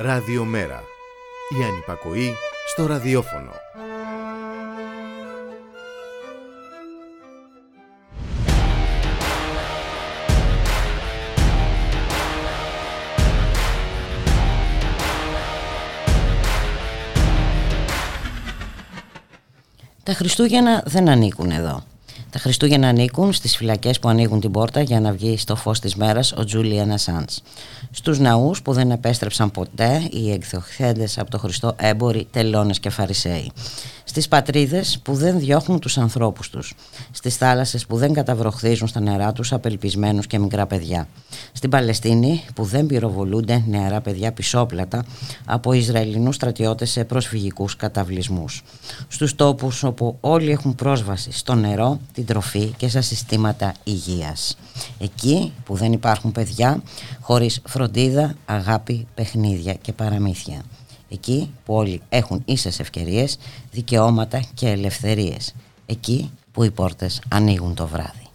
Ραδιομέρα. Η ανυπακοή στο ραδιόφωνο. Τα Χριστούγεννα δεν ανήκουν εδώ. Τα Χριστούγεννα ανήκουν στις φυλακές που ανοίγουν την πόρτα για να βγει στο φως της μέρας ο Τζούλιαν Ασάντς. Στους ναούς που δεν επέστρεψαν ποτέ οι εκδιοχθέντες από το Χριστό έμποροι, τελώνες και φαρισαίοι. Στις πατρίδες που δεν διώχνουν τους ανθρώπους τους. Στις θάλασσες που δεν καταβροχθίζουν στα νερά τους απελπισμένους και μικρά παιδιά. Στην Παλαιστίνη που δεν πυροβολούνται νεαρά παιδιά πισόπλατα από Ισραηλινούς στρατιώτες σε προσφυγικούς καταβλισμούς. Στους τόπους όπου όλοι έχουν πρόσβαση στο νερό, την τροφή και στα συστήματα υγείας. Εκεί που δεν υπάρχουν παιδιά χωρίς φροντίδα, αγάπη, παιχνίδια και παραμύθια. Εκεί που όλοι έχουν ίσες ευκαιρίες, δικαιώματα και ελευθερίες. Εκεί που οι πόρτες ανοίγουν το βράδυ.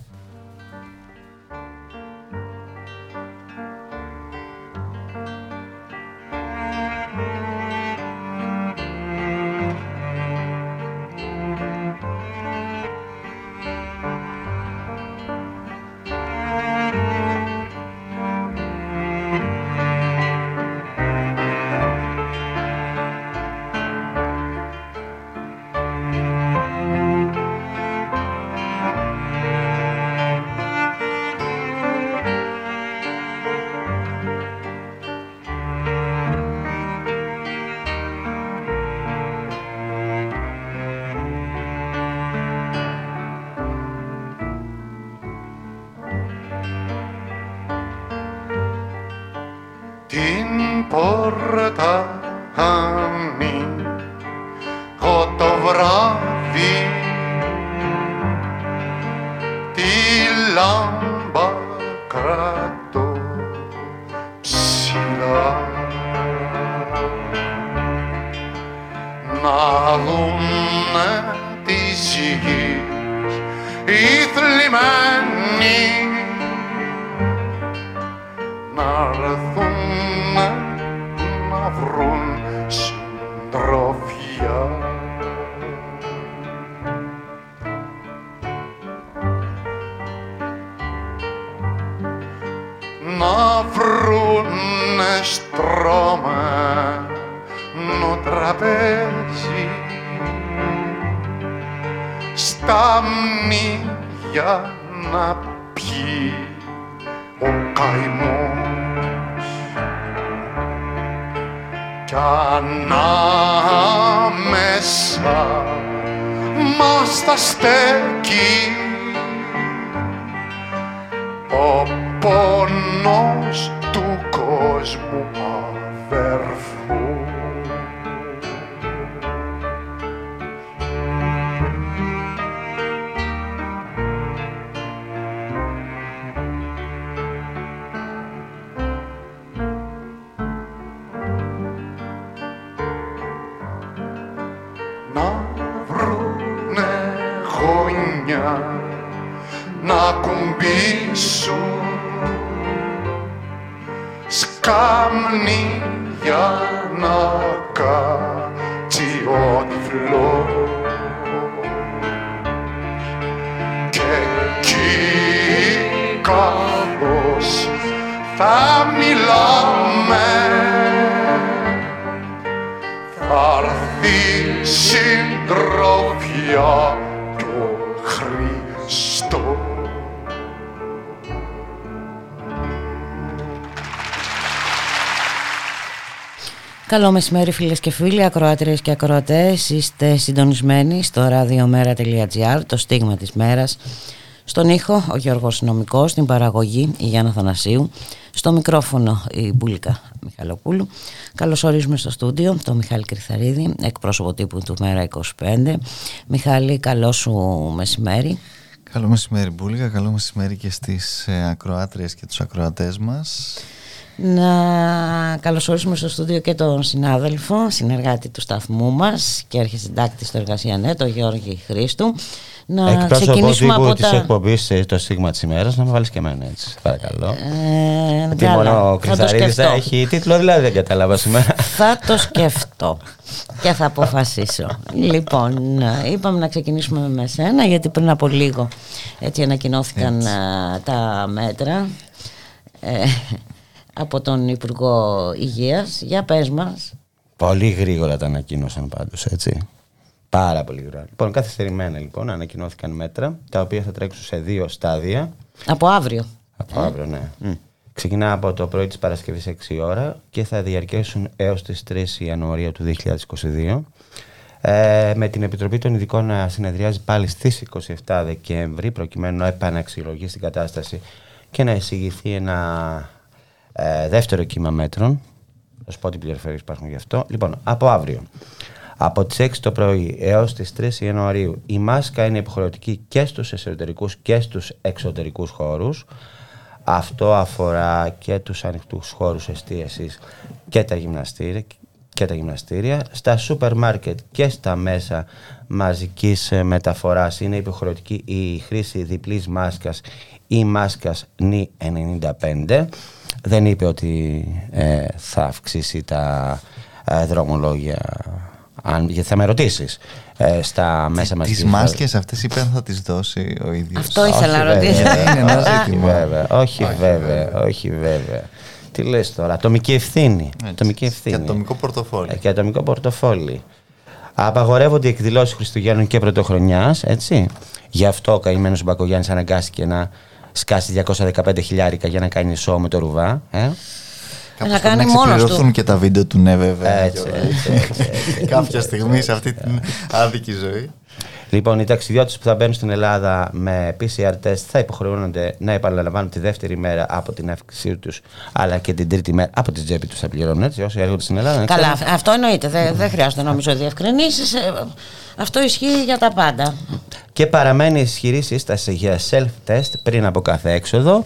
να βρουνε γωνιά να κουμπίσουν σκάμνη για να κάτσει ο και εκεί κάπως θα μιλάμε. Καλό μεσημέρι φίλες και φίλοι, ακροάτριες και ακροατές. Είστε συντονισμένοι στο radiomera.gr, το στίγμα της μέρας Στον ήχο ο Γιώργος Νομικός, στην παραγωγή η Γιάννα Θανασίου. Στο μικρόφωνο η Μπουλίκα Μιχαλοπούλου. Καλώς ορίζουμε στο στούντιο το Μιχάλη Κρυθαρίδη, εκπρόσωπο τύπου του Μέρα 25 Μιχάλη, καλό σου μεσημέρι. Καλό μεσημέρι Μπουλίκα, καλό μεσημέρι και στις ε, ακροάτριες και τους ακροατές μας. Να καλωσορίσουμε στο στούντιο και τον συνάδελφο, συνεργάτη του σταθμού μας και αρχισυντάκτης στο Εργασία ΝΕ, τον Γιώργη Χρήστου. Να Εκτός ξεκινήσουμε από, από τα... της εκπομπής ε, το στίγμα της ημέρας να με βάλεις και εμένα έτσι, παρακαλώ. Ε, Τι καλά, μόνο ο θα το Κρυθαρίδης θα σκεφτώ. έχει τίτλο, δηλαδή δεν κατάλαβα σήμερα. Θα το σκεφτώ και θα αποφασίσω. λοιπόν, ε, είπαμε να ξεκινήσουμε με σένα γιατί πριν από λίγο έτσι ανακοινώθηκαν Έτσι. ε, τα μέτρα ε, από τον Υπουργό Υγείας. Για πες μας. πολύ γρήγορα τα ανακοίνωσαν πάντως, έτσι. Πάρα πολύ γρήγορα. Λοιπόν, καθυστερημένα λοιπόν ανακοινώθηκαν μέτρα, τα οποία θα τρέξουν σε δύο στάδια. Από αύριο. Από αύριο, ναι. Ξεκινά από το πρωί της Παρασκευής 6 ώρα και θα διαρκέσουν έως τις 3 Ιανουαρίου του 2022. Ε, με την Επιτροπή των Ειδικών να συνεδριάζει πάλι στις 27 Δεκέμβρη προκειμένου να επαναξιολογήσει την κατάσταση και να εισηγηθεί ένα ε, δεύτερο κύμα μέτρων. Θα σου πω τι πληροφορίες υπάρχουν γι' αυτό. Λοιπόν, από αύριο. Από τις 6 το πρωί έως τις 3 Ιανουαρίου η μάσκα είναι υποχρεωτική και στους εσωτερικούς και στους εξωτερικούς χώρους. Αυτό αφορά και τους ανοιχτούς χώρους εστίασης και τα γυμναστήρια, και τα γυμναστήρια. Στα σούπερ μάρκετ και στα μέσα μαζικής ε, μεταφοράς είναι υποχρεωτική η χρήση διπλής μάσκας ή μάσκας νη 95. Δεν είπε ότι ε, θα αυξήσει τα ε, δρομολόγια αν, γιατί θα με ρωτήσεις στα μέσα μαζικής Τις μάσκες αυτές είπε αν θα τις δώσει ο ίδιος. Αυτό ήθελα να Όχι, ρωτήσω. βέβαια. Είναι ένα Όχι, ζήτημα. βέβαια. Όχι, βέβαια. Όχι, βέβαια. Τι λες τώρα, ατομική ευθύνη. Ατομική ευθύνη. Και ατομικό πορτοφόλι. Ε, Και ατομικό πορτοφόλι. Απαγορεύονται οι εκδηλώσεις Χριστουγέννων και Πρωτοχρονιάς, έτσι. Γι' αυτό ο καημένος Μπακογιάννης αναγκάστηκε να σκάσει 215 χιλιάρικα για να κάνει σοου με το ρουβά. Ε; Κάπως Να πρέπει κάνει να μόνος ξεπληρωθούν του. και τα βίντεο του ναι βέβαια. Έτσι, έτσι, έτσι, έτσι. Κάποια στιγμή σε αυτή την άδικη ζωή. Λοιπόν, οι ταξιδιώτες που θα μπαίνουν στην Ελλάδα με PCR test θα υποχρεώνονται να επαναλαμβάνουν τη δεύτερη μέρα από την αύξησή τους, αλλά και την τρίτη μέρα από την τσέπη τους θα πληρώνουν έτσι. Όσοι έρχονται στην Ελλάδα. να Καλά, ξέρουν. αυ- αυτό εννοείται. Δεν, δεν χρειάζεται νομίζω διευκρινήσεις. Ε, Αυτό ισχύει για τα πάντα. Και παραμένει ισχυρή σύσταση για self-test πριν από κάθε έξοδο.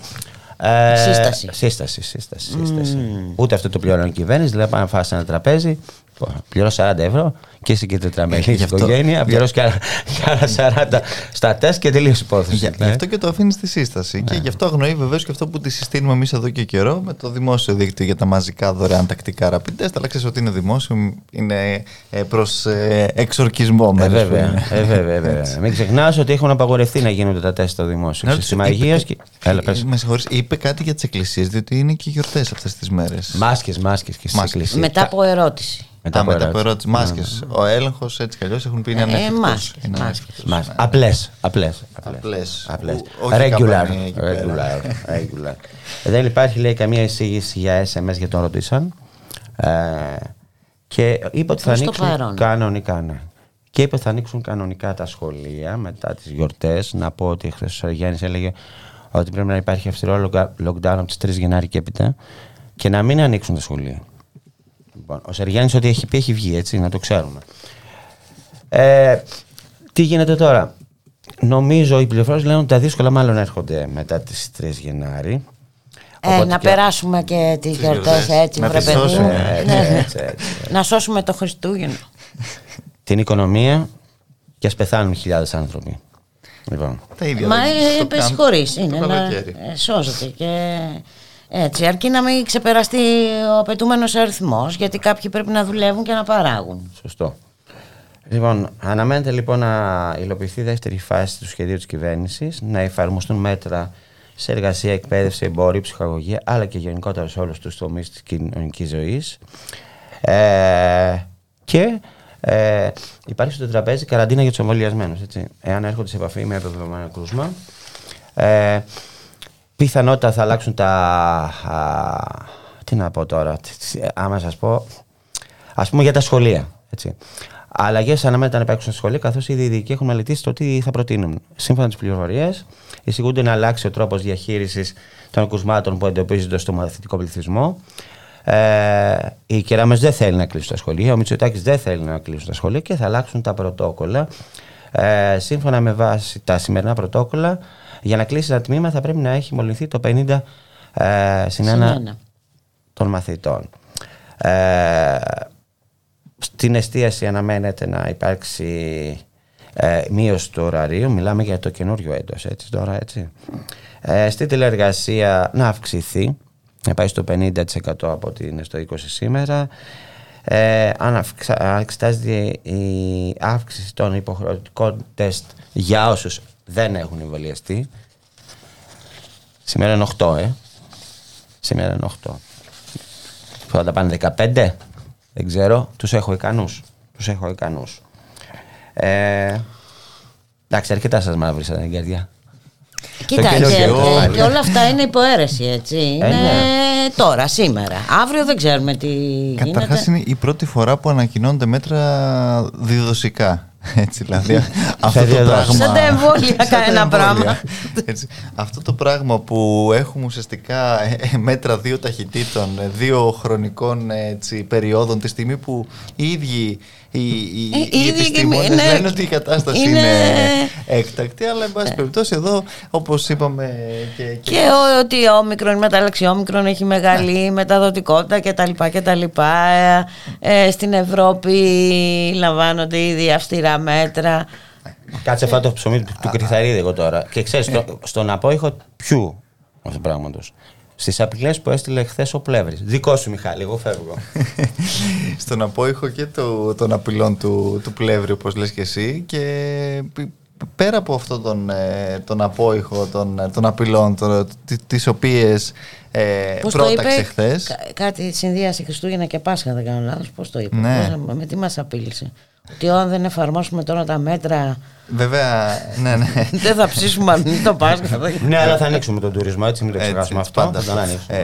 Ε, Σύσταση. Σύσταση, σύσταση. σύσταση. Ούτε αυτό το πληρώνει η κυβέρνηση. Δηλαδή, πάνε να φάσει ένα τραπέζι, πληρώ 40 ευρώ και εσύ και τετραμελή Γι' αυτό- οικογένεια, πληρώ και άλλα και άλλα 40 στα τεστ και τελείωσε η υπόθεση. Για, Ναι. Γι' αυτό και το αφήνεις στη σύσταση. Και γι' αυτό αγνοεί βεβαίως και αυτό που τη συστήνουμε εμείς εδώ και καιρό με το δημόσιο δίκτυο για τα μαζικά δωρεάν τακτικά rapid test. Αλλά ξέρεις ότι είναι δημόσιο, είναι προς εξορκισμό Ε, μέρος που βέβαια, είναι. ε, βέβαια, βέβαια. Μην ξεχνάς ότι έχουν απαγορευτεί να γίνονται τα τεστ στο δημόσιο Να σύστημα ρωτήσω, υγεία. είπε- Και... Έλα, πες. Με συγχωρείς, είπε κάτι για τις εκκλησίες, διότι είναι και γιορτές αυτές τις μέρες. Μάσκες, μάσκες και στις Μάσκες. εκκλησίες. Μετά από ερώτηση. Μετά μετά από από ερώτηση. ερώτηση. Μάσκες. Ο έλεγχος έτσι κι αλλιώς έχουν πει είναι Ε, ανέφικτος. μάσκες, Είναι μάσκες. ανέφικτος. Απλές, απλές. Απλές. Απλές. Ο- όχι Regular. καπανί εκεί πέρα. regular, regular. Δεν υπάρχει λέει καμία εισήγηση για SMS για τον ρωτήσαν. Ε, και είπε ότι θα Προς το ανοίξουν παρόν. κανονικά. Ναι. Και είπε ότι θα ανοίξουν κανονικά τα σχολεία μετά τις γιορτές. Να πω ότι χθες ο Γιάννης έλεγε ότι πρέπει να υπάρχει αυστηρό λογκα- lockdown από τις 3 Γενάρη και έπειτα και να μην ανοίξουν τα σχολεία. Λοιπόν, ο Σεργιάννης ό,τι έχει πει έχει βγει, έτσι, να το ξέρουμε. Ε, τι γίνεται τώρα; Νομίζω οι πληροφορίες λένε ότι τα δύσκολα μάλλον έρχονται μετά τις 3 Γενάρη. Ε, Οπότε να και- περάσουμε και τις γιορτές γιορτές. έτσι, Να βρε τις παιδί μου. σώσουμε. Έτσι, Ναι. έτσι, έτσι. Να σώσουμε το Χριστούγεννο. Την οικονομία και ας πεθάνουν χιλιάδες άνθρωποι. Λοιπόν, Τα ίδια. Μα δεν- ε, το πες κάνουν χωρίς, το είναι να καλοκαίρι. ε, σώζεται και έτσι, αρκεί να μην ξεπεραστεί ο απαιτούμενος αριθμός, γιατί κάποιοι πρέπει να δουλεύουν και να παράγουν. σωστό. Λοιπόν, αναμένεται λοιπόν να υλοποιηθεί η δεύτερη φάση του σχεδίου της κυβέρνησης, να εφαρμοστούν μέτρα σε εργασία, εκπαίδευση, εμπόριο, ψυχαγωγία, αλλά και γενικότερα σε όλους τους τομείς της κοινωνικής ζωής. Ε, και ε, υπάρχει στο τραπέζι καραντίνα για τους εμβολιασμένους, έτσι. Εάν έρχονται σε επαφή με επιδεδομένο κρούσμα, ε, πιθανότητα θα αλλάξουν τα... α, τι να πω τώρα, τι- τι- άμα σας πω, ας πούμε για τα σχολεία, έτσι. Αλλαγές αναμένεται να υπάρξουν στα σχολεία, καθώς ήδη οι ειδικοί έχουν μελετήσει το τι θα προτείνουν. Σύμφωνα με τις πληροφορίες, εισηγούνται να αλλάξει ο τρόπος διαχείρισης των ακουσμάτων που εντοπίζονται στο μαθητικό πληθυσμό. Ε, η Κεράμε δεν θέλει να κλείσουν τα σχολεία, ο Μητσοτάκης δεν θέλει να κλείσουν τα σχολεία και θα αλλάξουν τα πρωτόκολλα. Ε, σύμφωνα με βάση τα σημερινά πρωτόκολλα, για να κλείσει ένα τμήμα θα πρέπει να έχει μολυνθεί το 50 ε, συν ένα Συνένα. των μαθητών. Ε, στην εστίαση αναμένεται να υπάρξει ε, μείωση του ωραρίου, μιλάμε για το καινούριο έτος, έτσι τώρα, έτσι. Ε, στη τηλεργασία να αυξηθεί, να πάει στο 50% από ότι είναι στο 20% σήμερα. Ε, αν εξετάζεται η αύξηση των υποχρεωτικών τεστ για όσους δεν έχουν εμβολιαστεί, σήμερα είναι 8, ε. Σήμερα είναι 8. Θα τα πάνε 15, δεν ξέρω, τους έχω ικανούς. Τους έχω ικανούς. Ε, εντάξει, αρκετά σας μαύρισαν την καρδιά. Κοίτα, και, και, και, όλα αυτά είναι υποαίρεση, έτσι. Ε, είναι ναι. τώρα, σήμερα. Αύριο δεν ξέρουμε τι Καταρχάς είναι η πρώτη φορά που ανακοινώνονται μέτρα διδοσικά. Έτσι, δηλαδή αυτό το πράγμα. Σαν τα εμβόλια κανένα πράγμα. Έτσι, αυτό το πράγμα που έχουμε ουσιαστικά ε, ε, μέτρα δύο ταχυτήτων, δύο χρονικών έτσι, περιόδων, τη στιγμή που οι ίδιοι οι, οι, ε, οι επιστήμονες είναι, λένε ότι η κατάσταση είναι, είναι έκτακτη, αλλά εν πάση περιπτώσει εδώ όπως είπαμε και... Και, και ότι η όμικρον, η μετάλλαξη όμικρον έχει μεγάλη ναι. μεταδοτικότητα κτλ. κτλ. Ε, ε, στην Ευρώπη λαμβάνονται ήδη αυστηρά μέτρα. Κάτσε αυτό το ψωμί του Κρυθαρίδη εγώ τώρα. Και ξέρεις, στο, στον απόϊχο ποιου αυτού του πράγματος στις απειλές που έστειλε χθες ο Πλεύρης. Δικό σου, Μιχάλη, εγώ φεύγω. Στον απόϊχο και το, των απειλών του, του Πλεύρη, όπως λες και εσύ. Και πέρα από αυτό τον, ε, τον απόϊχο των, των απειλών, τον, τις οποίες ε, πρόταξε χθες. Κάτι συνδύασε Χριστούγεννα και Πάσχα, δεν κάνω λάθος. Πώς το είπε, ναι. με τι μας απείλησε; Ότι όταν δεν εφαρμόσουμε τώρα τα μέτρα Βέβαια, ναι, ναι. Δεν θα ψήσουμε αν το Πάσχα. ναι, αλλά θα ανοίξουμε τον τουρισμό, έτσι μην το ξεχάσουμε αυτό. Πάντα. Ε,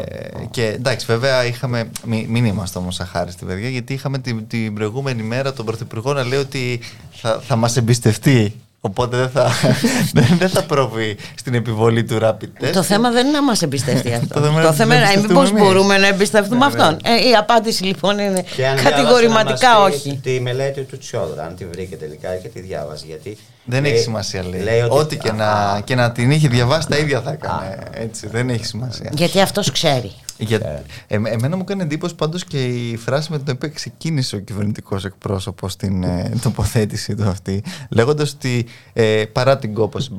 και εντάξει, βέβαια, είχαμε. Μην, μην είμαστε όμως αχάριστοι, παιδιά, γιατί είχαμε την, την προηγούμενη μέρα τον Πρωθυπουργό να λέει ότι θα, θα μας εμπιστευτεί Οπότε δεν θα, δεν θα προβεί στην επιβολή του rapid test. Το θέμα δεν είναι να μας εμπιστευτεί αυτό. το θέμα είναι μήπως μπορούμε να εμπιστευτούμε ναι, αυτόν. Ναι. Ε, η απάντηση λοιπόν είναι κατηγορηματικά όχι. Τη μελέτη του Τσιόδρα, αν τη βρήκε τελικά και τη διάβαζε. Γιατί δεν έχει σημασία, λέει. λέει ότι... Ό,τι και να, και να την είχε διαβάσει, τα ίδια θα έκανε. Έτσι, δεν έχει σημασία. Γιατί αυτός ξέρει. Για, ε, εμένα μου κάνει εντύπωση πάντως και η φράση με την οποία ξεκίνησε ο κυβερνητικός εκπρόσωπος στην ε, τοποθέτηση του αυτή, λέγοντας ότι ε, παρά την κόπωση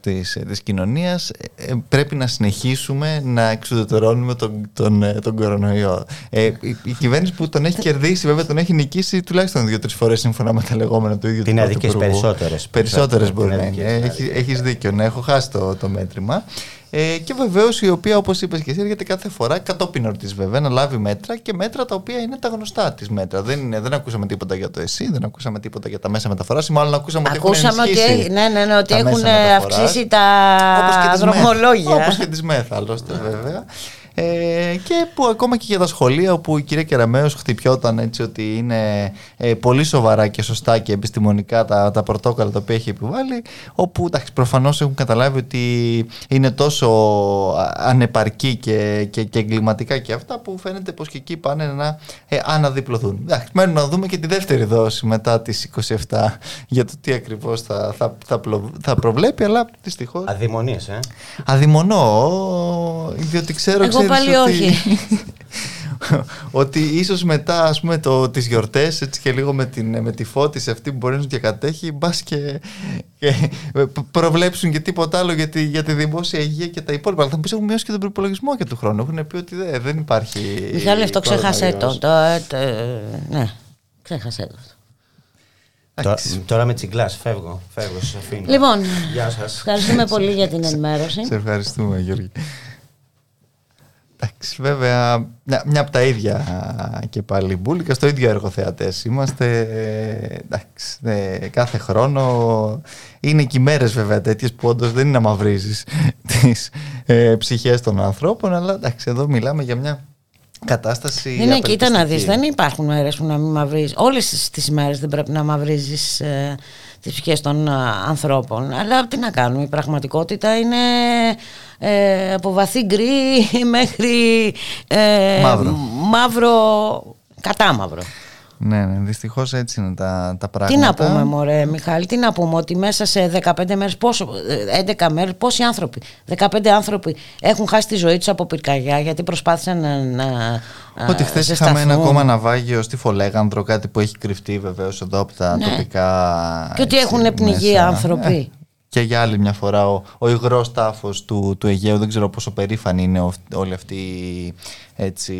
της της κοινωνίας, ε, πρέπει να συνεχίσουμε να εξουδετερώνουμε τον, τον, ε, τον κορονοϊό. Ε, η, η, κυβέρνηση που τον έχει κερδίσει, βέβαια τον έχει νικήσει τουλάχιστον δύο-τρεις φορές σύμφωνα με τα λεγόμενα του ίδιου του Είναι περισσότερες. Περισσότερες μπορεί να είναι. Έχει δίκιο, ναι, έχω χάσει το, το μέτρημα. Ε, και βεβαίως η οποία, όπως είπες και εσύ, έρχεται κάθε φορά κατόπιν ορτής βέβαια να λάβει μέτρα και μέτρα τα οποία είναι τα γνωστά της μέτρα. Δεν, είναι, δεν ακούσαμε τίποτα για το ΕΣΥ, δεν ακούσαμε τίποτα για τα μέσα μεταφοράς, ή μάλλον ακούσαμε, ακούσαμε ότι έχουν ότι, ναι, ναι, ναι, ότι έχουν αυξήσει τα δρομολόγια. Όπως και τις ΜΕΘ, άλλωστε βέβαια. Ε, και που ακόμα και για τα σχολεία όπου η κυρία Κεραμέως χτυπιόταν έτσι ότι είναι ε, πολύ σοβαρά και σωστά και επιστημονικά τα, τα πρωτόκολλα τα οποία έχει επιβάλει όπου εντάξει, προφανώς έχουν καταλάβει ότι είναι τόσο ανεπαρκή και, και, και εγκληματικά και αυτά που φαίνεται πως και εκεί πάνε να ε, αναδιπλωθούν. Εντάξει, μένουμε να δούμε και τη δεύτερη δόση μετά τις 27 για το τι ακριβώς θα, θα, θα, θα προβλέπει αλλά δυστυχώς... Αδειμονίες, ε; Αδειμονώ, διότι ξέρω... Εγώ πάλι όχι. ότι ίσως μετά ας πούμε το, τις γιορτές έτσι και λίγο με, την, με τη φώτιση αυτή που μπορεί να διακατέχει μπας και, και, προβλέψουν και τίποτα άλλο για τη, για τη δημόσια υγεία και τα υπόλοιπα αλλά θα μου πεις έχουν μειώσει και τον προπολογισμό και του χρόνου έχουν πει ότι δεν, δεν υπάρχει Μιχάλη αυτό ξέχασέ το, το, το, ναι ξέχασέ το Τώρα, τώρα με τσιγκλάς, φεύγω, φεύγω, σας αφήνω. Λοιπόν, Γεια σας. ευχαριστούμε πολύ για την ενημέρωση. Σε ευχαριστούμε Γιώργη. Εντάξει, βέβαια, μια, μια από τα ίδια και πάλι μπουλικα, στο ίδιο έργο θεατές είμαστε. Εντάξει, ναι, κάθε χρόνο είναι και οι μέρες βέβαια τέτοιες που όντως δεν είναι να μαυρίζεις τις ε, ψυχές των ανθρώπων, αλλά εντάξει, εδώ μιλάμε για μια κατάσταση. Ναι, ναι, κοίτα να δεις, δεν υπάρχουν μέρες που να μην μαυρίζεις. Όλες τις μέρες δεν πρέπει να μαυρίζεις ε, τις ψυχές των ε, ανθρώπων. Αλλά τι να κάνουμε, η πραγματικότητα είναι ε, από βαθύ γκρι μέχρι ε, μαύρο. μαύρο, κατάμαυρο. Ναι, ναι, δυστυχώς έτσι είναι τα, τα πράγματα. Τι να πούμε, Μωρέ, Μιχάλη, τι να πούμε, ότι μέσα σε 15 μέρες, 11 μέρες, πόσοι άνθρωποι, 15 άνθρωποι έχουν χάσει τη ζωή τους από πυρκαγιά γιατί προσπάθησαν να. να ότι χθες είχαμε ένα ακόμα ναυάγιο στη Φολέγανδρο, κάτι που έχει κρυφτεί βεβαίως εδώ από τα ναι. τοπικά. Και ότι έχουν πνιγεί άνθρωποι. Ε, και για άλλη μια φορά ο, ο υγρός τάφος του, του Αιγαίου, δεν ξέρω πόσο περήφανοι είναι όλοι αυτοί έτσι,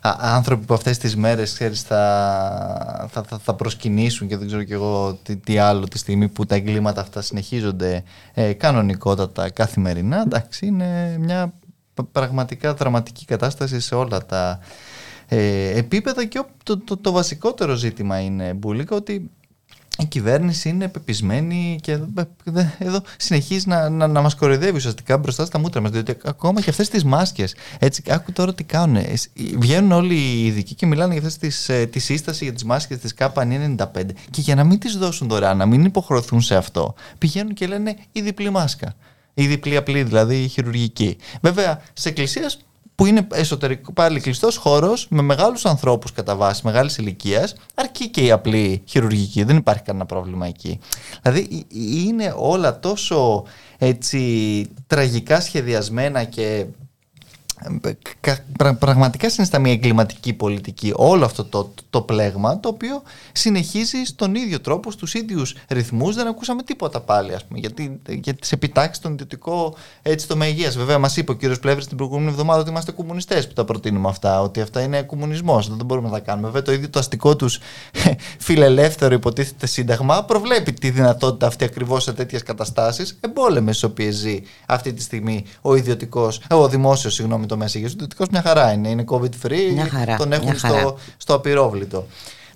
άνθρωποι που αυτές τις μέρες ξέρεις, θα, θα, θα, θα, προσκυνήσουν και δεν ξέρω κι εγώ τι, τι, άλλο τη στιγμή που τα εγκλήματα αυτά συνεχίζονται ε, κανονικότατα καθημερινά εντάξει είναι μια πραγματικά δραματική κατάσταση σε όλα τα ε, επίπεδα και το, το, το, βασικότερο ζήτημα είναι Μπούλικα ότι η κυβέρνηση είναι πεπισμένη και εδώ συνεχίζει να, να, να μας κοροϊδεύει ουσιαστικά μπροστά στα μούτρα μας διότι ακόμα και αυτές τις μάσκες έτσι άκου τώρα τι κάνουν βγαίνουν όλοι οι ειδικοί και μιλάνε για αυτές τις, ε, τη σύσταση για τις μάσκες της ΚΑΠΑ 95 και για να μην τις δώσουν δωρεάν να μην υποχρεωθούν σε αυτό πηγαίνουν και λένε η διπλή μάσκα. Η διπλή απλή δηλαδή η χειρουργική. Βέβαια σε εκκλησίες που είναι εσωτερικό, πάλι κλειστός χώρος με μεγάλους ανθρώπους κατά βάση, μεγάλης ηλικίας, αρκεί και η απλή χειρουργική. Δεν υπάρχει κανένα πρόβλημα εκεί. Δηλαδή είναι όλα τόσο έτσι τραγικά σχεδιασμένα και πραγματικά συνιστά μια εγκληματική πολιτική όλο αυτό το, το, πλέγμα το οποίο συνεχίζει στον ίδιο τρόπο στους ίδιους ρυθμούς. Δεν ακούσαμε τίποτα πάλι ας πούμε γιατί, για τις επιτάξεις των ιδιωτικό έτσι το υγείας. Βέβαια μας είπε ο κύριος Πλεύρης την προηγούμενη εβδομάδα ότι είμαστε κομμουνιστές που τα προτείνουμε αυτά ότι αυτά είναι κομμουνισμός. Δεν μπορούμε να τα κάνουμε. Βέβαια το ίδιο το αστικό τους φιλελεύθερο υποτίθεται σύνταγμα προβλέπει τη δυνατότητα αυτή ακριβώς σε τέτοιες καταστάσεις εμπόλεμες στις οποίες ζει αυτή τη στιγμή ο ιδιωτικός, ο δημόσιος συγγνώμη το μέσα υγείας. Ο μια χαρά είναι. Είναι COVID free. χαρά, τον έχουν στο, στο απειρόβλητο.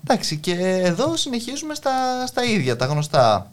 Εντάξει, και εδώ συνεχίζουμε στα, στα ίδια, τα γνωστά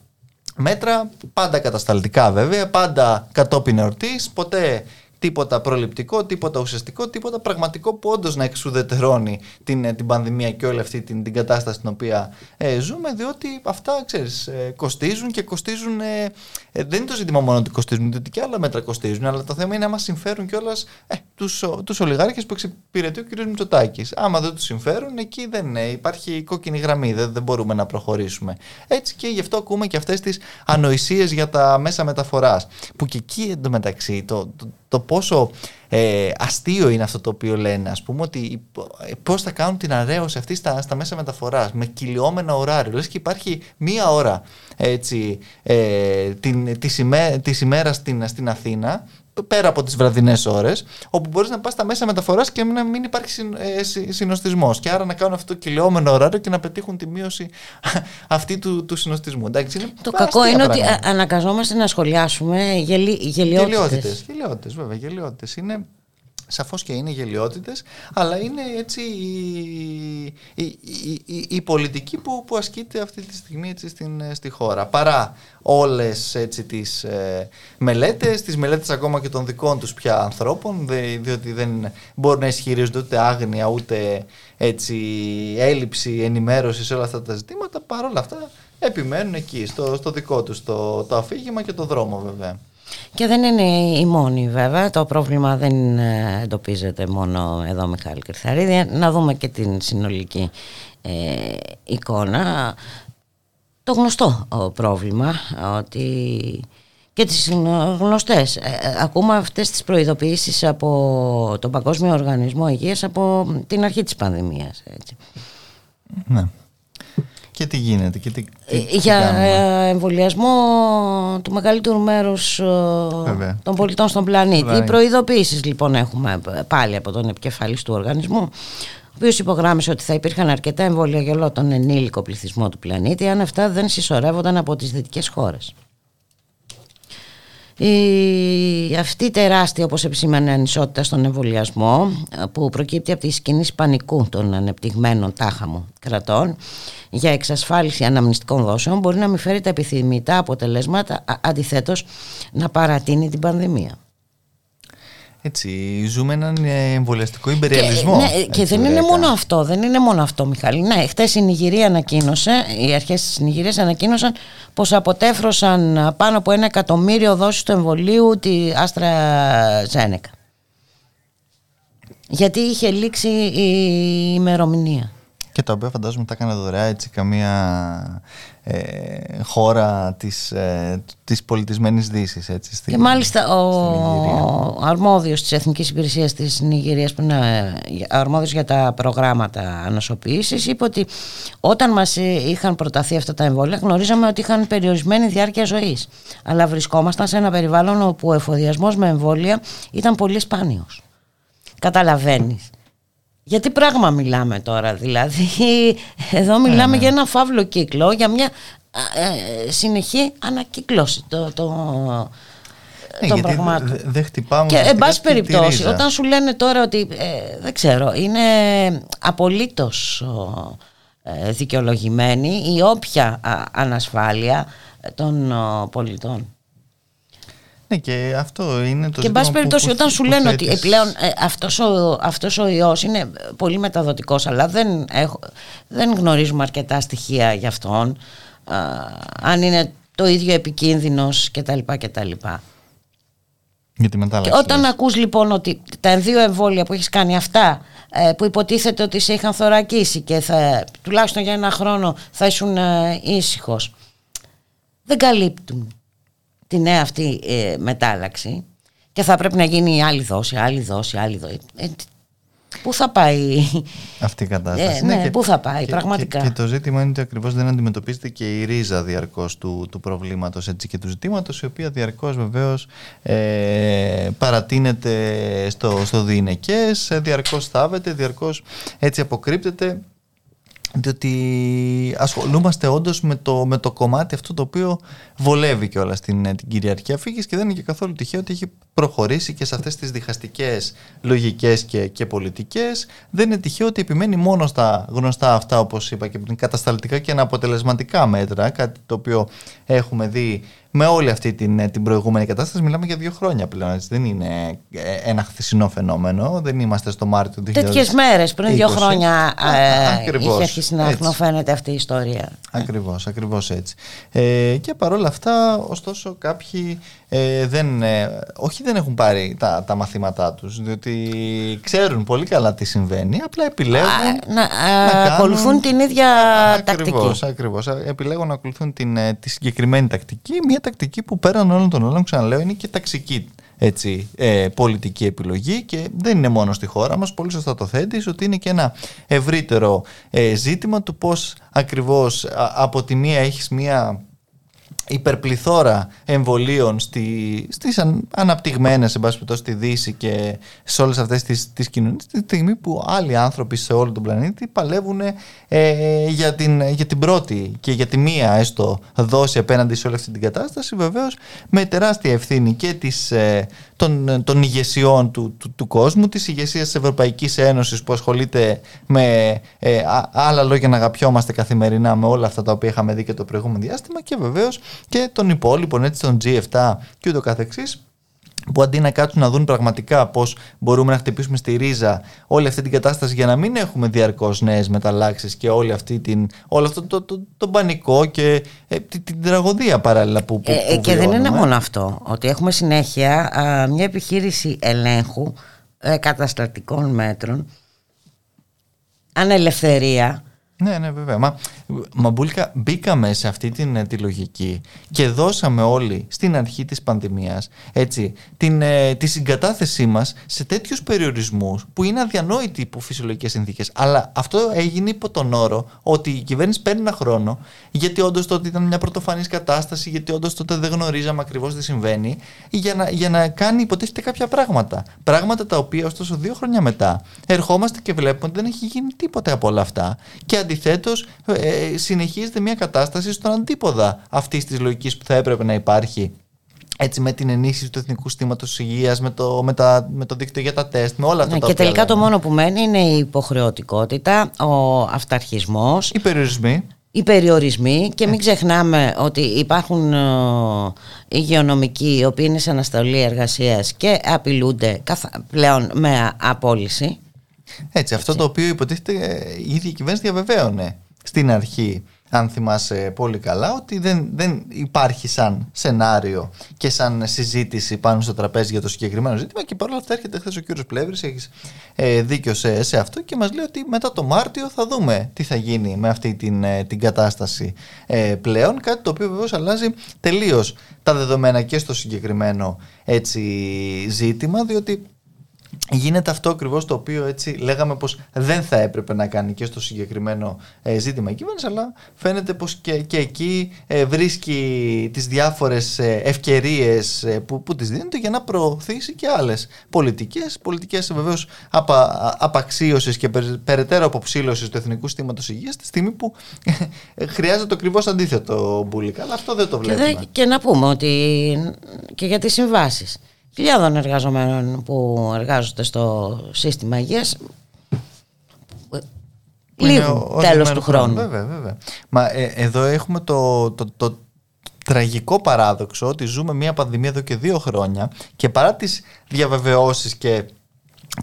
μέτρα. Πάντα κατασταλτικά βέβαια, πάντα κατόπιν εορτής. Ποτέ τίποτα προληπτικό, τίποτα ουσιαστικό, τίποτα πραγματικό που όντως να εξουδετερώνει την, ε, την πανδημία και όλη αυτή την, την κατάσταση στην οποία ε, ζούμε, διότι αυτά ξέρεις, ε, κοστίζουν και κοστίζουν. Ε, ε, δεν είναι το ζήτημα μόνο ότι κοστίζουν, διότι και άλλα μέτρα κοστίζουν, αλλά το θέμα είναι να μα συμφέρουν κιόλας ε, τους τους ολιγάρχες που εξυπηρετεί ο κ. Μητσοτάκης. Άμα δεν τους συμφέρουν, εκεί δεν υπάρχει κόκκινη γραμμή, δεν, δεν μπορούμε να προχωρήσουμε. Έτσι και γι' αυτό ακούμε και αυτές τις ανοησίες για τα μέσα μεταφοράς. Που και εκεί εντωμεταξύ το, το, το πόσο ε, αστείο είναι αυτό το οποίο λένε, ας πούμε, ότι ε, πώς θα κάνουν την αρέωση αυτή στα, στα μέσα μεταφοράς, με κυλιόμενο ωράριο. Λες και υπάρχει μία ώρα έτσι, ε, την, της, ημέ, ημέρας στην, στην Αθήνα πέρα από τις βραδινές ώρες όπου μπορείς να πας στα μέσα μεταφοράς και να μην υπάρχει συν, ε, συνοστισμός και άρα να κάνουν αυτό το κυλιόμενο ωράριο και να πετύχουν τη μείωση αυτή του, του συνοστισμού. Εντάξει, είναι το κακό είναι ότι αναγκαζόμαστε να σχολιάσουμε γελι, γελιότητες. Γελιότητες, βέβαια, γελιότητες. Είναι σαφώς και είναι γελιότητες, αλλά είναι έτσι η, η, η, η πολιτική που, που ασκείται αυτή τη στιγμή έτσι στην, στη χώρα. Παρά όλες έτσι τις ε, μελέτες, τις μελέτες ακόμα και των δικών τους πια ανθρώπων, διότι δεν μπορούν να ισχυρίζονται ούτε άγνοια, ούτε έτσι έλλειψη ενημέρωσης σε όλα αυτά τα ζητήματα, παρόλα αυτά επιμένουν εκεί, στο, στο δικό τους το, το αφήγημα και το δρόμο βέβαια. Και δεν είναι η μόνη βέβαια, το πρόβλημα δεν ε, εντοπίζεται μόνο εδώ Μιχάλη Κρυθαρίδη, να δούμε και την συνολική ε, εικόνα. Το γνωστό πρόβλημα ότι και τις γνωστές. Ε, ακούμε αυτές τις προειδοποιήσεις από τον Παγκόσμιο Οργανισμό Υγείας από την αρχή της πανδημίας. Έτσι. Ναι και τι γίνεται και τι, τι, ε, Για ε, εμβολιασμό του μεγαλύτερου μέρους ε, των πολιτών στον πλανήτη. Οι προειδοποιήσεις λοιπόν έχουμε πάλι από τον επικεφαλής του οργανισμού ο οποίος υπογράμμισε ότι θα υπήρχαν αρκετά εμβόλια για όλο τον ενήλικο πληθυσμό του πλανήτη αν αυτά δεν συσσωρεύονταν από τις δυτικές χώρες. Η, αυτή τεράστια όπως επισήμανε ανισότητα στον εμβολιασμό που προκύπτει από τη σκηνή πανικού των ανεπτυγμένων τάχαμου κρατών για εξασφάλιση αναμνηστικών δόσεων μπορεί να μην φέρει τα επιθυμητά αποτελέσματα αντιθέτως να παρατείνει την πανδημία. Έτσι, ζούμε έναν ε, εμβολιαστικό υπεριαλισμό. Και, ναι, και δεν είναι μόνο αυτό, δεν είναι μόνο αυτό, Μιχάλη. Ναι, χτε η Νιγηρία ανακοίνωσε, οι αρχές της Νιγηρίας ανακοίνωσαν πως αποτέφρωσαν πάνω από ένα εκατομμύριο δόσεις του εμβολίου τη Άστρα Ζένεκα. Γιατί είχε λήξει η ημερομηνία. Και τα οποία φαντάζομαι τα έκανε δωρεά έτσι καμία ε, χώρα της, ε, της πολιτισμένης Δύσης. Έτσι, στην, και μάλιστα ο, ο αρμόδιος της Εθνικής Υπηρεσίας της Νιγηρίας που είναι αρμόδιος για τα προγράμματα ανασωπήσης είπε ότι όταν μας είχαν προταθεί αυτά τα εμβόλια γνωρίζαμε ότι είχαν περιορισμένη διάρκεια ζωής αλλά βρισκόμασταν σε ένα περιβάλλον όπου ο εφοδιασμός με εμβόλια ήταν πολύ σπάνιος. Καταλαβαίνεις. Γιατί πράγμα μιλάμε τώρα, δηλαδή; Εδώ μιλάμε ναι. για ένα φαύλο κύκλο, για μια ε, συνεχή ανακύκλωση το, το, ναι, των πραγμάτων. Δεν χτυπάμε. Και εν πάση περιπτώσει, όταν σου λένε τώρα ότι ε, δεν ξέρω, είναι απολύτως ε, δικαιολογημένη η όποια ανασφάλεια των πολιτών. Ναι, και αυτό είναι το Και εν πάση περιπτώσει, όταν σου λένε ότι πλέον ε, αυτός, ο, αυτός ο ιός είναι πολύ μεταδοτικός, αλλά δεν, έχω, δεν γνωρίζουμε αρκετά στοιχεία για αυτόν, αν είναι το ίδιο επικίνδυνος κτλ. κτλ. Για τη και όταν ακούς λοιπόν ότι τα δύο εμβόλια που έχεις κάνει αυτά ε, που υποτίθεται ότι σε είχαν θωρακίσει και θα, τουλάχιστον για ένα χρόνο θα ήσουν ε, ήσυχος. δεν καλύπτουν τη νέα αυτή ε, μετάλλαξη και θα πρέπει να γίνει άλλη δόση, άλλη δόση, άλλη δόση. Ε, πού θα πάει; Αυτή η κατάσταση. Ε, ναι, ναι πού θα πάει, πραγματικά. Και, το ζήτημα είναι ότι ακριβώς δεν αντιμετωπίζεται και η ρίζα διαρκώς του, του προβλήματος και του ζητήματος, η οποία διαρκώς βεβαίως ε, παρατείνεται στο, στο διηνεκέ, διαρκώς στάβεται, διαρκώς έτσι αποκρύπτεται διότι ασχολούμαστε όντως με το, με το κομμάτι αυτό το οποίο βολεύει και όλα στην την κυριαρχία φύγης και δεν είναι και καθόλου τυχαίο ότι έχει προχωρήσει και σε αυτές τις διχαστικές λογικές και, και πολιτικές δεν είναι τυχαίο ότι επιμένει μόνο στα γνωστά αυτά όπως είπα και πριν κατασταλτικά και αναποτελεσματικά μέτρα κάτι το οποίο έχουμε δει με όλη αυτή την, ε, την προηγούμενη κατάσταση μιλάμε για δύο χρόνια πλέον. Έτσι. Δεν είναι ε, ένα χθεσινό φαινόμενο. Δεν είμαστε στο Μάρτιο του 2020. Τέτοιε μέρες πριν δύο χρόνια ε, είχε αρχίσει να αχνοφαίνεται αυτή η ιστορία. Ακριβώς, ακριβώς έτσι. Ε, και παρόλα αυτά, ωστόσο, κάποιοι ε, δεν, ε, όχι δεν έχουν πάρει τα, τα μαθήματά τους διότι ξέρουν πολύ καλά τι συμβαίνει απλά επιλέγουν να, να ακολουθούν την ίδια ακριβώς, τακτική ακριβώς, επιλέγουν να ακολουθούν την, ε, τη συγκεκριμένη τακτική μια τακτική που πέραν όλων των όλων ξαναλέω είναι και ταξική έτσι, ε, πολιτική επιλογή και δεν είναι μόνο στη χώρα μας, πολύ σωστά το θέτεις, ότι είναι και ένα ευρύτερο ε, ζήτημα του πώς ακριβώς από τη μία έχεις μία υπερπληθώρα εμβολίων στη, στις αν, αναπτυγμένες εν στη Δύση και σε όλες αυτές τις, τις κοινωνίες τη στιγμή που άλλοι άνθρωποι σε όλο τον πλανήτη παλεύουν ε, για, την, για την πρώτη και για τη μία έστω δόση απέναντι σε όλη αυτή την κατάσταση βεβαίως με τεράστια ευθύνη και της, ε, των, των ηγεσιών του, του, του, κόσμου, της ηγεσίας της Ευρωπαϊκής Ένωσης που ασχολείται με ε, άλλα λόγια να αγαπιόμαστε καθημερινά με όλα αυτά τα οποία είχαμε δει και το προηγούμενο διάστημα και βεβαίως και των υπόλοιπων, έτσι των G7 και ούτω καθεξής που αντί να κάτσουν να δουν πραγματικά πώς μπορούμε να χτυπήσουμε στη ρίζα όλη αυτή την κατάσταση για να μην έχουμε διαρκώς νέες μεταλλάξεις και όλη αυτή την, όλο αυτό το, το, το, πανικό και ε, την, την, τραγωδία παράλληλα που, που, ε, Και δεν είναι μόνο αυτό, ότι έχουμε συνέχεια μια επιχείρηση ελέγχου ε, καταστατικών μέτρων ανελευθερία ναι, ναι, βέβαια. Μα, μα Μπούλκα, μπήκαμε σε αυτή την, ε, τη λογική και δώσαμε όλοι στην αρχή της πανδημίας έτσι, την, ε, τη συγκατάθεσή μας σε τέτοιους περιορισμούς που είναι αδιανόητοι υπό φυσιολογικές συνθήκες. Αλλά αυτό έγινε υπό τον όρο ότι η κυβέρνηση παίρνει ένα χρόνο γιατί όντως τότε ήταν μια πρωτοφανής κατάσταση, γιατί όντως τότε δεν γνωρίζαμε ακριβώς τι συμβαίνει για να, για να κάνει υποτίθεται κάποια πράγματα. Πράγματα τα οποία ωστόσο δύο χρόνια μετά ερχόμαστε και βλέπουμε ότι δεν έχει γίνει τίποτε από όλα αυτά και αντιθέτως ε, συνεχίζεται μια κατάσταση στον αντίποδα αυτής της λογικής που θα έπρεπε να υπάρχει έτσι με την ενίσχυση του εθνικού συστήματος υγείας, με το, με, με το δίκτυο για τα τεστ, με όλα αυτά ναι, τα Και τελικά το μόνο που μένει είναι η υποχρεωτικότητα, ο αυταρχισμός. Οι περιορισμοί. Οι περιορισμοί και μην ξεχνάμε ότι υπάρχουν υγειονομικοί οι οποίοι είναι σε αναστολή εργασίας και απειλούνται πλέον με απόλυση. Έτσι, αυτό το οποίο υποτίθεται η ίδια η κυβέρνηση διαβεβαίωνε στην αρχή αν θυμάσαι πολύ καλά, ότι δεν, δεν υπάρχει σαν σενάριο και σαν συζήτηση πάνω στο τραπέζι για το συγκεκριμένο ζήτημα και παρόλα αυτά έρχεται χθες ο κύριος Πλεύρης, έχεις ε, δίκιο σε, σε αυτό και μας λέει ότι μετά το Μάρτιο θα δούμε τι θα γίνει με αυτή την, ε, την κατάσταση ε, πλέον, κάτι το οποίο βεβαίως αλλάζει τελείως τα δεδομένα και στο συγκεκριμένο έτσι, ζήτημα, διότι γίνεται αυτό ακριβώς το οποίο έτσι λέγαμε πως δεν θα έπρεπε να κάνει και στο συγκεκριμένο ε, ζήτημα η κυβέρνηση αλλά φαίνεται πως και, και εκεί ε, βρίσκει τις διάφορες ε, ευκαιρίες ε, που, που τις δίνονται για να προωθήσει και άλλες πολιτικές. Πολιτικές βεβαίως απα, απαξίωσης και περαιτέρω αποψήλωσης του Εθνικού Στήματος Υγείας τη στιγμή που χρειάζεται το ακριβώς αντίθετο μπουλικά αλλά αυτό δεν το βλέπουμε. Και, και να πούμε ότι και για τις συμβάσεις χιλιάδων εργαζομένων που εργάζονται στο σύστημα υγείας λίγο τέλος του χρόνου. Βέβαια, βέβαια. Μα ε, εδώ έχουμε το, το, το, τραγικό παράδοξο ότι ζούμε μια πανδημία εδώ και δύο χρόνια και παρά τις διαβεβαιώσεις και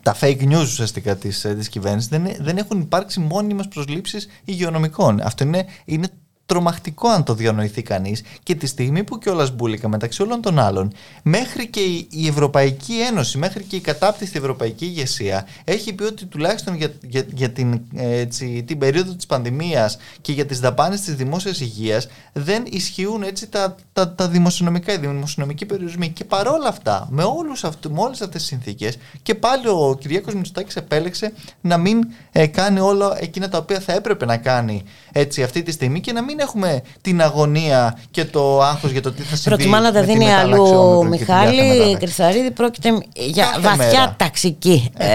τα fake news ουσιαστικά της, ε, της κυβέρνησης δεν, δεν έχουν υπάρξει μόνιμες προσλήψεις υγειονομικών. Αυτό είναι, είναι τρομακτικό αν το διανοηθεί κανείς και τη στιγμή που κιόλας μπουλικα μεταξύ όλων των άλλων, μέχρι και η Ευρωπαϊκή Ένωση, μέχρι και η κατάπτυστη Ευρωπαϊκή ηγεσία έχει πει ότι τουλάχιστον για, για, για την, έτσι, την περίοδο της πανδημίας και για τις δαπάνες της δημόσιας υγείας δεν ισχύουν έτσι τα, τα, τα δημοσιονομικά, οι δημοσιονομικοί περιορισμοί. Και παρόλα αυτά, με, όλους αυτού, με όλες αυτές τις συνθήκες, και πάλι ο Κυριάκος Μητσοτάκης επέλεξε να μην ε, κάνει όλα εκείνα τα οποία θα έπρεπε να κάνει έτσι, αυτή τη στιγμή και να μην έχουμε την αγωνία και το άγχος για το τι θα συμβεί. Προτιμά να τα δίνει αλλού ο Μιχάλη Κρυθαρίδη. Πρόκειται για βαθιά ταξική ε,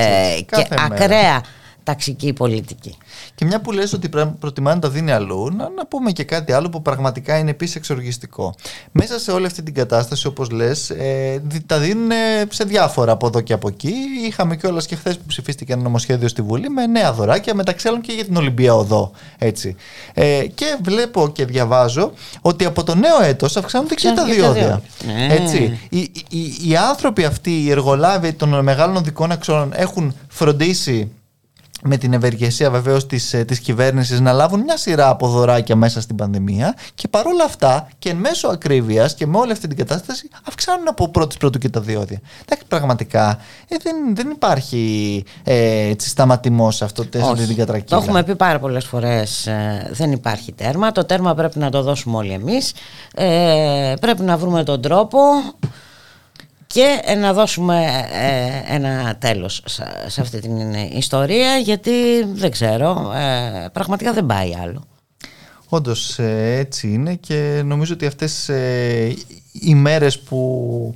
και ακραία ταξική πολιτική. Και μια που λες ότι προτιμά να τα δίνει αλλού, να, να πούμε και κάτι άλλο που πραγματικά είναι επίσης εξοργιστικό. Μέσα σε όλη αυτή την κατάσταση, όπως λες, ε, τα δίνουν σε διάφορα από εδώ και από εκεί. Είχαμε κιόλας και χθες που ψηφίστηκε ένα νομοσχέδιο στη Βουλή με νέα δωράκια, μεταξύ άλλων και για την Ολυμπία Οδό. Έτσι. Ε, και βλέπω και διαβάζω ότι από το νέο έτος αυξάνονται και τα διόδια. Ναι. Έτσι. Οι, οι, οι, άνθρωποι αυτοί, οι εργολάβοι των μεγάλων οδικών αξώνων έχουν φροντίσει με την ευεργεσία βεβαίως της της ε, κυβέρνησης να λάβουν μια σειρά από δωράκια μέσα στην πανδημία και παρόλα αυτά και εν μέσω ακρίβειας και με όλη αυτή την κατάσταση αυξάνουν από πρώτη πρώτου και τα διόδια. Εντάξει, πραγματικά ε, δεν, δεν υπάρχει ε, σταματημός σε αυτό αυτή την κατρακύλα. Το έχουμε πει πάρα πολλές φορές. Ε, δεν υπάρχει τέρμα. Το τέρμα πρέπει να το δώσουμε όλοι εμείς. Ε, πρέπει να βρούμε τον τρόπο και να δώσουμε ε, ένα τέλος σε αυτή την ιστορία γιατί δεν ξέρω, ε, πραγματικά δεν πάει άλλο. Όντως ε, έτσι είναι και νομίζω ότι αυτές οι μέρες που,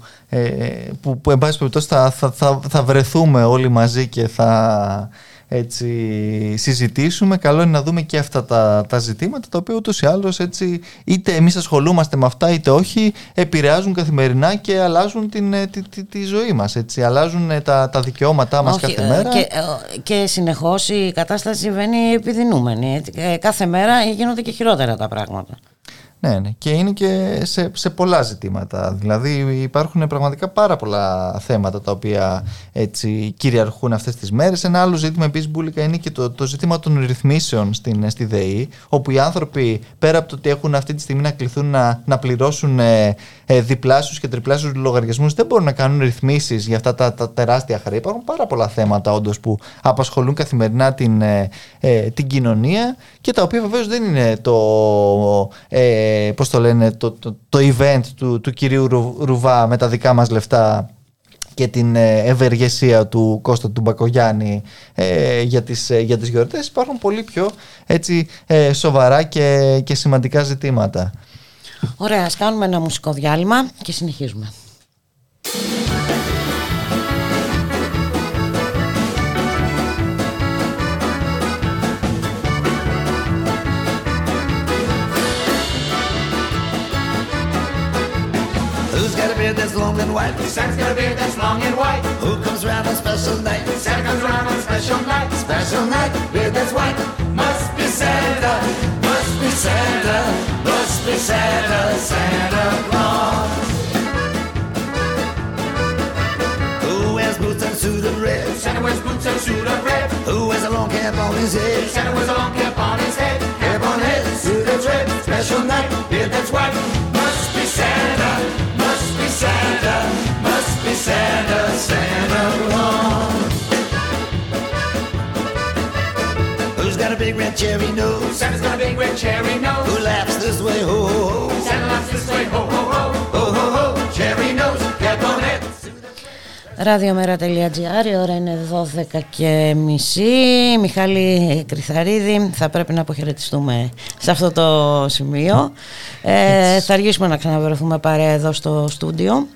που, που εν πάση περιπτώσει θα, θα, θα βρεθούμε όλοι μαζί και θα έτσι, συζητήσουμε. Καλό είναι να δούμε και αυτά τα, τα ζητήματα τα οποία ούτως ή άλλως έτσι, είτε εμείς ασχολούμαστε με αυτά είτε όχι επηρεάζουν καθημερινά και αλλάζουν την, ε, τη, τη, τη ζωή μας. Έτσι. Αλλάζουν ε, τα, τα δικαιώματά μας κάθε ε, μέρα. Και, και συνεχώς η κατάσταση συμβαίνει επιδεινούμενη. Κάθε μέρα γίνονται και χειρότερα τα πράγματα. Ναι, ναι. Και είναι και σε, σε πολλά ζητήματα. Δηλαδή υπάρχουν πραγματικά πάρα πολλά θέματα τα οποία έτσι κυριαρχούν αυτές τις μέρες. Ένα άλλο ζήτημα επίσης, Μπούλικα, είναι και το, το ζήτημα των ρυθμίσεων στην, στη ΔΕΗ, όπου οι άνθρωποι πέρα από το ότι έχουν αυτή τη στιγμή να κληθούν να, να πληρώσουν ε, ε, διπλάσιους και τριπλάσιους λογαριασμούς, δεν μπορούν να κάνουν ρυθμίσεις για αυτά τα, τα τεράστια χρέη. Υπάρχουν πάρα πολλά θέματα όντως που απασχολούν καθημερινά την, ε, ε, την κοινωνία και τα οποία βεβαίως δεν είναι το. Ε, πώς το λένε, το, το, το event του, του κυρίου Ρουβά με τα δικά μας λεφτά και την ε, ευεργεσία του Κώστα του Μπακογιάννη ε, για, τις, ε, για τις γιορτές υπάρχουν πολύ πιο έτσι, ε, σοβαρά και, και σημαντικά ζητήματα. Ωραία, ας κάνουμε ένα μουσικό διάλειμμα και συνεχίζουμε. beard that's long and white. Santa's got a beard that's long and white. Who comes around on special night? Santa comes around on special night. Special night, beard that's white. Must be Santa, must be Santa, must be Santa, Santa Claus. Who wears boots and suit of red? Santa wears boots and suit of red. Who wears a long cap on his head? Santa wears a long cap on his head. Cap on his suited red, special night, beard that's white. Must be Santa, must be Santa, must be Santa, Santa Claus. Big red cherry nose? Santa's got a big red cherry nose. Who laughs this way, ho ho ho? Santa laughs this way, ho ho ho. Ho ho ho, cherry nose, cap on it. Ραδιομέρα.gr, η ώρα είναι 12 και μισή. Μιχάλη Κρυθαρίδη, θα πρέπει να αποχαιρετιστούμε σε αυτό το σημείο. Ε, θα αργήσουμε να ξαναβρεθούμε παρέα εδώ στο στούντιο.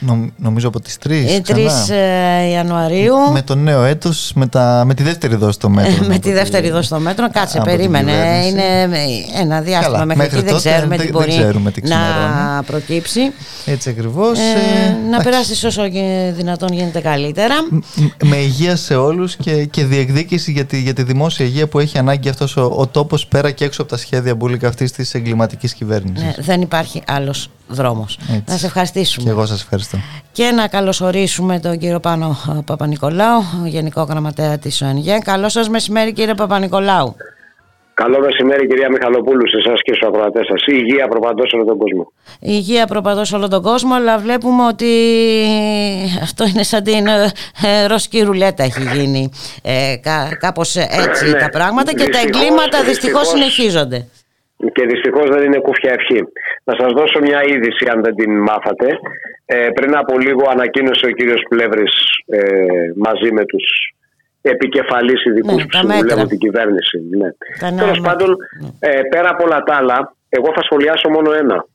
Νο, νομίζω από τις 3 Ε, 3 ε, Ιανουαρίου. Με το νέο έτος, με, τα, με τη δεύτερη δόση των μέτρων. με τη δεύτερη δόση των μέτρων. Κάτσε, από την περίμενε. κυβέρνηση. Είναι ένα διάστημα Καλά, μέχρι, μέχρι εκεί. Δεν τότε ξέρουμε δεν- τι δεν μπορεί ξέρουμε τι να ξημερώνει. προκύψει. Έτσι ακριβώς. Ε, ε, να εντάξει. περάσεις όσο και δυνατόν γίνεται καλύτερα. Μ- με υγεία σε όλους και, και διεκδίκηση για τη, για τη δημόσια υγεία που έχει ανάγκη αυτός ο, ο τόπος πέρα και έξω από τα σχέδια μπουλίκα αυτής της εγκληματικής κυβέρνησης. Ναι, δεν υπάρχει άλλος δρόμος. Έτσι. Να σε ευχαριστήσουμε. Και εγώ σας ευχαριστώ. Και να καλωσορίσουμε τον κύριο Πάνο ε, Παπα-Νικολάου, Γενικό Γραμματέα της ΟΕΝΓΕ. Καλό σας μεσημέρι κύριε Παπα-Νικολάου. Καλό μεσημέρι κυρία Μιχαλοπούλου σε εσάς και στους ακροατές σας. Η υγεία προπαντός σε όλο τον κόσμο. Η υγεία προπαντός σε όλο τον κόσμο, αλλά βλέπουμε ότι αυτό είναι σαν την ε, ε, ρωσική ρουλέτα έχει γίνει ε, κα, κάπως έτσι Ναι. τα πράγματα και τα Δυστυχώς, εγκλήματα δυστυχώς δυστυχώς. συνεχίζονται. Και δυστυχώς δεν είναι κούφια ευχή. Να σας δώσω μια είδηση αν δεν την μάθατε. Ε, πριν από λίγο ανακοίνωσε ο κύριος Πλεύρης ε, μαζί με τους επικεφαλής ειδικούς Ναι, που τα συμβουλεύουν μέτρα. την κυβέρνηση. Ναι. Τα νέα Τέλος μέτρα. πάντων, ε, πέρα από όλα τα άλλα, εγώ θα σχολιάσω μόνο ένα.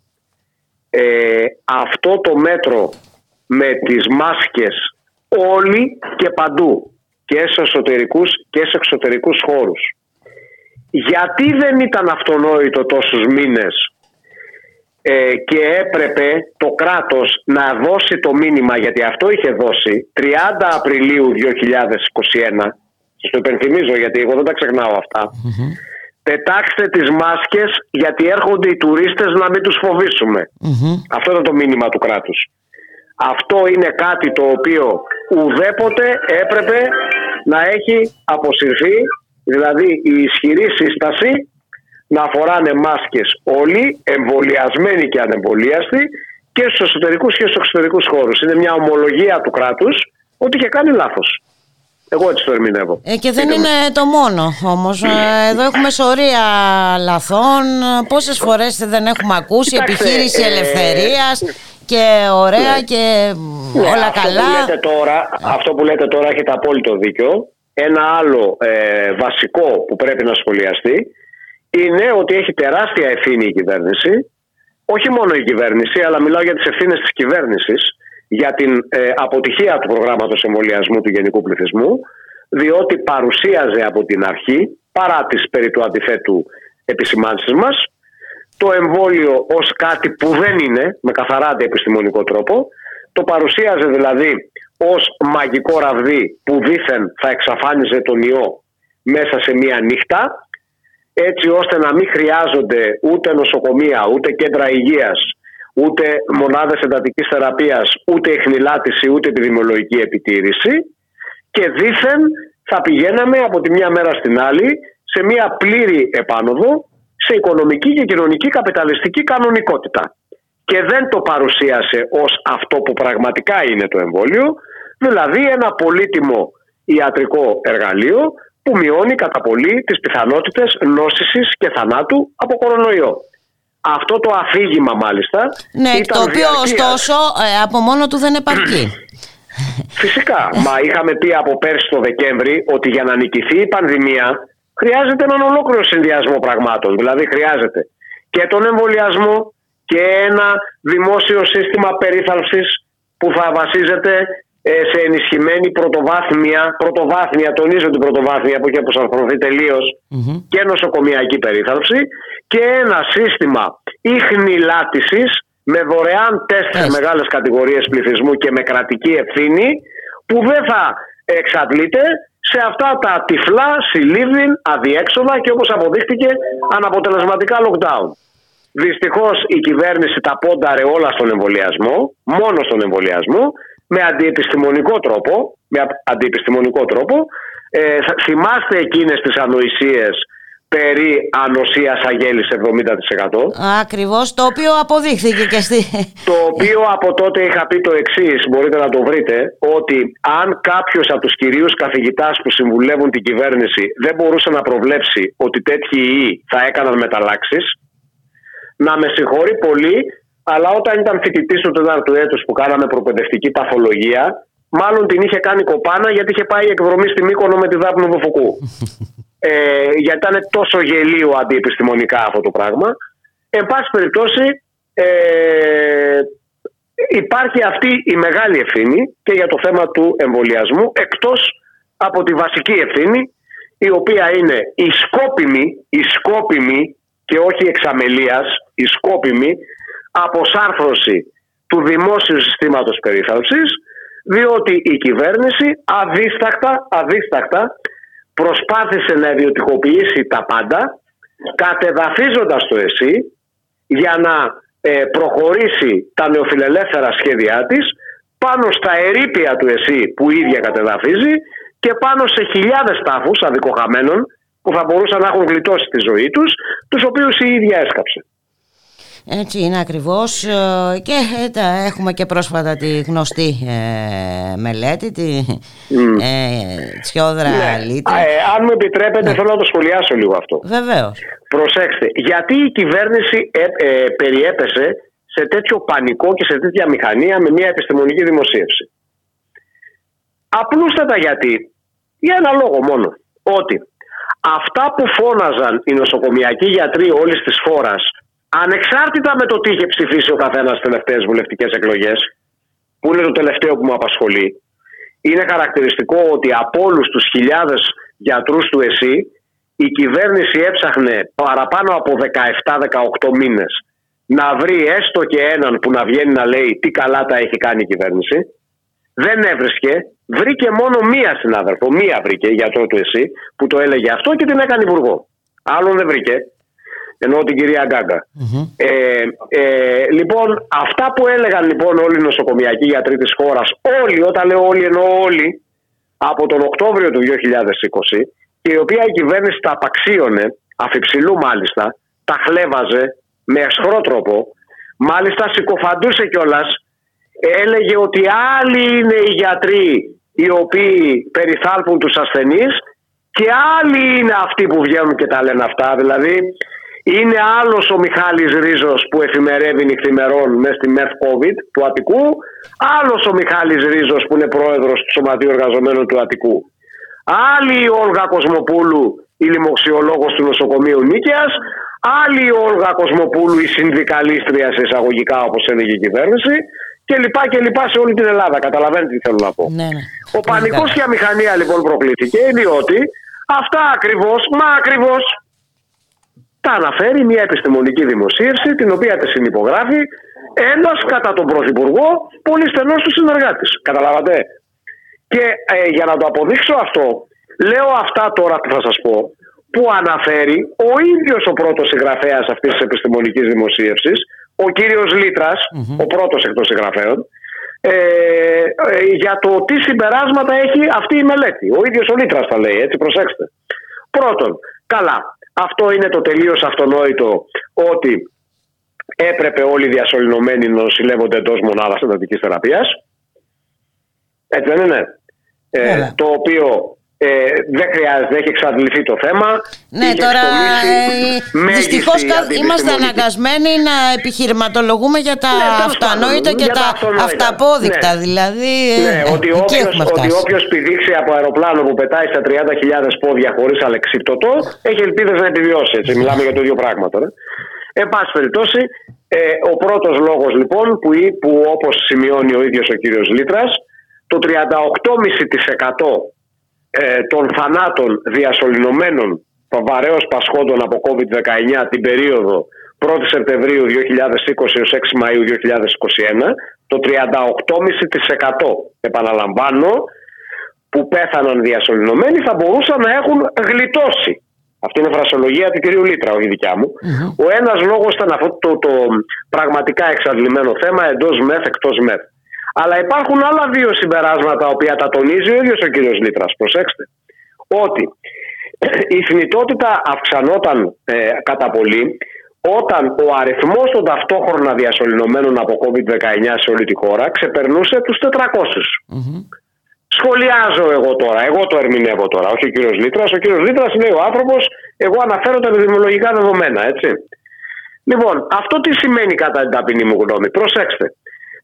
Ε, αυτό το μέτρο με τις μάσκες όλοι και παντού και σε εσωτερικούς και σε εξωτερικούς χώρους. Γιατί δεν ήταν αυτονόητο τόσους μήνες ε, και έπρεπε το κράτος να δώσει το μήνυμα γιατί αυτό είχε δώσει 30 Απριλίου 2021 σας το υπενθυμίζω γιατί εγώ δεν τα ξεχνάω αυτά πετάξτε τις μάσκες γιατί έρχονται οι τουρίστες να μην τους φοβήσουμε. Μμμ. αυτό ήταν το μήνυμα του κράτους. Αυτό είναι κάτι το οποίο ουδέποτε έπρεπε να έχει αποσυρθεί δηλαδή η ισχυρή σύσταση να φοράνε μάσκες όλοι, εμβολιασμένοι και ανεμβολίαστοι και στους εσωτερικούς και στους εξωτερικούς χώρους. Είναι μια ομολογία του κράτους ότι είχε κάνει λάθος. Εγώ έτσι το ερμηνεύω. Ε, και δεν Είτε με- είναι το μόνο όμως. Ε, Εδώ έχουμε σωρία λαθών. Πόσες φορές δεν έχουμε ακούσει Κοιτάξτε, επιχείρηση ε, ελευθερίας και ωραία και Ναι, όλα αυτό καλά. Που λέτε τώρα, αυτό που λέτε τώρα έχετε απόλυτο δίκιο. Ένα άλλο ε, βασικό που πρέπει να σχολιαστεί είναι ότι έχει τεράστια ευθύνη η κυβέρνηση. Όχι μόνο η κυβέρνηση, αλλά μιλάω για τις ευθύνες της κυβέρνησης για την ε, αποτυχία του προγράμματος εμβολιασμού του γενικού πληθυσμού, διότι παρουσίαζε από την αρχή, παρά τις περί του αντιθέτου επισημάνσεις μας, το εμβόλιο ως κάτι που δεν είναι, με καθαρά αντιεπιστημονικό τρόπο, το παρουσίαζε δηλαδή ως μαγικό ραβδί που δήθεν θα εξαφάνιζε τον ιό μέσα σε μία νύχτα, έτσι ώστε να μην χρειάζονται ούτε νοσοκομεία, ούτε κέντρα υγείας, ούτε μονάδες εντατικής θεραπείας, ούτε εχνηλάτηση, ούτε επιδημιολογική επιτήρηση και δήθεν θα πηγαίναμε από τη μια μέρα στην άλλη σε μια πλήρη επάνωδο σε οικονομική και κοινωνική καπιταλιστική κανονικότητα. Και δεν το παρουσίασε ως αυτό που πραγματικά είναι το εμβόλιο, δηλαδή ένα πολύτιμο ιατρικό εργαλείο που μειώνει κατά πολύ τις πιθανότητες νόσησης και θανάτου από κορονοϊό. Αυτό το αφήγημα μάλιστα Ναι, ήταν το οποίο διαρκείας. ωστόσο ε, από μόνο του δεν επαρκεί. Φυσικά. Μα είχαμε πει από πέρσι το Δεκέμβρη ότι για να νικηθεί η πανδημία χρειάζεται έναν ολόκληρο συνδυασμό πραγμάτων. Δηλαδή χρειάζεται και τον εμβολιασμό και ένα δημόσιο σύστημα περίθαλψης που θα βασίζεται ε, σε ενισχυμένη πρωτοβάθμια, πρωτοβάθμια, τονίζω την πρωτοβάθμια που έχει αποσαρθρωθεί τελείως και νοσοκομιακή περίθαλψη και ένα σύστημα ίχνηλάτησης με δωρεάν τεστ σε Τεστ. μεγάλες κατηγορίες πληθυσμού και με κρατική ευθύνη που δεν θα εξαντλείται σε αυτά τα τυφλά, συλλήβδιν, αδιέξοδα και όπως αποδείχτηκε αναποτελεσματικά lockdown. Δυστυχώς η κυβέρνηση τα πόνταρε όλα στον εμβολιασμό, μόνο στον εμβολιασμό, με αντιεπιστημονικό τρόπο, με α- αντιεπιστημονικό τρόπο. Ε, θα- θυμάστε εκείνες τις ανοησίες περί ανοσίας αγέλης 70%. Ακριβώς, το οποίο αποδείχθηκε και στη... Το οποίο από τότε είχα πει το εξής, μπορείτε να το βρείτε, ότι αν κάποιος από τους κυρίους καθηγητάς που συμβουλεύουν την κυβέρνηση δεν μπορούσε να προβλέψει ότι τέτοιοι ιοί θα έκαναν μεταλλάξεις, να με συγχωρεί πολύ, αλλά όταν ήταν φοιτητής του τέταρτου έτους που κάναμε προπαιδευτική παθολογία, μάλλον την είχε κάνει κοπάνα γιατί είχε πάει εκδρομή στη Μύκονο με τη Δάπνο Δοφουκού. ε, γιατί ήταν τόσο γελίο αντιεπιστημονικά αυτό το πράγμα. Εν πάση περιπτώσει, ε, υπάρχει αυτή η μεγάλη ευθύνη και για το θέμα του εμβολιασμού, εκτός από τη βασική ευθύνη, η οποία είναι η σκόπιμη, η σκόπιμη και όχι εξαμελίας, η σκόπιμη αποσάρθρωση του δημόσιου συστήματος περίθαλψης διότι η κυβέρνηση αδίστακτα, αδίστακτα προσπάθησε να ιδιωτικοποιήσει τα πάντα κατεδαφίζοντας το ΕΣΥ για να ε, προχωρήσει τα νεοφιλελεύθερα σχέδιά της πάνω στα ερήπια του ΕΣΥ που η ίδια κατεδαφίζει και πάνω σε χιλιάδες τάφους αδικοχαμένων που θα μπορούσαν να έχουν γλιτώσει τη ζωή τους, τους οποίους η ίδια έσκαψε. Έτσι είναι ακριβώς ε, και ε, έχουμε και πρόσφατα τη γνωστή ε, μελέτη, τη mm. ε, Τσιόδρα ναι. αν μου επιτρέπετε ναι. θέλω να το σχολιάσω λίγο αυτό. Βεβαίως. Προσέξτε, γιατί η κυβέρνηση περιέπεσε σε τέτοιο πανικό και σε τέτοια μηχανία με μια επιστημονική δημοσίευση. Απλούστατα γιατί, για ένα λόγο μόνο, ότι αυτά που φώναζαν οι νοσοκομιακοί γιατροί όλης της χώρας ανεξάρτητα με το τι είχε ψηφίσει ο καθένας στις τελευταίες βουλευτικές εκλογές, που είναι το τελευταίο που μου απασχολεί, είναι χαρακτηριστικό ότι από όλους τους χιλιάδες γιατρούς του ΕΣΥ, η κυβέρνηση έψαχνε παραπάνω από 17-18 μήνες να βρει έστω και έναν που να βγαίνει να λέει τι καλά τα έχει κάνει η κυβέρνηση. Δεν έβρισκε. Βρήκε μόνο μία συνάδελφο, μία βρήκε γιατρό του ΕΣΥ που το έλεγε αυτό και την έκανε υπουργό. Άλλον δεν βρήκε εννοώ την κυρία Ε, ε, λοιπόν, αυτά που έλεγαν λοιπόν όλοι οι νοσοκομιακοί γιατροί της χώρας, όλοι, όταν λέω όλοι εννοώ όλοι, από τον Οκτώβριο του 2020 και η οποία η κυβέρνηση τα απαξίωνε, αφιψηλού μάλιστα, τα χλέβαζε με ασχρό τρόπο, μάλιστα συκοφαντούσε κιόλας, έλεγε ότι άλλοι είναι οι γιατροί οι οποίοι περιθάλπουν τους ασθενείς και άλλοι είναι αυτοί που βγαίνουν και τα λένε αυτά. Δηλαδή είναι άλλος ο Μιχάλης Ρίζος που εφημερεύει νυχθημερών μέσα στη ΜΕΘ COVID του Αττικού. Άλλος ο Μιχάλης Ρίζος που είναι πρόεδρος του Σωματείου Εργαζομένων του Αττικού. Άλλη η Όλγα Κοσμοπούλου, η λοιμοξιολόγος του νοσοκομείου Νίκαιας. Άλλη η Όλγα Κοσμοπούλου, η συνδικαλίστρια σε εισαγωγικά όπως έλεγε η κυβέρνηση. Και λοιπά και λοιπά σε όλη την Ελλάδα. Καταλαβαίνετε τι θέλω να πω. Ναι, ναι. Ο πανικός και η αμηχανία λοιπόν προκλήθηκε διότι αυτά ακριβώς, μα ακριβώς τα αναφέρει μια επιστημονική δημοσίευση την οποία της συνυπογράφει ένας κατά τον Πρωθυπουργό πολύ στενός του συνεργάτης. Καταλάβατε; Και ε, για να το αποδείξω αυτό, λέω αυτά τώρα που θα σας πω, που αναφέρει ο ίδιος ο πρώτος συγγραφέας αυτής της επιστημονικής δημοσίευσης, ο κύριος ο πρώτος εκ των συγγραφέων, ε, ε, για το τι συμπεράσματα έχει αυτή η μελέτη. Ο ίδιος ο Λίτρας τα λέει, έτσι προσέξτε. Πρώτον, καλά, αυτό είναι το τελείως αυτονόητο ότι έπρεπε όλοι οι διασωληνωμένοι να νοσηλεύονται εντός μονάδας εντατικής θεραπείας. Έτσι δεν είναι; Ε, το οποίο ε, δεν χρειάζεται, έχει εξαντληθεί το θέμα. Ναι, τώρα ε, δυστυχώς είμαστε αναγκασμένοι να επιχειρηματολογούμε για τα ναι, αυτονόητα και τα, αυταπόδεικτα. Ναι. Δηλαδή, ναι, ε, ότι όποιο πηδήξει από αεροπλάνο που πετάει στα 30.000 πόδια χωρίς αλεξίπτωτο, έχει ελπίδες να επιβιώσει. Έτσι. Μιλάμε για το ίδιο πράγμα τώρα. Εν πάση περιπτώσει, ε, ο πρώτος λόγος λοιπόν που, που όπως σημειώνει ο ίδιος ο κύριος Λίτρας, το 38,5% ε, των θανάτων διασωληνωμένων βαρέως πασχόντων από COVID-19 την περίοδο 1η Σεπτεμβρίου 2020 έως 6 Μαΐου 2021 το 38,5% επαναλαμβάνω που πέθαναν διασωληνωμένοι θα μπορούσαν να έχουν γλιτώσει. Αυτή είναι φρασολογία του κυρίου Λίτρα, όχι δικιά μου. Ο ένας λόγος ήταν αυτό το, το, πραγματικά εξαντλημένο θέμα εντός ΜΕΘ, εκτός ΜΕΘ. Αλλά υπάρχουν άλλα δύο συμπεράσματα, τα οποία τα τονίζει ο ίδιος ο κύριος Λίτρας. Προσέξτε. Ότι η θνητότητα αυξανόταν ε, κατά πολύ όταν ο αριθμός των ταυτόχρονα διασωληνωμένων από COVID-19 σε όλη τη χώρα ξεπερνούσε τους 400. Σχολιάζω εγώ τώρα, εγώ το ερμηνεύω τώρα, όχι ο κύριος Λίτρας. Ο κύριος Λίτρας είναι ο άνθρωπος, εγώ αναφέρω τα επιδημιολογικά δεδομένα, έτσι. Λοιπόν, αυτό τι σημαίνει κατά την ταπεινή μου γνώμη; Προσέξτε.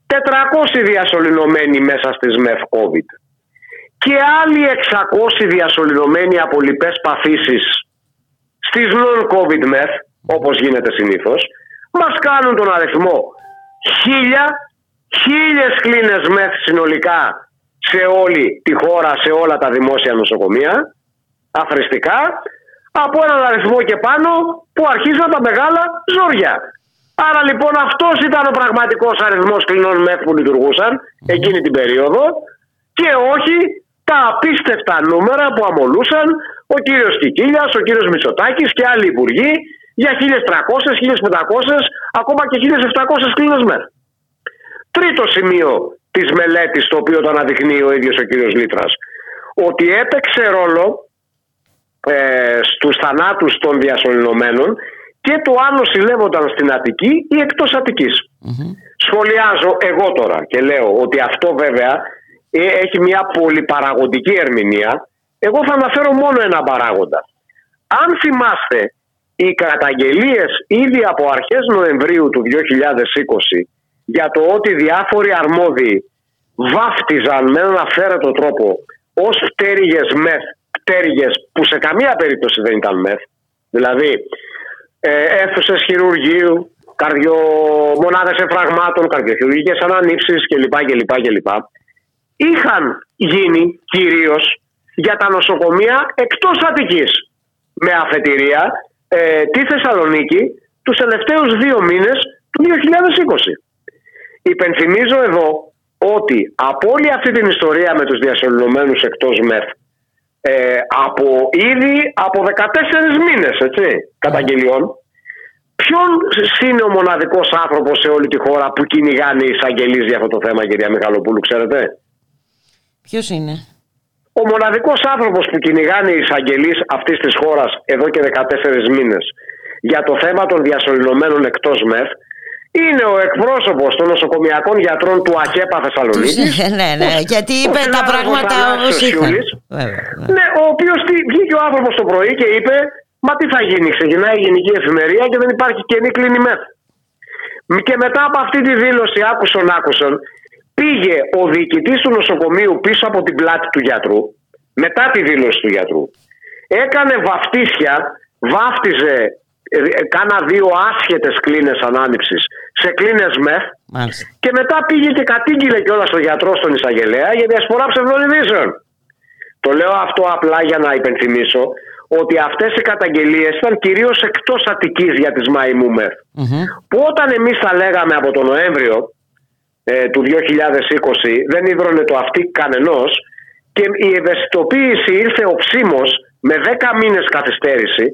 400 διασωληνωμένοι μέσα στις ΜΕΘ COVID και άλλοι 600 διασωληνωμένοι από λοιπές παθήσεις στις non-COVID MEF, όπως γίνεται συνήθως, μας κάνουν τον αριθμό χίλια, χίλιες κλίνες MEF συνολικά σε όλη τη χώρα, σε όλα τα δημόσια νοσοκομεία, αφριστικά, από έναν αριθμό και πάνω που αρχίζουν τα μεγάλα ζόρια. Άρα λοιπόν αυτός ήταν ο πραγματικός αριθμός κλινών ΜΕΘ που λειτουργούσαν εκείνη την περίοδο και όχι τα απίστευτα νούμερα που αμολούσαν ο κύριος Κικίλιας, ο κύριος Μητσοτάκης και άλλοι υπουργοί για 1.300, 1.500, ακόμα και 1.700 κλίνες ΜΕΘ. Τρίτο σημείο της μελέτης το οποίο το αναδεικνύει ο ίδιος ο κύριος Λίτρας ότι έπαιξε ρόλο ε, στους θανάτους των διασωληνωμένων και το αν νοσηλεύονταν στην Αττική ή εκτός Σχολιάζω εγώ τώρα και λέω ότι αυτό βέβαια ε, έχει μια πολυπαραγωγική ερμηνεία. Εγώ θα αναφέρω μόνο ένα παράγοντα. Αν θυμάστε, οι καταγγελίες ήδη από αρχές Νοεμβρίου του 2020 για το ότι διάφοροι αρμόδιοι βάφτιζαν με έναν αφαίρετο τρόπο ως πτέρυγες μεθ, πτέρυγες που σε καμία περίπτωση δεν ήταν μεθ, δηλαδή ε, αίθουσες χειρουργείου, καρδιο, μονάδες εφραγμάτων, καρδιοχειρουργικές ανανήψεις κλπ. κλπ, κλπ. Είχαν γίνει κυρίως για τα νοσοκομεία εκτός Αττικής με αφετηρία ε, τη Θεσσαλονίκη τους τελευταίους δύο μήνες του 2020. Υπενθυμίζω εδώ ότι από όλη αυτή την ιστορία με τους διασωληνωμένους εκτός ΜΕΘ ε, από ήδη από 14 μήνες έτσι, καταγγελιών. Ποιον είναι ο μοναδικός άνθρωπος σε όλη τη χώρα που κυνηγάνε οι εισαγγελείς για αυτό το θέμα κυρία Μιχαλοπούλου ξέρετε; Ποιος είναι; Ο μοναδικός άνθρωπος που κυνηγάνε οι εισαγγελείς αυτής της χώρας εδώ και 14 μήνες για το θέμα των διασωληνωμένων εκτός ΜΕΘ είναι ο εκπρόσωπος των νοσοκομιακών γιατρών του ΑΚΕΠΑ Θεσσαλονίκη. ναι, ναι, ναι, γιατί είπε τα πράγματα όπως είχαν. Ναι. ναι, ο οποίος βγήκε ο άνθρωπος το πρωί και είπε, Μα τι θα γίνει, ξεκινάει η γενική εφημερία και δεν υπάρχει καινή κλίνη μεθ. Και μετά από αυτή τη δήλωση άκουσον άκουσον, πήγε ο διοικητής του νοσοκομείου πίσω από την πλάτη του γιατρού, μετά τη δήλωση του γιατρού, έκανε βαφτίσια, βάφτιζε ε, κάνα δύο άσχετες κλίνες ανάνυψη σε κλίνες μεθ. Και μετά πήγε και κατήγγειλε κιόλας στον γιατρό στον Ισαγελέα για διασπορά ψευδονιδήσεων. Το λέω αυτό απλά για να υπενθυμίσω ότι αυτές οι καταγγελίες ήταν κυρίως εκτός Αττικής για τις Μαϊμού μεθ. Που όταν εμείς τα λέγαμε από τον Νοέμβριο ε, του 2020 δεν ήδρωνε το αυτή κανενός και η ευαισθητοποίηση ήρθε οψίμως με 10 μήνες καθυστέρηση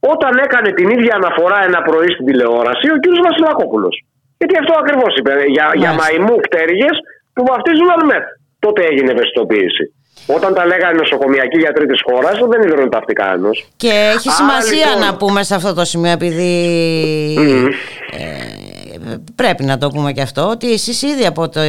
όταν έκανε την ίδια αναφορά ένα πρωί στην τηλεόραση ο κ. Βασιλακόπουλος. Γιατί αυτό ακριβώς είπε. Για, για μαϊμού πτέρυγε που βαφτίζουν αλμεθ. Τότε έγινε ευαισθητοποίηση. Όταν τα λέγανε νοσοκομιακοί γιατροί της χώρας, δεν είδαν τα αυτικά ενό. Και έχει σημασία λοιπόν... να πούμε σε αυτό το σημείο, επειδή πρέπει να το πούμε και αυτό, ότι εσείς ήδη από, το,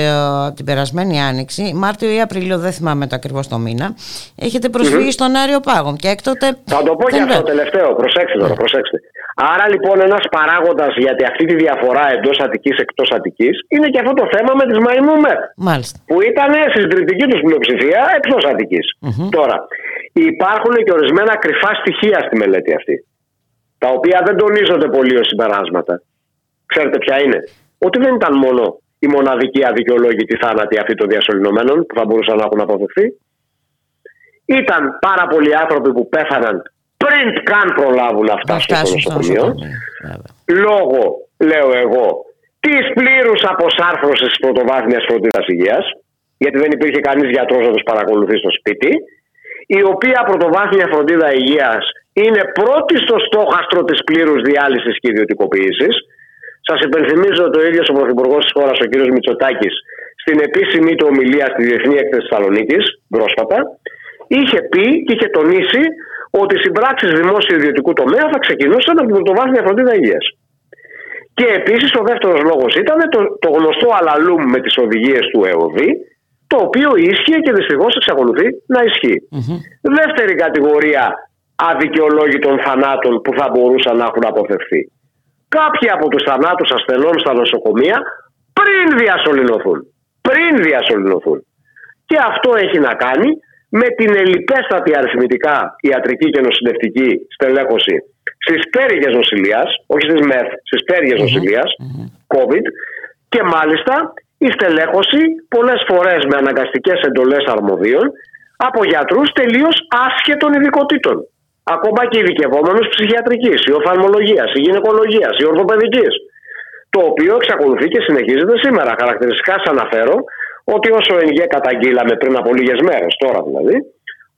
την περασμένη άνοιξη, Μάρτιο ή Απρίλιο, δεν θυμάμαι το ακριβώς το μήνα, έχετε στον Άριο Πάγο. Και έκτοτε. Θα το πω και αυτό τελευταίο. Προσέξτε τώρα, προσέξτε. Άρα λοιπόν ένας παράγοντας για αυτή τη διαφορά εντός Αττικής εκτός Αττικής είναι και αυτό το θέμα με τις Μαϊμού Μάλιστα. Που ήταν στη συντριπτική τους πλειοψηφία εκτός Αττικής. Τώρα, υπάρχουν και ορισμένα κρυφά στοιχεία στη μελέτη αυτή. Τα οποία δεν τονίζονται πολύ ως συμπεράσματα. Ξέρετε ποια είναι; Ότι δεν ήταν μόνο η μοναδική αδικαιολόγητη θάνατη αυτή των διασωληνωμένων που θα μπορούσαν να έχουν αποδεχθεί. Ήταν πάρα πολλοί άνθρωποι που πέθαναν πριν καν προλάβουν να φτάσουν στο νοσοκομείο. Λόγω, λέω εγώ, της πλήρους αποσάρθρωσης τη πρωτοβάθμιας φροντίδας υγείας, γιατί δεν υπήρχε κανείς γιατρός να τους παρακολουθεί στο σπίτι, η οποία πρωτοβάθμια φροντίδα υγείας είναι πρώτη στο στόχαστρο της πλήρους διάλυσης και ιδιωτικοποίησης. Σας υπενθυμίζω το ίδιος ο Πρωθυπουργός της χώρας, ο κ. Μητσοτάκης, στην επίσημη του ομιλία στη Διεθνή Έκθεση Θεσσαλονίκης πρόσφατα, είχε πει και είχε τονίσει ότι οι συμπράξεις δημόσιο ιδιωτικού τομέα θα ξεκινούσαν από την πρωτοβάθμια φροντίδα υγείας. Και επίσης ο δεύτερος λόγος ήταν το, το γνωστό αλαλούμ με τις οδηγίες του ΕΟΔΗ, το οποίο ίσχυε και δυστυχώς εξακολουθεί να ισχύει. Δεύτερη κατηγορία αδικαιολόγητων θανάτων που θα μπορούσαν να έχουν αποφευθεί. Κάποιοι από τους θανάτους ασθενών στα νοσοκομεία πριν διασωληνωθούν. Πριν διασωληνωθούν. Και αυτό έχει να κάνει με την ελληπέστατη αριθμητικά ιατρική και νοσηλευτική στελέχωση στις πτέρυγε νοσηλείας, όχι στις ΜΕΘ, στις πτέρυγε νοσηλείας, COVID, και μάλιστα η στελέχωση πολλές φορές με αναγκαστικές εντολές αρμοδίων από γιατρούς τελείως άσχετων ειδικοτήτων. Ακόμα και ειδικευόμενου ψυχιατρικής, η οφθαλμολογίας, η γυναικολογίας, η ορθοπαιδικής. Το οποίο εξακολουθεί και συνεχίζεται σήμερα. Χαρακτηριστικά σας αναφέρω ότι όσο εν γέ καταγγείλαμε πριν από λίγες μέρες, τώρα δηλαδή,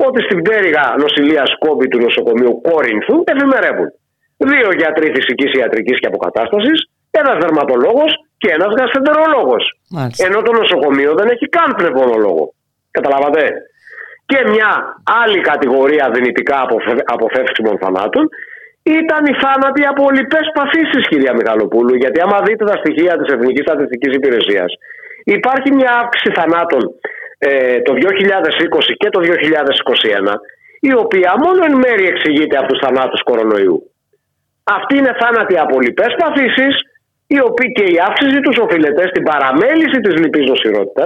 ότι στην πτέρυγα νοσηλείας κόμπη του νοσοκομείου Κόρινθου εφημερεύουν δύο γιατροί φυσικής ιατρικής και αποκατάστασης, ένας δερματολόγος και ένας γαστεντερολόγος. Ενώ το νοσοκομείο δεν έχει καν πνευμονολόγο. Καταλάβατε; Και μια άλλη κατηγορία δυνητικά αποφεύξιμων θανάτων ήταν οι θάνατοι από λοιπέ παθήσεις, κυρία Μιχαλοπούλου. Γιατί άμα δείτε τα στοιχεία της Εθνικής Στατιστικής Υπηρεσίας, υπάρχει μια αύξηση θανάτων ε, το 2020 και το 2021, η οποία μόνο εν μέρει εξηγείται από τους θανάτους κορονοϊού. Αυτή είναι θάνατοι από λοιπέ παθήσεις, οι οποίοι και η αύξηση τους οφείλεται στην παραμέληση της λυπής νοσηρότητα,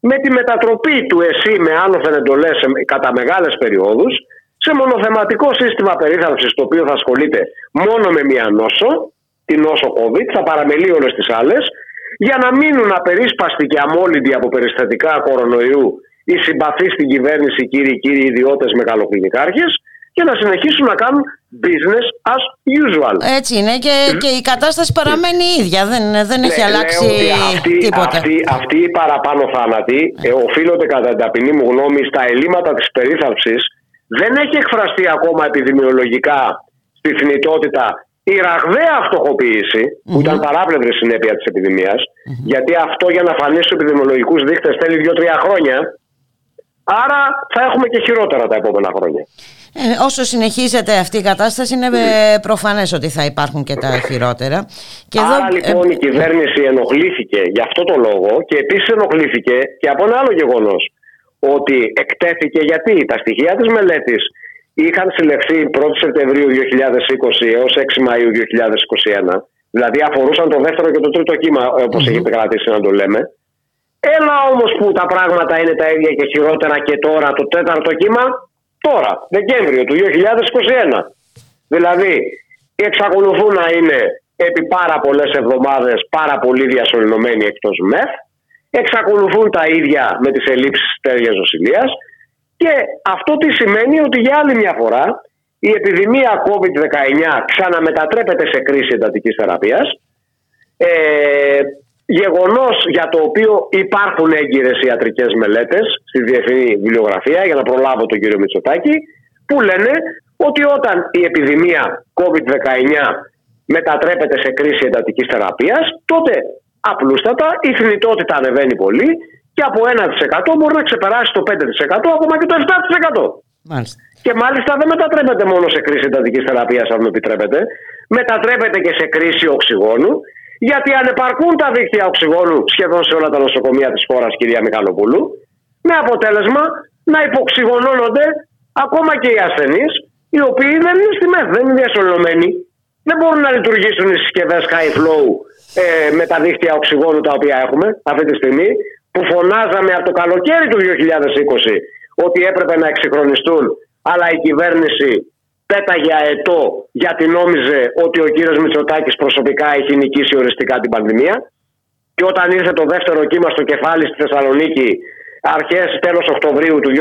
με τη μετατροπή του ΕΣΥ με άνωθεν εντολές κατά μεγάλες περιόδους σε μονοθεματικό σύστημα περίθαλψης το οποίο θα ασχολείται μόνο με μία νόσο, την νόσο COVID, θα παραμελεί όλες τις άλλες, για να μείνουν απερίσπαστοι και αμόλυντοι από περιστατικά κορονοϊού οι συμπαθείς στην κυβέρνηση κύριοι κύριοι ιδιώτες μεγαλοκλινικάρχες και να συνεχίσουν να κάνουν business as usual. Έτσι είναι και, και η κατάσταση παραμένει η ίδια, δεν, δεν έχει ναι, αλλάξει αυτή, τίποτα. Αυτοί, αυτοί οι παραπάνω θάνατοι ε, οφείλονται κατά την ταπεινή μου γνώμη στα ελλείμματα της περίθαλψης δεν έχει εκφραστεί ακόμα επιδημιολογικά στη θνητότητα η ραγδαία που ήταν παράπλευρη συνέπεια της επιδημια γιατί αυτό για να φανεί στους επιδημιολογικούς δείκτες θέλει 2-3 χρόνια. Άρα θα έχουμε και χειρότερα τα επόμενα χρόνια. Ε, όσο συνεχίζεται αυτή η κατάσταση είναι ε, προφανές ότι θα υπάρχουν και τα χειρότερα. Και Άρα εδώ... λοιπόν η κυβέρνηση ενοχλήθηκε για αυτό το λόγο και επίσης ενοχλήθηκε και από ένα άλλο γεγονός ότι εκτέθηκε γιατί τα στοιχεία της μελέτης είχαν συλλεχθεί 1η Σεπτεμβρίου 2020 έως 6 Μαΐου 2021 δηλαδή αφορούσαν το δεύτερο και το τρίτο κύμα όπως mm-hmm. έχει επικρατήσει να το λέμε Έλα όμως που τα πράγματα είναι τα ίδια και χειρότερα και τώρα το τέταρτο κύμα τώρα, Δεκέμβριο του 2021 δηλαδή εξακολουθούν να είναι επί πάρα πολλές εβδομάδες πάρα πολύ διασωληνωμένοι εκτός ΜΕΘ. Εξακολουθούν τα ίδια με τις ελλείψεις τέργειας νοσηλείας και αυτό τι σημαίνει ότι για άλλη μια φορά η επιδημία COVID-19 ξαναμετατρέπεται σε κρίση εντατικής θεραπείας. Ε, γεγονός για το οποίο υπάρχουν έγκυρες ιατρικές μελέτες στη διεθνή βιβλιογραφία για να προλάβω τον κύριο Μητσοτάκη που λένε ότι όταν η επιδημία COVID-19 μετατρέπεται σε κρίση εντατικής θεραπείας τότε απλούστατα η θνητότητα ανεβαίνει πολύ και από 1% μπορεί να ξεπεράσει το 5% ακόμα και το 7%. Μάλιστα. Και μάλιστα δεν μετατρέπεται μόνο σε κρίση εντατικής θεραπείας, αν μου επιτρέπετε. Μετατρέπεται και σε κρίση οξυγόνου, γιατί ανεπαρκούν τα δίκτυα οξυγόνου σχεδόν σε όλα τα νοσοκομεία της χώρας, κυρία Μιχαλοπούλου, με αποτέλεσμα να υποξυγονώνονται ακόμα και οι ασθενείς, οι οποίοι δεν είναι στη ΜΕΘ, δεν είναι διασωλωμένοι. Δεν μπορούν να λειτουργήσουν οι συσκευές high flow ε, με τα δίκτυα οξυγόνου τα οποία έχουμε αυτή τη στιγμή, που φωνάζαμε από το καλοκαίρι του 2020 ότι έπρεπε να εξυγχρονιστούν, αλλά η κυβέρνηση πέταγε αετό γιατί νόμιζε ότι ο κύριος Μητσοτάκης προσωπικά έχει νικήσει οριστικά την πανδημία και όταν ήρθε το δεύτερο κύμα στο κεφάλι στη Θεσσαλονίκη αρχές τέλος Οκτωβρίου του 2020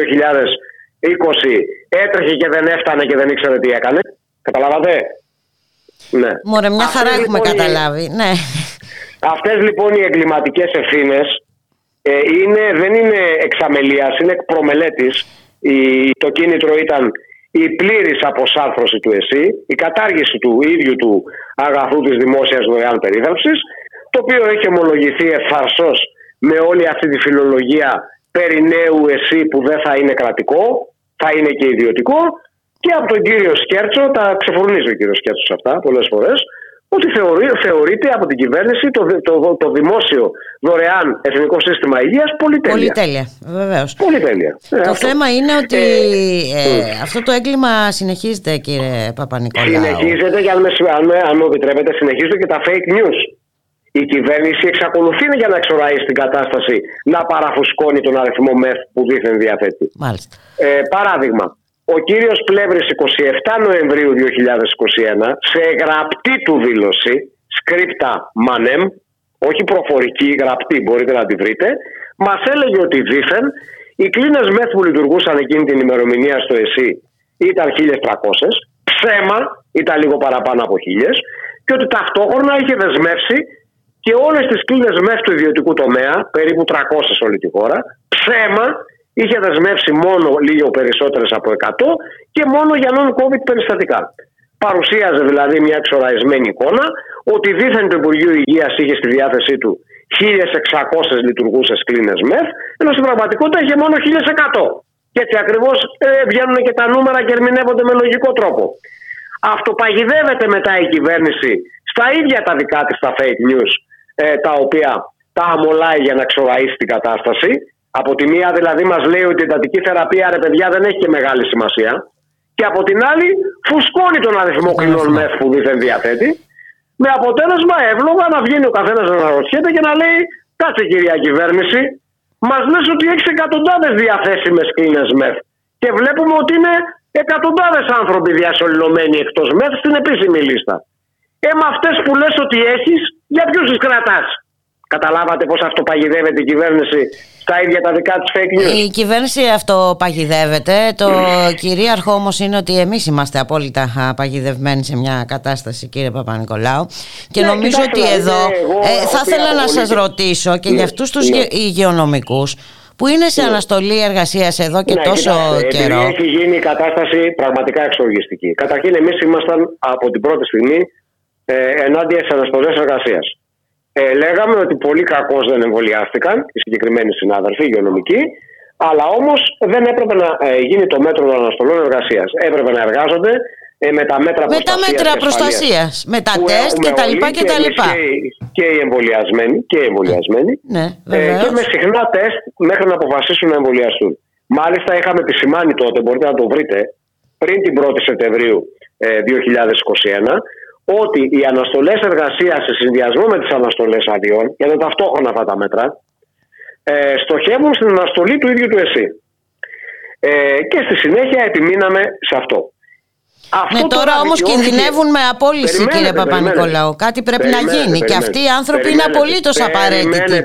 έτρεχε και δεν έφτανε και δεν ήξερε τι έκανε. Καταλάβατε; Ναι. Μωρέ, μια χαρά έχουμε λοιπόν καταλάβει. Ναι. Αυτές λοιπόν οι εγκληματικές ευθύνες ε, είναι, δεν είναι εξαμελίας, είναι προμελέτης. Η, το κίνητρο ήταν η πλήρης αποσάρθρωση του ΕΣΥ, η κατάργηση του ίδιου του αγαθού της δημόσιας δωρεάν περίθαλψης, το οποίο έχει ομολογηθεί εφαρσός με όλη αυτή τη φιλολογία περί νέου ΕΣΥ που δεν θα είναι κρατικό, θα είναι και ιδιωτικό. Και από τον κύριο Σκέρτσο, τα ξεφουρνίζει ο κύριος Σκέρτσος αυτά πολλές φορές, ότι θεωρεί, θεωρείται από την κυβέρνηση το, το, το, δημόσιο δωρεάν εθνικό σύστημα υγείας πολυτέλεια. Πολυτέλεια, βεβαίως. Πολυτέλεια. Ε, το θέμα είναι ότι ε, ε, αυτό το έγκλημα συνεχίζεται κύριε Παπα-Νικολάου. Συνεχίζεται και αν, με, αν, αν μου επιτρέπετε συνεχίζεται και τα fake news. Η κυβέρνηση εξακολουθεί για να εξοραεί στην κατάσταση να παραφουσκώνει τον αριθμό ΜΕΘ που δίθεν διαθέτει. Μάλιστα. Ε, παράδειγμα, ο κύριος Πλεύρης 27 Νοεμβρίου 2021 σε γραπτή του δήλωση, σκρίπτα μανέμ, όχι προφορική, γραπτή, μπορείτε να τη βρείτε, μας έλεγε ότι δήθεν οι κλίνες μεθ που λειτουργούσαν εκείνη την ημερομηνία στο ΕΣΥ ήταν 1.300, ψέμα ήταν λίγο παραπάνω από 1.000 και ότι ταυτόχρονα είχε δεσμεύσει και όλες τις κλίνες μεθ του ιδιωτικού τομέα, περίπου 300 σε όλη τη χώρα, ψέμα είχε δεσμεύσει μόνο λίγο περισσότερες από 100 και μόνο για non-COVID περιστατικά. Παρουσίαζε δηλαδή μια εξοραϊσμένη εικόνα ότι δίθεν το Υπουργείο Υγείας είχε στη διάθεσή του 1.600 λειτουργούσες κλίνες ΜΕΘ, ενώ στην πραγματικότητα είχε μόνο 1.100. Και έτσι ακριβώς ε, βγαίνουν και τα νούμερα και ερμηνεύονται με λογικό τρόπο. Αυτοπαγιδεύεται μετά η κυβέρνηση στα ίδια τα δικά της τα fake news, ε, τα οποία τα αμολάει για να ξοραίσει την κατάσταση από τη μία δηλαδή μας λέει ότι η εντατική θεραπεία ρε παιδιά δεν έχει και μεγάλη σημασία και από την άλλη φουσκώνει τον αριθμό κλινών μεθ που δίθεν διαθέτει με αποτέλεσμα εύλογα να βγαίνει ο καθένας να αναρωτιέται και να λέει κάτσε κυρία κυβέρνηση μας λες ότι έχεις εκατοντάδες διαθέσιμες κλίνες μεθ και βλέπουμε ότι είναι εκατοντάδες άνθρωποι διασωληνωμένοι εκτός μεθ στην επίσημη λίστα. Ε, με αυτές που λες ότι έχεις, για ποιους τις κρατάς; Καταλάβατε πώς αυτοπαγιδεύεται η κυβέρνηση; Στα ίδια τα δικά της fake news; Η κυβέρνηση αυτοπαγιδεύεται. Το κυρίαρχο όμως είναι ότι εμείς είμαστε απόλυτα παγιδευμένοι σε μια κατάσταση κύριε Παπα-Νικολάου. Και ναι, νομίζω ότι εδώ ε, θα ήθελα να σας ρωτήσω και ναι, για αυτούς τους ναι. υγειονομικούς που είναι σε ναι. αναστολή εργασίας εδώ και ναι, τόσο κοιτάξτε, καιρό. Έχει γίνει η κατάσταση πραγματικά εξοργιστική. Καταρχήν, εμείς ήμασταν από την πρώτη στιγμή ε, ενάντια στις αναστολές εργασίας. Ε, λέγαμε ότι πολύ κακώς δεν εμβολιάστηκαν οι συγκεκριμένοι συνάδελφοι, οι υγειονομικοί, αλλά όμως δεν έπρεπε να ε, γίνει το μέτρο των αναστολών εργασίας. Έπρεπε να εργάζονται ε, με τα μέτρα προστασία. Με τα μέτρα προστασίας, με τα τεστ και τα λοιπά και τα λοιπά. Και, οι εμβολιασμένοι. Και, οι εμβολιασμένοι ναι, ε, και με συχνά τεστ μέχρι να αποφασίσουν να εμβολιαστούν. Μάλιστα είχαμε επισημάνει τότε, μπορείτε να το βρείτε, πριν την 1η Σεπτεμβρίου ε, 2021, ότι οι αναστολές εργασίας σε συνδυασμό με τις αναστολές αδειών, για να ταυτόχρονα αυτά τα μέτρα, ε, στοχεύουν στην αναστολή του ίδιου του ΕΣΥ. Ε, και στη συνέχεια επιμείναμε σε αυτό. Αυτό ναι, τώρα όμως κινδυνεύουν με απόλυση, κύριε Παπα-Νικολάου. Κάτι πρέπει να γίνει. Και αυτοί οι άνθρωποι είναι απολύτως απαραίτητοι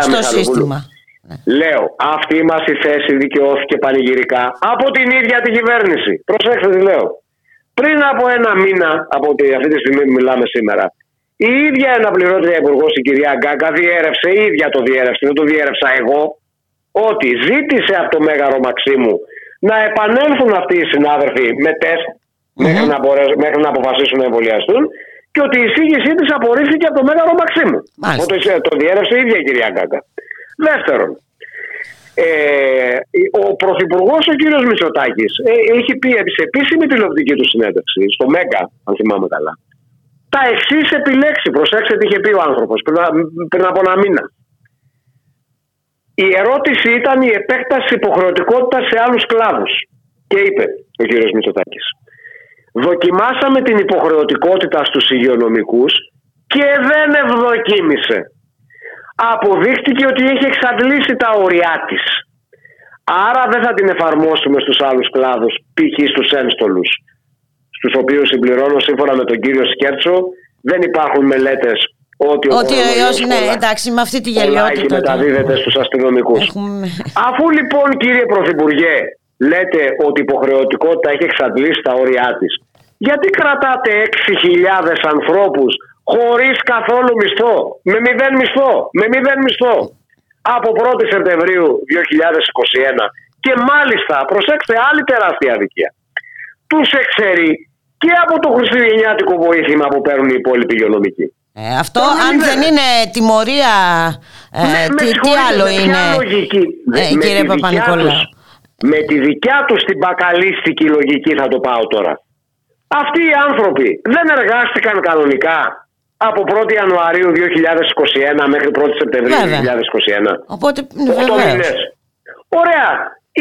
στο σύστημα. Ναι. Λέω, αυτή μας η θέση δικαιώθηκε πανηγυρικά από την ίδια την κυβέρνηση. Προσέξτε τι λέω. Πριν από ένα μήνα, από αυτή τη στιγμή που μιλάμε σήμερα, η ίδια αναπληρώτρια υπουργός, η κυρία Γκάγκα, διέρευσε, η ίδια το διέρευσε, δεν το διέρευσα εγώ, ότι ζήτησε από το Μέγαρο Μαξίμου να επανέλθουν αυτοί οι συνάδελφοι με τεστ μέχρι, να μέχρι να αποφασίσουν να εμβολιαστούν και ότι η εισήγησή της απορρίφθηκε από το Μέγαρο Μαξίμου. Το, το διέρευσε η ίδια η κυρία Γκάγκα. Δεύτερον, ε, ο Πρωθυπουργός, ο κύριος Μητσοτάκης, ε, έχει πει σε επίσημη τηλεοπτική του συνέντευξη, στο ΜΕΚΑ, αν θυμάμαι καλά, τα εξής επιλέξει. Προσέξτε τι είχε πει ο άνθρωπος πριν, πριν από ένα μήνα. Η ερώτηση ήταν η επέκταση υποχρεωτικότητας σε άλλους κλάδους. Και είπε ο κύριος Μητσοτάκης. Δοκιμάσαμε την υποχρεωτικότητα στους υγειονομικούς και δεν ευδοκίμησε αποδείχτηκε ότι έχει εξαντλήσει τα όρια της. Άρα δεν θα την εφαρμόσουμε στους άλλους κλάδους, π.χ. στους ένστολους, στους οποίους συμπληρώνω σύμφωνα με τον κύριο Σκέρτσο, δεν υπάρχουν μελέτες ότι ο ότι ναι, εντάξει, με αυτή τη γελιότητα. μεταδίδεται στους αστυνομικούς. Έχουμε... Αφού λοιπόν κύριε Πρωθυπουργέ λέτε ότι η υποχρεωτικότητα έχει εξαντλήσει τα όρια της, γιατί κρατάτε 6.000 ανθρώπους χωρίς καθόλου μισθό, με μηδέν μισθό, με μηδέν μισθό από 1η Σεπτεμβρίου 2021 και μάλιστα, προσέξτε άλλη τεράστια αδικία, τους εξαιρεί και από το χριστουγεννιάτικο βοήθημα που παίρνουν οι υπόλοιποι υγειονομικοί. Ε, αυτό αν δεν είναι τιμωρία, ε, τι, τι άλλο είναι, λογική, ε, κύριε Παπα-Νικολάου. Με τη δικιά τους την μπακαλίστικη λογική θα το πάω τώρα. Αυτοί οι άνθρωποι δεν εργάστηκαν κανονικά από 1η Ιανουαρίου 2021 μέχρι 1η Σεπτεμβρίου Βέβαια. 2021. Οπότε, Οκτώ βεβαίως. μήνες. Ωραία.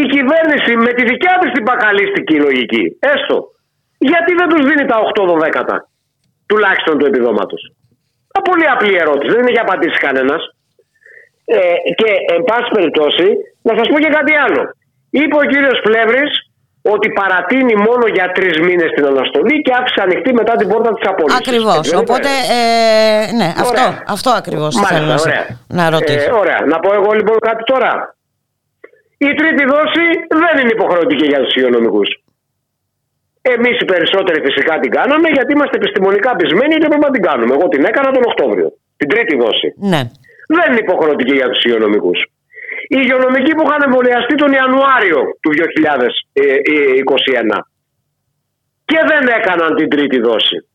Η κυβέρνηση με τη δικιά της την μπακαλίστικη λογική, έστω, γιατί δεν τους δίνει τα 8-12 τουλάχιστον του επιδόματος; Μια πολύ απλή ερώτηση, δεν είναι για απαντήσει κανένας. Ε, και εν πάση περιπτώσει, να σας πω και κάτι άλλο. Είπε ο κύριος Πλεύρης ότι παρατείνει μόνο για τρεις μήνες την αναστολή και άφησε ανοιχτή μετά την πόρτα της απόλυτης. Ακριβώς. Έτσι δεν είναι; Οπότε, ε, ναι, αυτό, Ωραία. αυτό ακριβώς Μάλιστα, θέλω να, σε- ωραία. να ρωτήσω. Ε, ωραία. Να πω εγώ λοιπόν κάτι τώρα. Η τρίτη δόση δεν είναι υποχρεωτική για τους υγειονομικούς. Εμείς οι περισσότεροι φυσικά την κάναμε γιατί είμαστε επιστημονικά πεισμένοι και πρέπει να την κάνουμε. Εγώ την έκανα τον Οκτώβριο. Την τρίτη δόση. Ναι. Δεν είναι υποχρεωτική για τους υγειονομικούς. Οι υγειονομικοί που είχαν εμβολιαστεί τον Ιανουάριο του 2021 και δεν έκαναν την τρίτη δόση.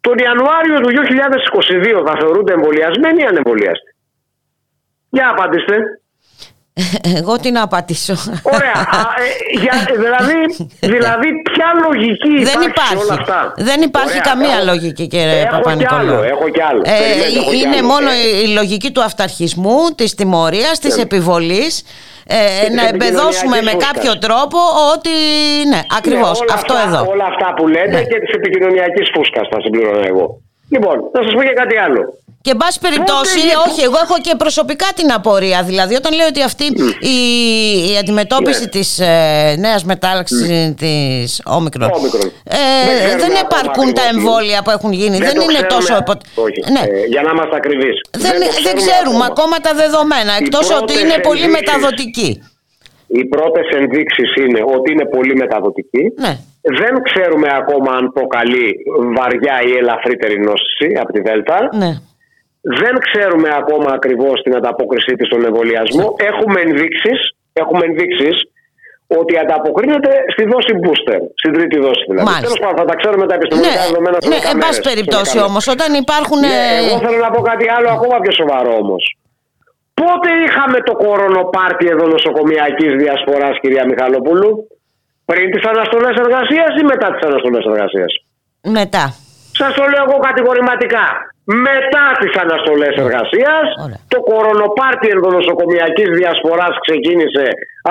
Τον Ιανουάριο του 2022 θα θεωρούνται εμβολιασμένοι ή ανεμβολιαστοί; Για απαντήστε. Εγώ τι να απαντήσω. Ωραία. Α, ε, για, δηλαδή, δηλαδή, ποια λογική Δεν υπάρχει, σε υπάρχει. όλα αυτά; Δεν υπάρχει Ωραία, καμία έχω- λογική, κύριε Έχω κι Παπα-Νικολάου. άλλο, έχω κι άλλο. Ε, Περιμένετε, έχω κι είναι άλλο. μόνο Ε, η λογική του αυταρχισμού, της τιμωρίας, της Ναι. επιβολής ε, της να εμπεδώσουμε με επικοινωνιακής κάποιο φούσκας. τρόπο ότι ναι, ακριβώς Ναι, όλα αυτό αυτά, εδώ. Όλα αυτά που λέτε Ναι. και της επικοινωνιακής φούσκας θα συμπληρώνω εγώ. Λοιπόν, να σας πω και κάτι άλλο. Και εν πάση περιπτώσει, Πότε- όχι, εγώ έχω και προσωπικά την απορία. Δηλαδή, όταν λέω ότι αυτή η, η αντιμετώπιση Ναι. της ε, νέας μετάλλαξης της όμικρον, Όμικρον. ε, Δεν ξέρουμε δεν ακόμα υπαρκούν τα ακριβώς. εμβόλια που έχουν γίνει. Δεν, το είναι ξέρουμε. τόσο... υπο- Όχι, Ναι. ε, για να είμαστε ακριβείς. Δεν, δεν ξέρουμε ακόμα τα δεδομένα, εκτός ότι πρώτες είναι πολύ ενδείξεις- μεταδοτική. Οι πρώτες ενδείξεις είναι ότι είναι πολύ μεταδοτική. Ναι. Δεν ξέρουμε ακόμα αν προκαλεί βαριά ή ελαφρύτερη νόσηση από τη Δέλτα. Ναι. Δεν ξέρουμε ακόμα ακριβώς την ανταπόκρισή της στον εμβολιασμό. Έχουμε ενδείξεις, έχουμε ενδείξεις ότι ανταποκρίνεται στη δόση booster, στην τρίτη δόση δηλαδή. Μάλιστα. Τέλος πάντων, θα τα ξέρουμε τα επιστημονικά Ναι, δεδομένα σε ναι, 10 εν πάση μέρες, σε περιπτώσει 10 όμως, όταν υπάρχουν... Ναι, ε, εγώ θέλω να πω κάτι άλλο ακόμα πιο σοβαρό όμως. Πότε είχαμε το κορονοπάρτι εδώ νοσοκομιακής διασποράς, κυρία Μιχαλοπούλου, πριν τις αναστολές εργασίας ή μετά τις αναστολές εργασίας; Μετά. Σας το λέω εγώ κατηγορηματικά. Μετά τις αναστολές εργασίας, Ωραία. το κορονοπάρτι ενδονοσοκομιακής διασποράς ξεκίνησε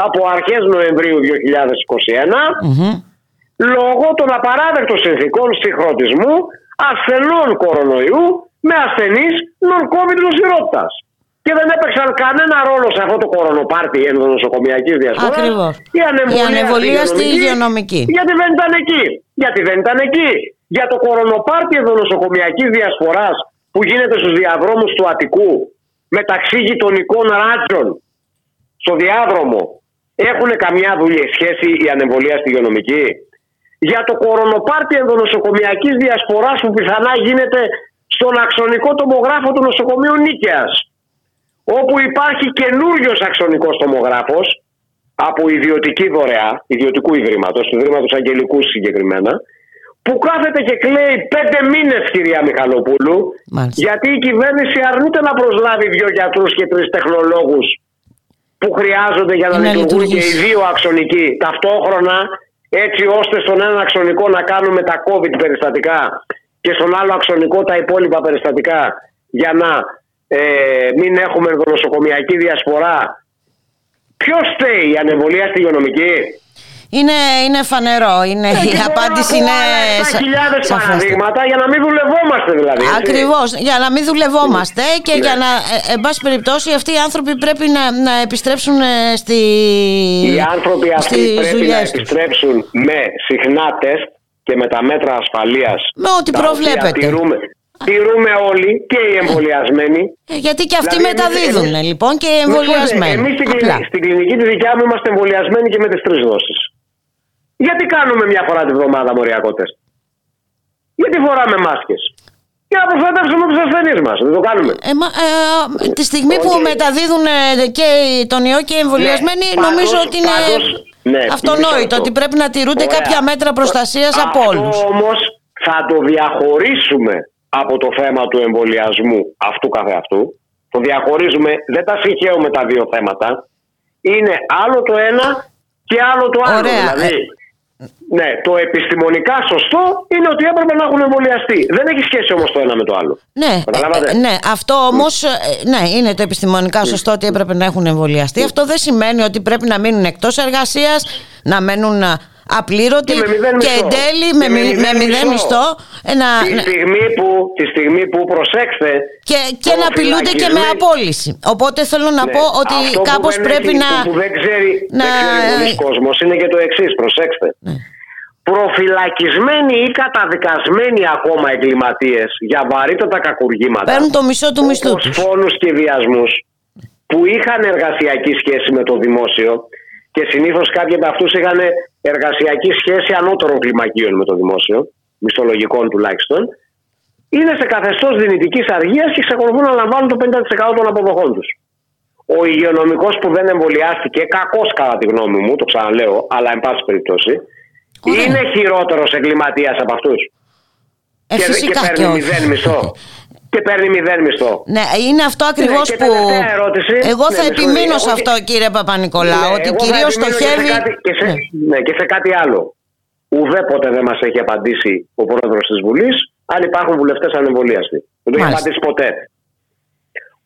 από αρχές Νοεμβρίου 2021 Μμμ. λόγω των απαράδεκτων συνθήκων συγχρονισμού ασθενών κορονοϊού με ασθενείς non-COVID νοσηρότητας. Και δεν έπαιξαν κανένα ρόλο σε αυτό το κορονοπάρτι ενδονοσοκομιακής διασποράς Ακριβώς. η ανεμβολία, Η ανεμβολία στη υγειονομική. Γιατί δεν ήταν εκεί. Γιατί δεν ήταν εκεί. Για το κορονοπάρτι ενδονοσοκομιακής διασποράς που γίνεται στους διαδρόμους του Αττικού μεταξύ γειτονικών ράτσων στο διάδρομο έχουν καμιά δουλειά σχέση η ανεμβολία στη υγειονομική. Για το κορονοπάρτι ενδονοσοκομιακής διασποράς που πιθανά γίνεται στον αξονικό τομογράφο του νοσοκομείου Νίκαιας όπου υπάρχει καινούριος αξονικός τομογράφος από ιδιωτική δωρεά, ιδιωτικού ιδρύματος, του ιδρύματος Αγγελικούς συγκεκριμένα, που κάθεται και κλαίει πέντε μήνες κυρία Μιχαλοπούλου, Μάλιστα. γιατί η κυβέρνηση αρνείται να προσλάβει δύο γιατρούς και τρεις τεχνολόγους που χρειάζονται για να, Να λειτουργούν και οι λειτουργήσει. δύο αξονικοί ταυτόχρονα, έτσι ώστε στον ένα αξονικό να κάνουμε τα COVID περιστατικά και στον άλλο αξονικό τα υπόλοιπα περιστατικά για να ε, μην έχουμε ενδονοσοκομιακή διασπορά. Ποιος φταίει, η ανεμβολία στη υγειονομική. Είναι, είναι φανερό. Είναι, Ε, η και μπορώ απάντηση να πω είναι. άλλα σα- 7.000 σαφέστερη. παραδείγματα για να μην δουλευόμαστε δηλαδή. έτσι. Ακριβώς. Για να μην δουλευόμαστε και Ναι. για να, ε, εν πάση περιπτώσει, αυτοί οι άνθρωποι πρέπει να, να επιστρέψουν ε, στη. Οι άνθρωποι αυτοί στις πρέπει να δουλειές τους. επιστρέψουν με συχνά τεστ και με τα μέτρα ασφαλείας Με ό,τι τα οποία προβλέπετε. Τηρούμε, τηρούμε όλοι και οι εμβολιασμένοι. Ε, Γιατί και αυτοί Δηλαδή, μεταδίδουν εμείς- λοιπόν και εμβολιασμένοι. Εμείς στην, Απλά. κλινική- στην κλινική τη δικιά μου είμαστε εμβολιασμένοι και με τις τρεις δόσεις. Γιατί κάνουμε μια φορά τη βδομάδα μοριακό τεστ. Γιατί φοράμε μάσκες; Για να προστατεύσουμε τους ασθενείς μας. Δεν το κάνουμε. Ε, μα, ε, τη στιγμή που Όχι. μεταδίδουν ε, και τον ιό και οι εμβολιασμένοι, Ναι, νομίζω πάντως- ότι είναι πάντως, ναι, αυτονόητο μισό ότι λεπτό. πρέπει να τηρούνται Ωραία. κάποια μέτρα προστασίας από Αυτό όλους. όμως θα το διαχωρίσουμε από το θέμα του εμβολιασμού αυτού καθεαυτού. Το διαχωρίζουμε, δεν τα συγχαίουμε τα δύο θέματα. Είναι άλλο το ένα και άλλο το άλλο. Ωραία. Δηλαδή, ναι, το επιστημονικά σωστό είναι ότι έπρεπε να έχουν εμβολιαστεί. Δεν έχει σχέση όμως το ένα με το άλλο. Ναι, Καταλάβατε; ε, ναι, αυτό όμως. Ναι, είναι το επιστημονικά σωστό ότι έπρεπε να έχουν εμβολιαστεί. Αυτό δεν σημαίνει ότι πρέπει να μείνουν εκτός εργασίας, να μένουν α, απλήρωτοι Και με μηδέν και μισθό. εν τέλει με, Και με μη- με μηδέν μηδέν μισθό. μισθό. ε, να- Τη να- στιγμή που, τη στιγμή που προσέξτε. και, και να απειλούνται και με προφυλακισμένοι- απόλυση. Οπότε θέλω να Ναι. πω ότι Αυτό που κάπως δεν πρέπει έχει- να. Που δεν ξέρει, να- δεν ξέρει πολλοί κόσμος είναι και το εξής, προσέξτε. Ναι. Προφυλακισμένοι ή καταδικασμένοι ακόμα εγκληματίες για βαρύτατα κακουργήματα. Παίρνουν το μισό του μισθού όπως τους. φόνους και βιασμούς που είχαν εργασιακή σχέση με το δημόσιο και συνήθως κάποιοι από αυτούς είχαν εργασιακή σχέση ανώτερων κλιμακίων με το δημόσιο, μισθολογικών τουλάχιστον, είναι σε καθεστώς δυνητικής αργίας και εξακολουθούν να λαμβάνουν το 50% των αποδοχών τους. Ο υγειονομικός που δεν εμβολιάστηκε, κακός κατά τη γνώμη μου, το ξαναλέω, αλλά εν πάση περιπτώσει, Ωραία. είναι χειρότερος εγκληματίας από αυτούς. Ε, και, και φυσικά και, παίρνει όχι. μηδέν μισθό. και παίρνει μηδέν μισθό. Ναι, είναι αυτό ακριβώς και που. τελευταία ερώτηση. Εγώ Ναι, θα με επιμείνω συγχωρείτε. σε Εγώ- αυτό, κύριε Παπα-Νικολάου, Ναι, ότι εγώ θα κυρίως επιμείνω και σε στοχεύει. κάτι- Και σε, Ναι. ναι, και σε κάτι άλλο. Ουδέποτε δεν μας έχει απαντήσει ο πρόεδρος της Βουλής αν υπάρχουν βουλευτές ανεμβολίαστοι. Δεν το έχει Μάλιστα. απαντήσει ποτέ.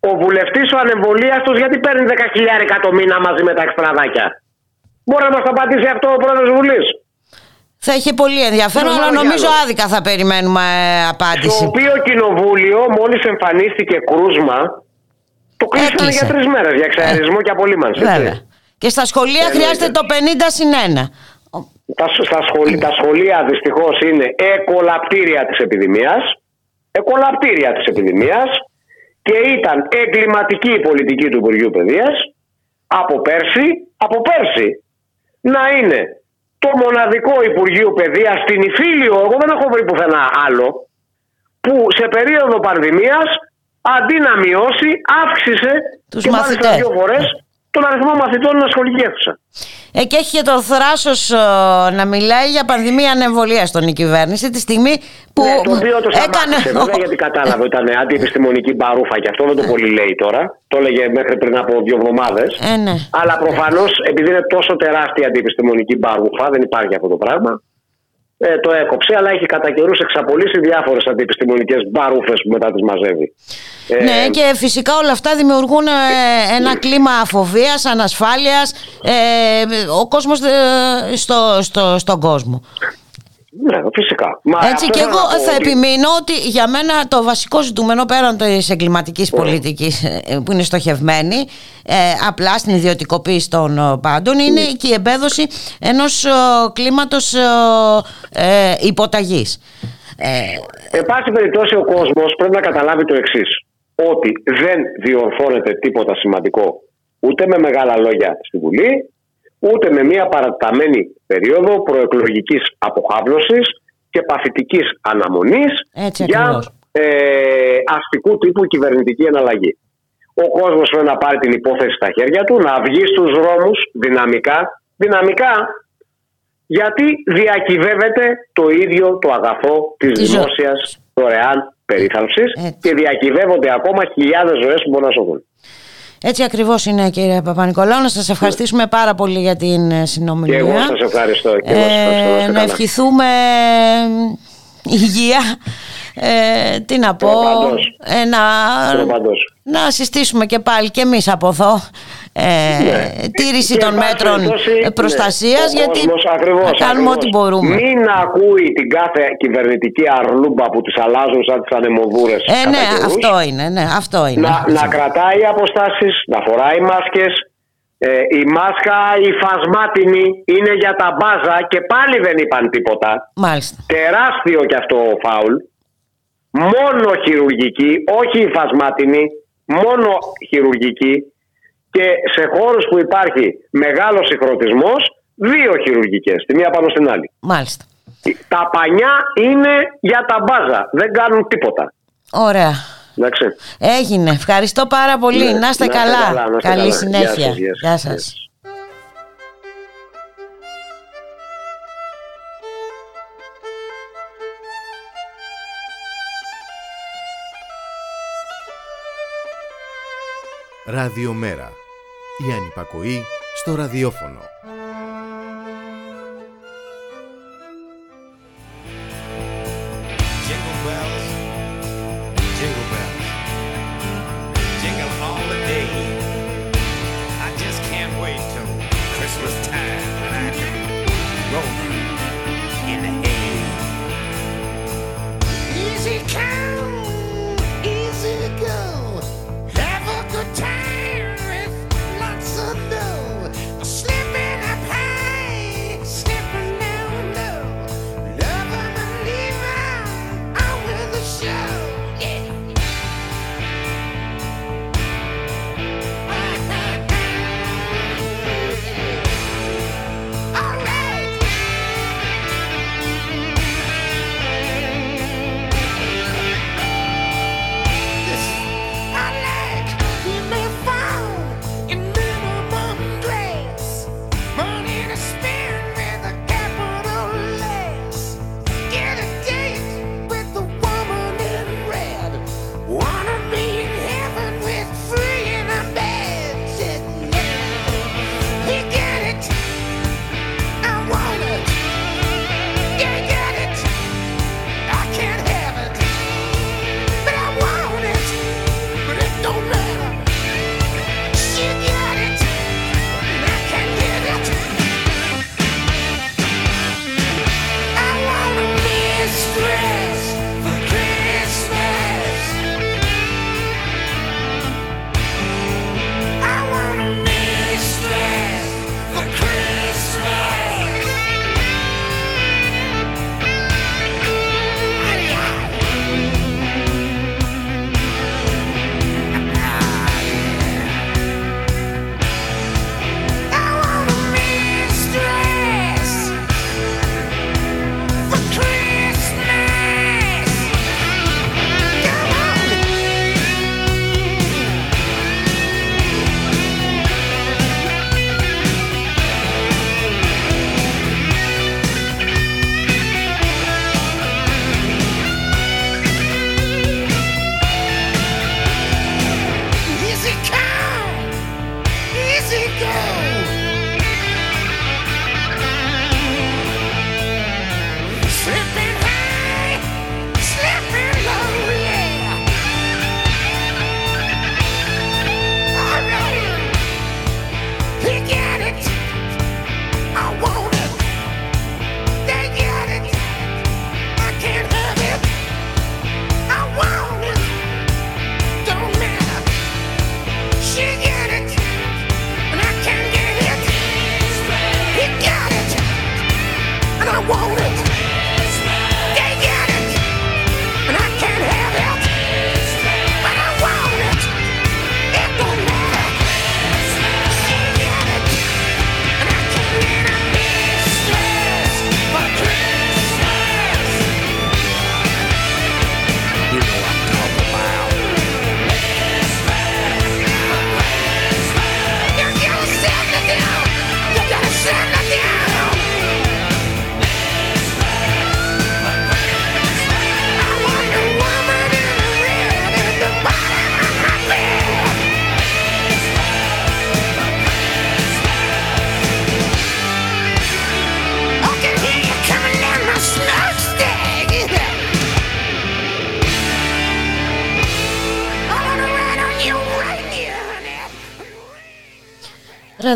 Ο βουλευτής ο ανεμβολίαστος γιατί παίρνει 10.000 το μήνα μαζί με τα εξτραδάκια; Μπορεί να μας απαντήσει αυτό ο πρόεδρος της Βουλής. Θα είχε πολύ ενδιαφέρον, Δεν αλλά βάλω κι νομίζω άλλο. άδικα θα περιμένουμε ε, Στο απάντηση. οποίο κοινοβούλιο μόλις εμφανίστηκε κρούσμα, το κλείσανε Έκλεισε. για τρεις μέρες για εξαερισμό και απολύμανση. έτσι. Βέβαια. Και στα σχολεία Εννοείται. χρειάζεται το 50 συν 1. Τα, στα σχολεία, τα σχολεία δυστυχώς είναι εκολαπτήρια της επιδημίας εκολαπτήρια της επιδημίας και ήταν εγκληματική η πολιτική του Υπουργείου Παιδείας από πέρσι, από πέρσι να είναι το μοναδικό Υπουργείο Παιδείας στην Ιφίλιο, εγώ δεν έχω βρει πουθενά άλλο που σε περίοδο πανδημίας αντί να μειώσει αύξησε Τους και μάλιστα μαθητές. δύο φορές τον αριθμό μαθητών στην σχολική αίθουσα. Ε, και έχει και το θράσος ε, να μιλάει για πανδημία ανεμβολίας στον η κυβέρνηση τη στιγμή που Ναι, το οποίο το έκανε. σταμάτησε βέβαια γιατί κατάλαβε ότι ήταν αντιεπιστημονική μπαρούφα και αυτό δεν το πολύ λέει τώρα. Το έλεγε μέχρι πριν από δύο εβδομάδες. Ε, ναι. Αλλά προφανώς επειδή είναι τόσο τεράστια αντιεπιστημονική μπαρούφα, δεν υπάρχει αυτό το πράγμα. Ε, το έκοψε, αλλά έχει κατά καιρούς εξαπολύσει διάφορες αντιεπιστημονικές μπαρούφες που μετά τις μαζεύει. Ε, Ναι, και φυσικά όλα αυτά δημιουργούν ε, ένα κλίμα αφοβίας, ανασφάλειας, ε, ο κόσμος ε, στο, στο, στον κόσμο. Ναι, φυσικά. Μα Έτσι αυτό και θέλω εγώ να πω θα ότι- επιμείνω ότι για μένα το βασικό ζητούμενο πέραν της εγκληματικής πολιτικής ε, που είναι στοχευμένη ε, απλά στην ιδιωτικοποίηση των ε, πάντων είναι και η εμπέδωση ενός ε, κλίματος ε, ε, υποταγής. Ε, Εν πάση περιπτώσει, ο κόσμος πρέπει να καταλάβει το εξής. Ότι δεν διορθώνεται τίποτα σημαντικό ούτε με μεγάλα λόγια στη Βουλή, ούτε με μια παραταμένη περίοδο προεκλογικής αποχάβλωσης και παθητικής αναμονής Έτσι για ακριβώς. ε, αστικού τύπου κυβερνητική εναλλαγή. Ο κόσμος πρέπει να πάρει την υπόθεση στα χέρια του, να βγει στους δρόμους δυναμικά, δυναμικά γιατί διακυβεύεται το ίδιο το αγαθό της Της ζωής. δημόσιας δωρεάν περίθαλψης Έτσι. και διακυβεύονται ακόμα χιλιάδες ζωές που μπορούν να σωθούν. Έτσι ακριβώς είναι κύριε Παπα-Νικολάου. Να σας ευχαριστήσουμε πάρα πολύ για την ε, Και συνομιλία. εγώ σας ευχαριστώ. Και εγώ σας ευχαριστώ. Ε, Να είστε να καλά. ευχηθούμε ε, υγεία. Ε, τι να πω. Προπαντός. Ε, να, Προπαντός. να συστήσουμε και πάλι και εμείς από εδώ ε, τήρηση Ναι. Και των εν πάση μέτρων περιπτώσει, ναι, προστασίας ο γιατί κόσμος, ακριβώς, θα κάνουμε ακριβώς. ό,τι μπορούμε. Μην ακούει την κάθε κυβερνητική αρλούμπα που τις αλλάζουν σαν τις ανεμοδούρες. Ε, κατά ναι, καιρούς. αυτό είναι, ναι, αυτό είναι. να, να κρατάει αποστάσεις, να φοράει μάσκες. Ε, η μάσκα η φασμάτινη είναι για τα μπάζα και πάλι δεν είπαν τίποτα. Μάλιστα. Τεράστιο κι αυτό φάουλ. Μόνο χειρουργική, όχι η φασμάτινη, μόνο χειρουργική. Και σε χώρους που υπάρχει μεγάλος συγχρονισμός, δύο χειρουργικές, τη μία πάνω στην άλλη. Μάλιστα. Τα πανιά είναι για τα μπάζα, δεν κάνουν τίποτα. Ωραία. Εντάξει. Έγινε. Ευχαριστώ πάρα πολύ. Ναι, να είστε να είστε καλά. καλά, να είστε Καλή καλά. συνέχεια. Γεια σας, γεια σας, Γεια γεια σας. σας. Ραδιομέρα. Η ανυπακοή στο ραδιόφωνο.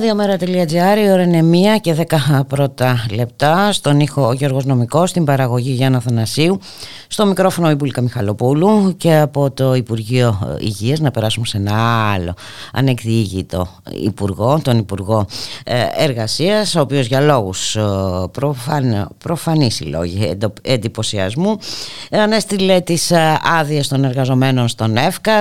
Ραδιομέρα.gr, η ώρα είναι μία και δέκα πρώτα λεπτά. Στον ήχο ο Γιώργος Νομικός, στην παραγωγή Γιάννα Θανασίου, στο μικρόφωνο η Μπουλίκα Μιχαλοπούλου και από το Υπουργείο Υγείας να περάσουμε σε ένα άλλο ανεκδιήγητο υπουργό, τον Υπουργό ε, Εργασίας, ο οποίος για λόγους ε, προφαν, προφανείς λόγοι εντυπωσιασμού ανέστηλε τις ε, άδειες των εργαζομένων στον ΕΦΚΑ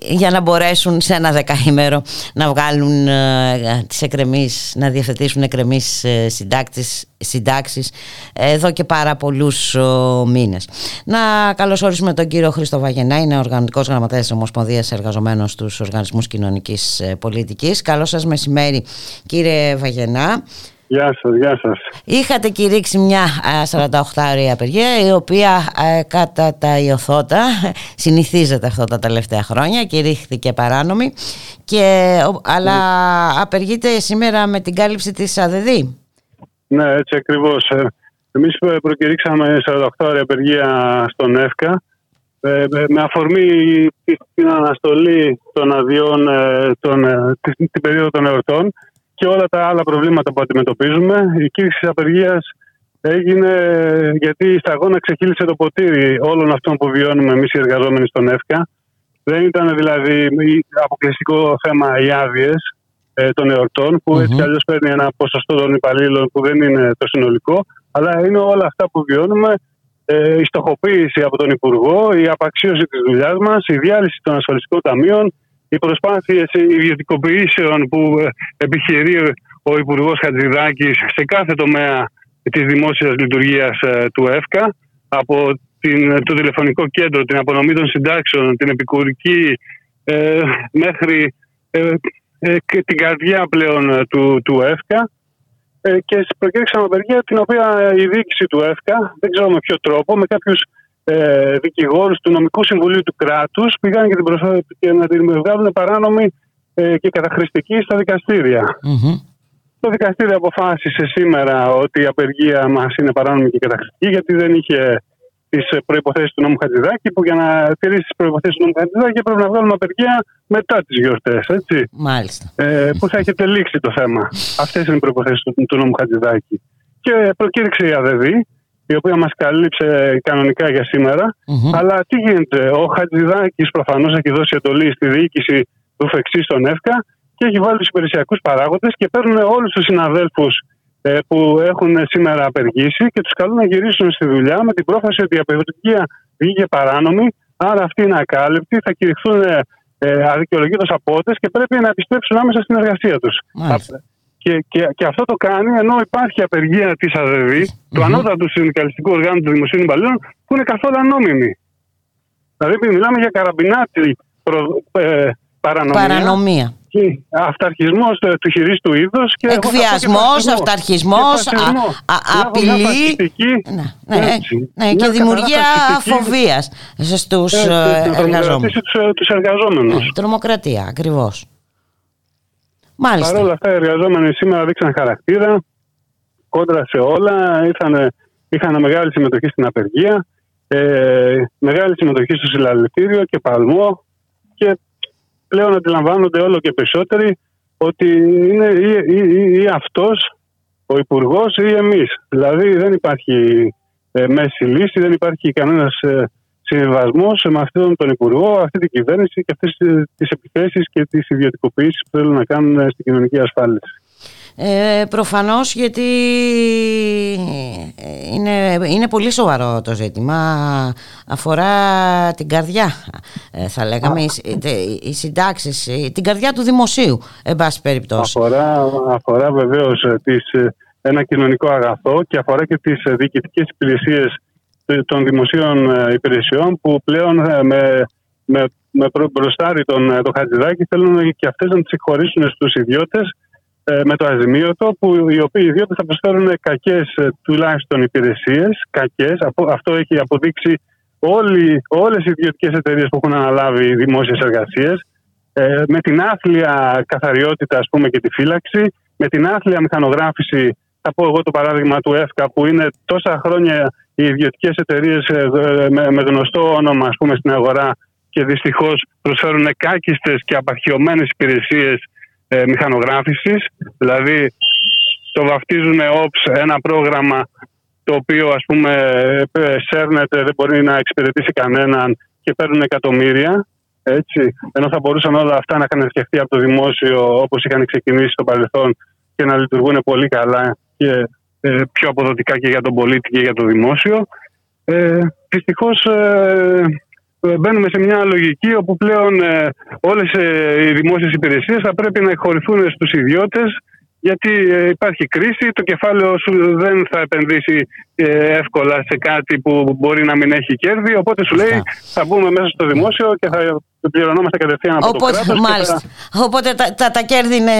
για να μπορέσουν σε ένα δεκαήμερο να βγάλουν ε, τις εκκρεμείς, να διευθετήσουν εκκρεμείς ε, συντάξεις, συντάξεις εδώ και πάρα πολλούς ε, μήνες. Να καλωσορίσουμε τον κύριο Χρήστο Βαγενά, είναι οργανωτικός γραμματέας της Ομοσπονδίας Εργαζομένων στους Οργανισμούς Κοινωνικής Πολιτικής. Καλό σας μεσημέρι κύριε Βαγενά. Γεια σας, γεια σας. Είχατε κηρύξει μια 48ωρη απεργία η οποία κατά τα ιωθώτα συνηθίζεται αυτό τα τελευταία χρόνια κηρύχθηκε παράνομη και, αλλά απεργείται σήμερα με την κάλυψη της ΑΔΔ. Ναι, έτσι ακριβώς. Ε, εμείς προκηρύξαμε 48ωρη απεργία στον ΕΦΚΑ ε, με αφορμή την αναστολή των αδειών τον, την περίοδο των εορτών και όλα τα άλλα προβλήματα που αντιμετωπίζουμε. Η κήρυξη της απεργίας έγινε γιατί η σταγόνα ξεχύλισε το ποτήρι όλων αυτών που βιώνουμε εμείς οι εργαζόμενοι στον ΕΦΚΑ. Δεν ήταν δηλαδή αποκλειστικό θέμα οι άδειες ε, των εορτών, που mm-hmm. έτσι αλλιώς παίρνει ένα ποσοστό των υπαλλήλων που δεν είναι το συνολικό, αλλά είναι όλα αυτά που βιώνουμε. Ε, η στοχοποίηση από τον Υπουργό, η απαξίωση της δουλειάς μας, η διάλυση των ασφαλιστικών ταμείων, οι προσπάθειε ιδιωτικοποιήσεων που ε, επιχειρεί ο Υπουργός Χατζηδάκης σε κάθε τομέα της δημόσιας λειτουργίας ε, του ΕΦΚΑ, από την, το τηλεφωνικό κέντρο, την απονομή των συντάξεων, την επικουρική, ε, μέχρι ε, και την καρδιά πλέον του, του ΕΦΚΑ. και προκήρυξαμε απεργία την οποία η διοίκηση του ΕΦΚΑ, δεν ξέρω με ποιο τρόπο, με κάποιους ε, δικηγόρους του νομικού συμβουλίου του κράτους πήγαν και, την προσφα... και να την βγάλουν παράνομη ε, και καταχρηστική στα δικαστηρια Το δικαστήριο αποφάσισε σήμερα ότι η απεργία μας είναι παράνομη και καταχρηστική γιατί δεν είχε τις προποθέσει του νόμου Χατζηδάκη που για να τηρήσει τις προποθέσει του νόμου Χατζηδάκη πρέπει να βγάλουμε απεργία μετά τις γιορτές. Μάλιστα. Ε, που θα έχετε λήξει το θέμα. Αυτές είναι οι προποθέσει του, του νόμου Χατζηδάκη. Και προκήρυξε η ΑΔΔ η οποία μας καλύψε κανονικά για σημερα Αλλά τι γίνεται, ο Χατζηδάκης προφανώς έχει δώσει εντολή στη διοίκηση του Φεξής στον ΕΦΚΑ και έχει βάλει τους υπηρεσιακούς παράγοντες και παίρνουν όλους τους συναδέλφους ε, που έχουν σήμερα απεργήσει και τους καλούν να γυρίσουν στη δουλειά με την πρόφαση ότι η απεργία βγήκε παράνομη, άρα αυτοί είναι ακάλυπτοι, θα κηρυχθούν ε, ε αδικαιολογήτως απότες και πρέπει να επιστρέψουν άμεσα στην εργασία τους. Και, και, και αυτό το κάνει ενώ υπάρχει απεργία της ΑΔΔ, mm-hmm. του ανώτατου συνδικαλιστικού οργάνου του Δημοσίου Υπαλλήλων, που είναι καθόλου ανώμημη. Δηλαδή, μιλάμε για καραμπινάτη προ, ε, παρανομία. παρανομία. Αυταρχισμός του χειρίστου είδους. Εκβιασμός, αυταρχισμός, απειλή. Ναι, ναι, ναι, και δημιουργία φοβίας στους εργαζόμενους. Τους εργαζόμενους. Τρομοκρατία, ακριβώς. Μάλιστα. Παρ' όλα αυτά οι εργαζόμενοι σήμερα δείξαν χαρακτήρα, κόντρα σε όλα, είχαν, είχαν μεγάλη συμμετοχή στην απεργία, ε, μεγάλη συμμετοχή στο συλλαλητήριο και παλμό και πλέον αντιλαμβάνονται όλο και περισσότεροι ότι είναι ή, ή, ή, ή αυτός ο υπουργός ή εμείς. Δηλαδή δεν υπάρχει ε, μέση λύση, δεν υπάρχει κανένας ε, συμβιβασμό με αυτόν τον Υπουργό, αυτή την κυβέρνηση και αυτές τις επιθέσεις και τις ιδιωτικοποιήσεις που θέλουν να κάνουν στην κοινωνική ασφάλιση. Ε, προφανώς γιατί είναι, είναι πολύ σοβαρό το ζήτημα. Αφορά την καρδιά ε, θα λέγαμε οι, οι συντάξεις την καρδιά του δημοσίου εν πάση περιπτώσει. Αφορά, αφορά βεβαίως ε, τις, ε, ένα κοινωνικό αγαθό και αφορά και τις διοικητικές υπηρεσίες των δημοσίων ε, υπηρεσιών που πλέον ε, με, με, με μπροστάρι τον, ε, τον Χατζηδάκη θέλουν και αυτές να τις εκχωρήσουν στους ιδιώτες με το αζημίωτο που οι οποίοι ιδιώτες θα προσφέρουν κακές τουλάχιστον υπηρεσίες, κακές, αυτό έχει αποδείξει όλοι, όλες οι ιδιωτικές εταιρείες που έχουν αναλάβει δημόσιες εργασίες. Με την άθλια καθαριότητα ας πούμε και τη φύλαξη, με την άθλια μηχανογράφηση θα πω εγώ το παράδειγμα του ΕΦΚΑ που είναι τόσα χρόνια οι ιδιωτικές εταιρείες ε, με, γνωστό όνομα ας πούμε, στην αγορά και δυστυχώς προσφέρουν κάκιστες και απαρχιωμένες υπηρεσίες ε, μηχανογράφησης. Δηλαδή το βαφτίζουν OPS ένα πρόγραμμα το οποίο ας πούμε ε, σέρνεται, δεν μπορεί να εξυπηρετήσει κανέναν και παίρνουν εκατομμύρια. Έτσι. Ενώ θα μπορούσαν όλα αυτά να είχαν σκεφτεί από το δημόσιο όπως είχαν ξεκινήσει στο παρελθόν και να λειτουργούν πολύ καλά και ε, πιο αποδοτικά και για τον πολίτη και για το δημόσιο. Ε, Δυστυχώς ε, ε, μπαίνουμε σε μια λογική όπου πλέον ε, όλες οι δημόσιες υπηρεσίες θα πρέπει να εκχωρηθούν στους ιδιώτες γιατί υπάρχει κρίση, το κεφάλαιο σου δεν θα επενδύσει εύκολα σε κάτι που μπορεί να μην έχει κέρδη, οπότε σου λέει θα μπούμε μέσα στο δημόσιο και θα πληρωνόμαστε κατευθείαν από οπότε, το κράτος. Μάλιστα. Θα... Οπότε τα, τα, τα κέρδη είναι,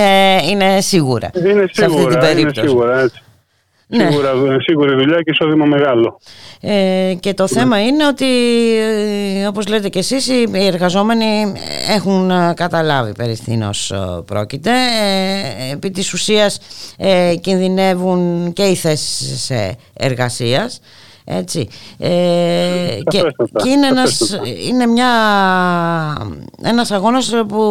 είναι σίγουρα. Είναι σίγουρα, σε αυτή την περίπτωση. Είναι σίγουρα έτσι. Ναι. Σίγουρα, σίγουρη δουλειά και εισόδημα μεγάλο. Ε, και το ναι. θέμα είναι ότι, ε, όπως λέτε και εσείς, οι εργαζόμενοι έχουν ε, καταλάβει περί τίνος ε, πρόκειται. Ε, επί της ουσίας ε, κινδυνεύουν και οι θέσεις εργασίας. Έτσι. Ε, και, και είναι, ένας, είναι μια, ένας αγώνας που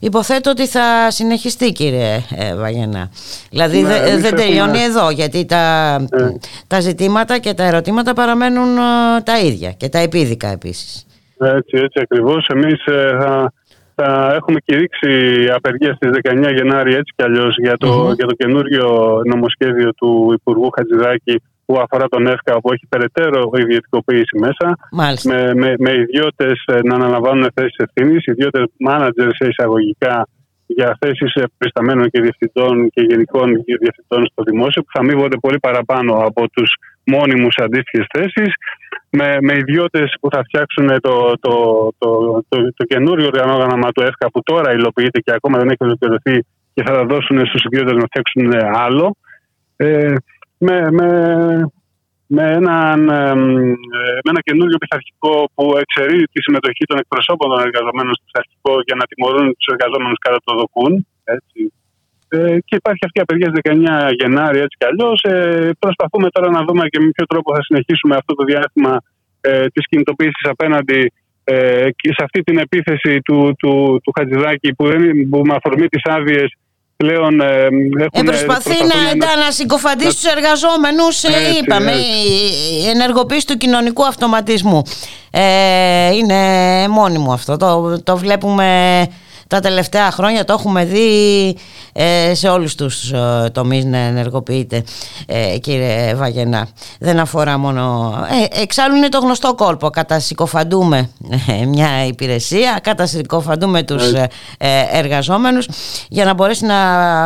υποθέτω ότι θα συνεχιστεί κύριε ε, Βαγενά. Δηλαδή ναι, δεν τελειώνει εδώ γιατί τα, ναι. τα ζητήματα και τα ερωτήματα παραμένουν ε, τα ίδια και τα επίδικα επίσης. Έτσι, έτσι ακριβώς. Εμείς ε, θα, θα έχουμε κηρύξει απεργία στις 19 Γενάρη έτσι κι αλλιώς για το, για το καινούριο νομοσχέδιο του Υπουργού Χατζηδάκη που αφορά τον ΕΦΚΑ που έχει περαιτέρω ιδιωτικοποίηση μέσα. Με, με, με ιδιώτες ε, να αναλαμβάνουν θέσεις ευθύνης, ιδιώτες μάνατζερ σε εισαγωγικά για θέσεις περισταμένων και διευθυντών και γενικών διευθυντών στο δημόσιο που θα αμείβονται πολύ παραπάνω από τους μόνιμους αντίστοιχες θέσεις, με, με ιδιώτες που θα φτιάξουν το, το, το, το, το καινούριο οργανόγραμμα του ΕΦΚΑ που τώρα υλοποιείται και ακόμα δεν έχει ολοκληρωθεί και θα τα δώσουν στους ιδιώτε να φτιάξουν άλλο. Ε, με, με, με, έναν, με ένα καινούριο πειθαρχικό που εξαιρεί τη συμμετοχή των εκπροσώπων των εργαζομένων στο πειθαρχικό για να τιμωρούν τους εργαζόμενους κατά το δοκούν. Έτσι. Ε, και υπάρχει αυτή η απεργία 19 Γενάρη έτσι κι αλλιώς. Ε, προσπαθούμε τώρα να δούμε και με ποιο τρόπο θα συνεχίσουμε αυτό το διάστημα ε, της κινητοποίησης απέναντι ε, σε αυτή την επίθεση του, του, του Χατζηδάκη που, δεν, που με αφορμή τις άδειες πλέον ε, έχουν... Ε, προσπαθεί να, να, να συγκοφαντήσει τους εργαζόμενους, ε, είπαμε, η ενεργοποίηση του κοινωνικού αυτοματισμού. Ε, είναι μόνιμο αυτό, το, το βλέπουμε τα τελευταία χρόνια το έχουμε δει ε, σε όλους τους ε, τομείς να ενεργοποιείται ε, κύριε Βαγενά. Δεν αφορά μόνο ε, εξάλλου είναι το γνωστό κόλπο. Κατασυκοφαντούμε ε, μια υπηρεσία κατασυκοφαντούμε τους εργαζόμενους για να μπορέσει να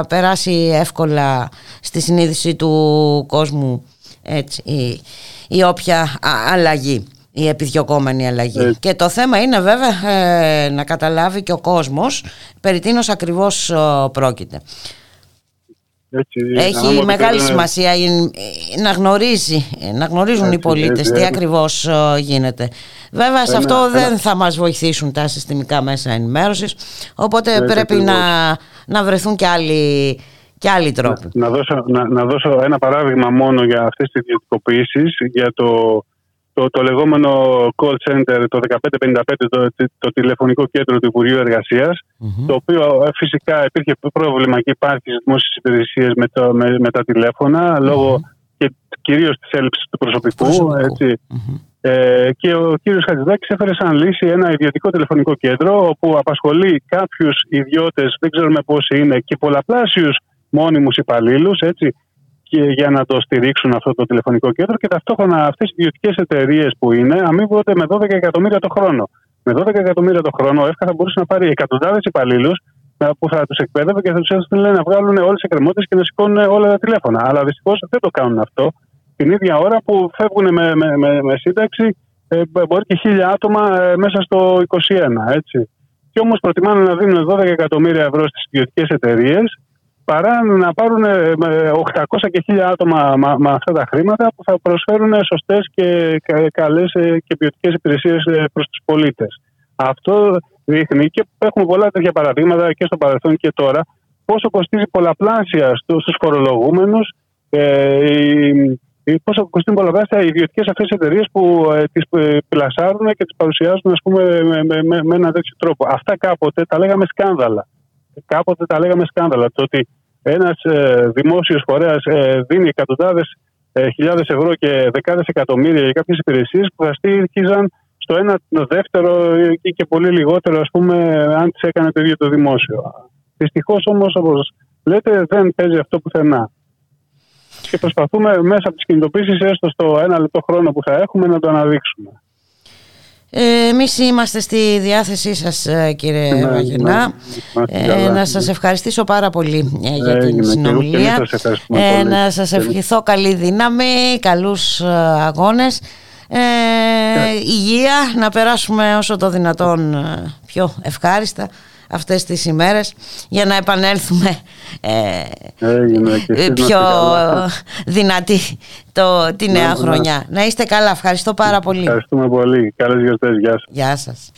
περάσει εύκολα στη συνείδηση του κόσμου έτσι, η, η όποια αλλαγή η επιδιωκόμενη αλλαγή. Και το θέμα είναι βέβαια ε, να καταλάβει και ο κόσμος περί τίνος ακριβώς πρόκειται. Έτσι, Έχει μεγάλη σημασία να, γνωρίζει, να γνωρίζουν οι πολίτες τι ακριβώς γίνεται. Βέβαια σε αυτό δεν θα μας βοηθήσουν τα συστημικά μέσα ενημέρωσης οπότε πρέπει να, να βρεθούν και άλλοι και άλλοι τρόποι. Να, δώσω, να, να δώσω ένα παράδειγμα μόνο για αυτές τις ιδιωτικοποιήσεις για το το, το λεγόμενο call center, το 1555, το, το τηλεφωνικό κέντρο του Υπουργείου το οποίο ε, φυσικά υπήρχε πρόβλημα και υπάρχει στις δημόσιες υπηρεσίες με, με, με, τα τηλέφωνα, λόγω και κυρίως της έλλειψης του προσωπικού. Έτσι. Ε, και ο κύριος Χατζηδάκης έφερε σαν λύση ένα ιδιωτικό τηλεφωνικό κέντρο όπου απασχολεί κάποιους ιδιώτες, δεν ξέρουμε πόσοι είναι, και πολλαπλάσιους μόνιμους υπαλλήλους, έτσι, και για να το στηρίξουν αυτό το τηλεφωνικό κέντρο και ταυτόχρονα αυτές οι ιδιωτικές εταιρείες που είναι αμείβονται με 12 εκατομμύρια το χρόνο. Με 12 εκατομμύρια το χρόνο, ο ΕΦΚΑ θα μπορούσε να πάρει εκατοντάδες υπαλλήλους που θα τους εκπαίδευε και θα τους έστειλε να βγάλουν όλες τι εκκρεμότητες και να σηκώνουν όλα τα τηλέφωνα. Αλλά δυστυχώς δεν το κάνουν αυτό. Την ίδια ώρα που φεύγουν με, με, με, με σύνταξη, ε, μπορεί και χίλια άτομα ε, μέσα στο 2021. Έτσι. Και όμως προτιμάνε να δίνουν 12 εκατομμύρια ευρώ στις ιδιωτικές εταιρείες παρά να πάρουν 800 ε, και 1000 άτομα με αυτά τα χρήματα που θα προσφέρουν σωστές και καλές ε, και ποιοτικές υπηρεσίες ε, προς τους πολίτες. Αυτό δείχνει και έχουμε πολλά τέτοια παραδείγματα και στο παρελθόν και τώρα πόσο κοστίζει πολλαπλάσια στους φορολογούμενους η, πόσο κοστίζουν πολλαπλάσια οι ιδιωτικές αυτές εταιρείες που ε, τις πλασάρουν και τις παρουσιάζουν ας πούμε, με, με, με, με έναν τέτοιο τρόπο. Αυτά κάποτε τα λέγαμε σκάνδαλα. Κάποτε τα λέγαμε σκάνδαλα. Το ότι ένας ε, δημόσιος φορέας ε, δίνει εκατοντάδες ε, χιλιάδες ευρώ και δεκάδες εκατομμύρια για κάποιες υπηρεσίες που θα στήριζαν στο ένα το δεύτερο ή και πολύ λιγότερο, ας πούμε, αν τις έκανε το ίδιο το δημόσιο. Δυστυχώς όμως, όπως λέτε, δεν παίζει αυτό πουθενά. Και προσπαθούμε μέσα από τις κινητοποίησεις, έστω στο ένα λεπτό χρόνο που θα έχουμε, να το αναδείξουμε. Ε, εμείς είμαστε στη διάθεσή σας ε, κύριε ναι, Βαγενά ναι, ε, να σας ευχαριστήσω πάρα πολύ ε, για την συνομιλία. ε, να σας ευχηθώ καλή δύναμη καλούς αγώνες. Υγεία να περάσουμε όσο το δυνατόν πιο ευχάριστα αυτές τις ημέρες για να επανέλθουμε ε, πιο δυνατή το, τη νέα χρονιά. Να είστε καλά. Ευχαριστώ πάρα πολύ. Ευχαριστούμε πολύ. Καλές γιορτές. Γεια σας. Γεια σας.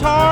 Guitar.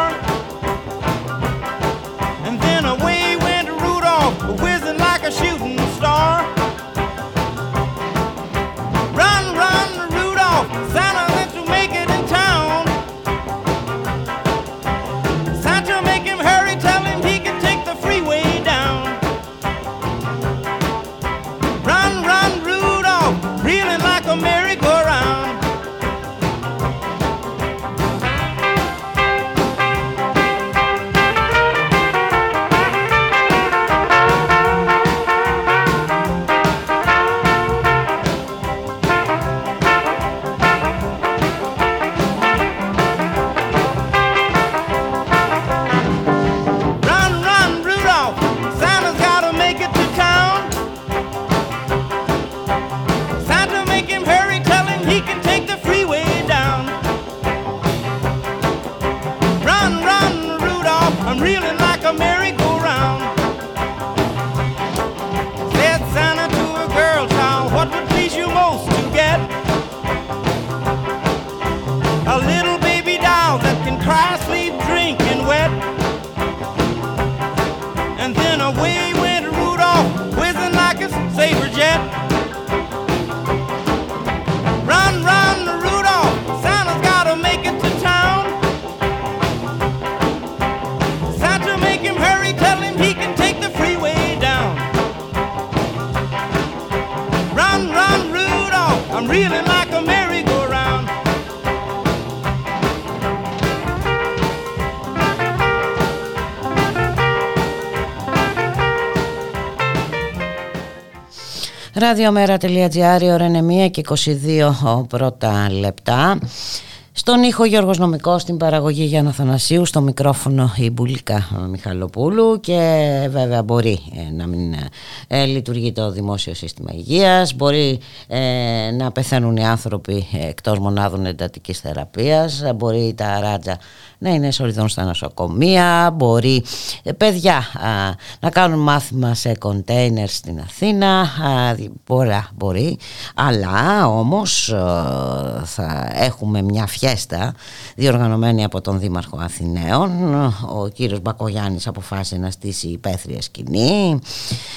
Ραδιομέρα.gr, ώρα είναι 1 και 22 πρώτα λεπτά. Στον ήχο Γιώργος Νομικός, στην παραγωγή Γιάννα Θανασίου, στο μικρόφωνο η Μπουλίκα Μιχαλοπούλου και βέβαια μπορεί ε, να μην ε, λειτουργεί το δημόσιο σύστημα υγείας, μπορεί ε, να πεθαίνουν οι άνθρωποι εκτός μονάδων εντατικής θεραπείας, μπορεί τα ράτζα να είναι σοριδών στα νοσοκομεία, μπορεί ε, παιδιά α, να κάνουν μάθημα σε κοντέινερ στην Αθήνα, α, μπορεί, μπορεί, αλλά όμως α, θα έχουμε μια φιέστα διοργανωμένη από τον Δήμαρχο Αθηναίων, ο κύριος Μπακογιάννης αποφάσισε να στήσει υπαίθρια σκηνή,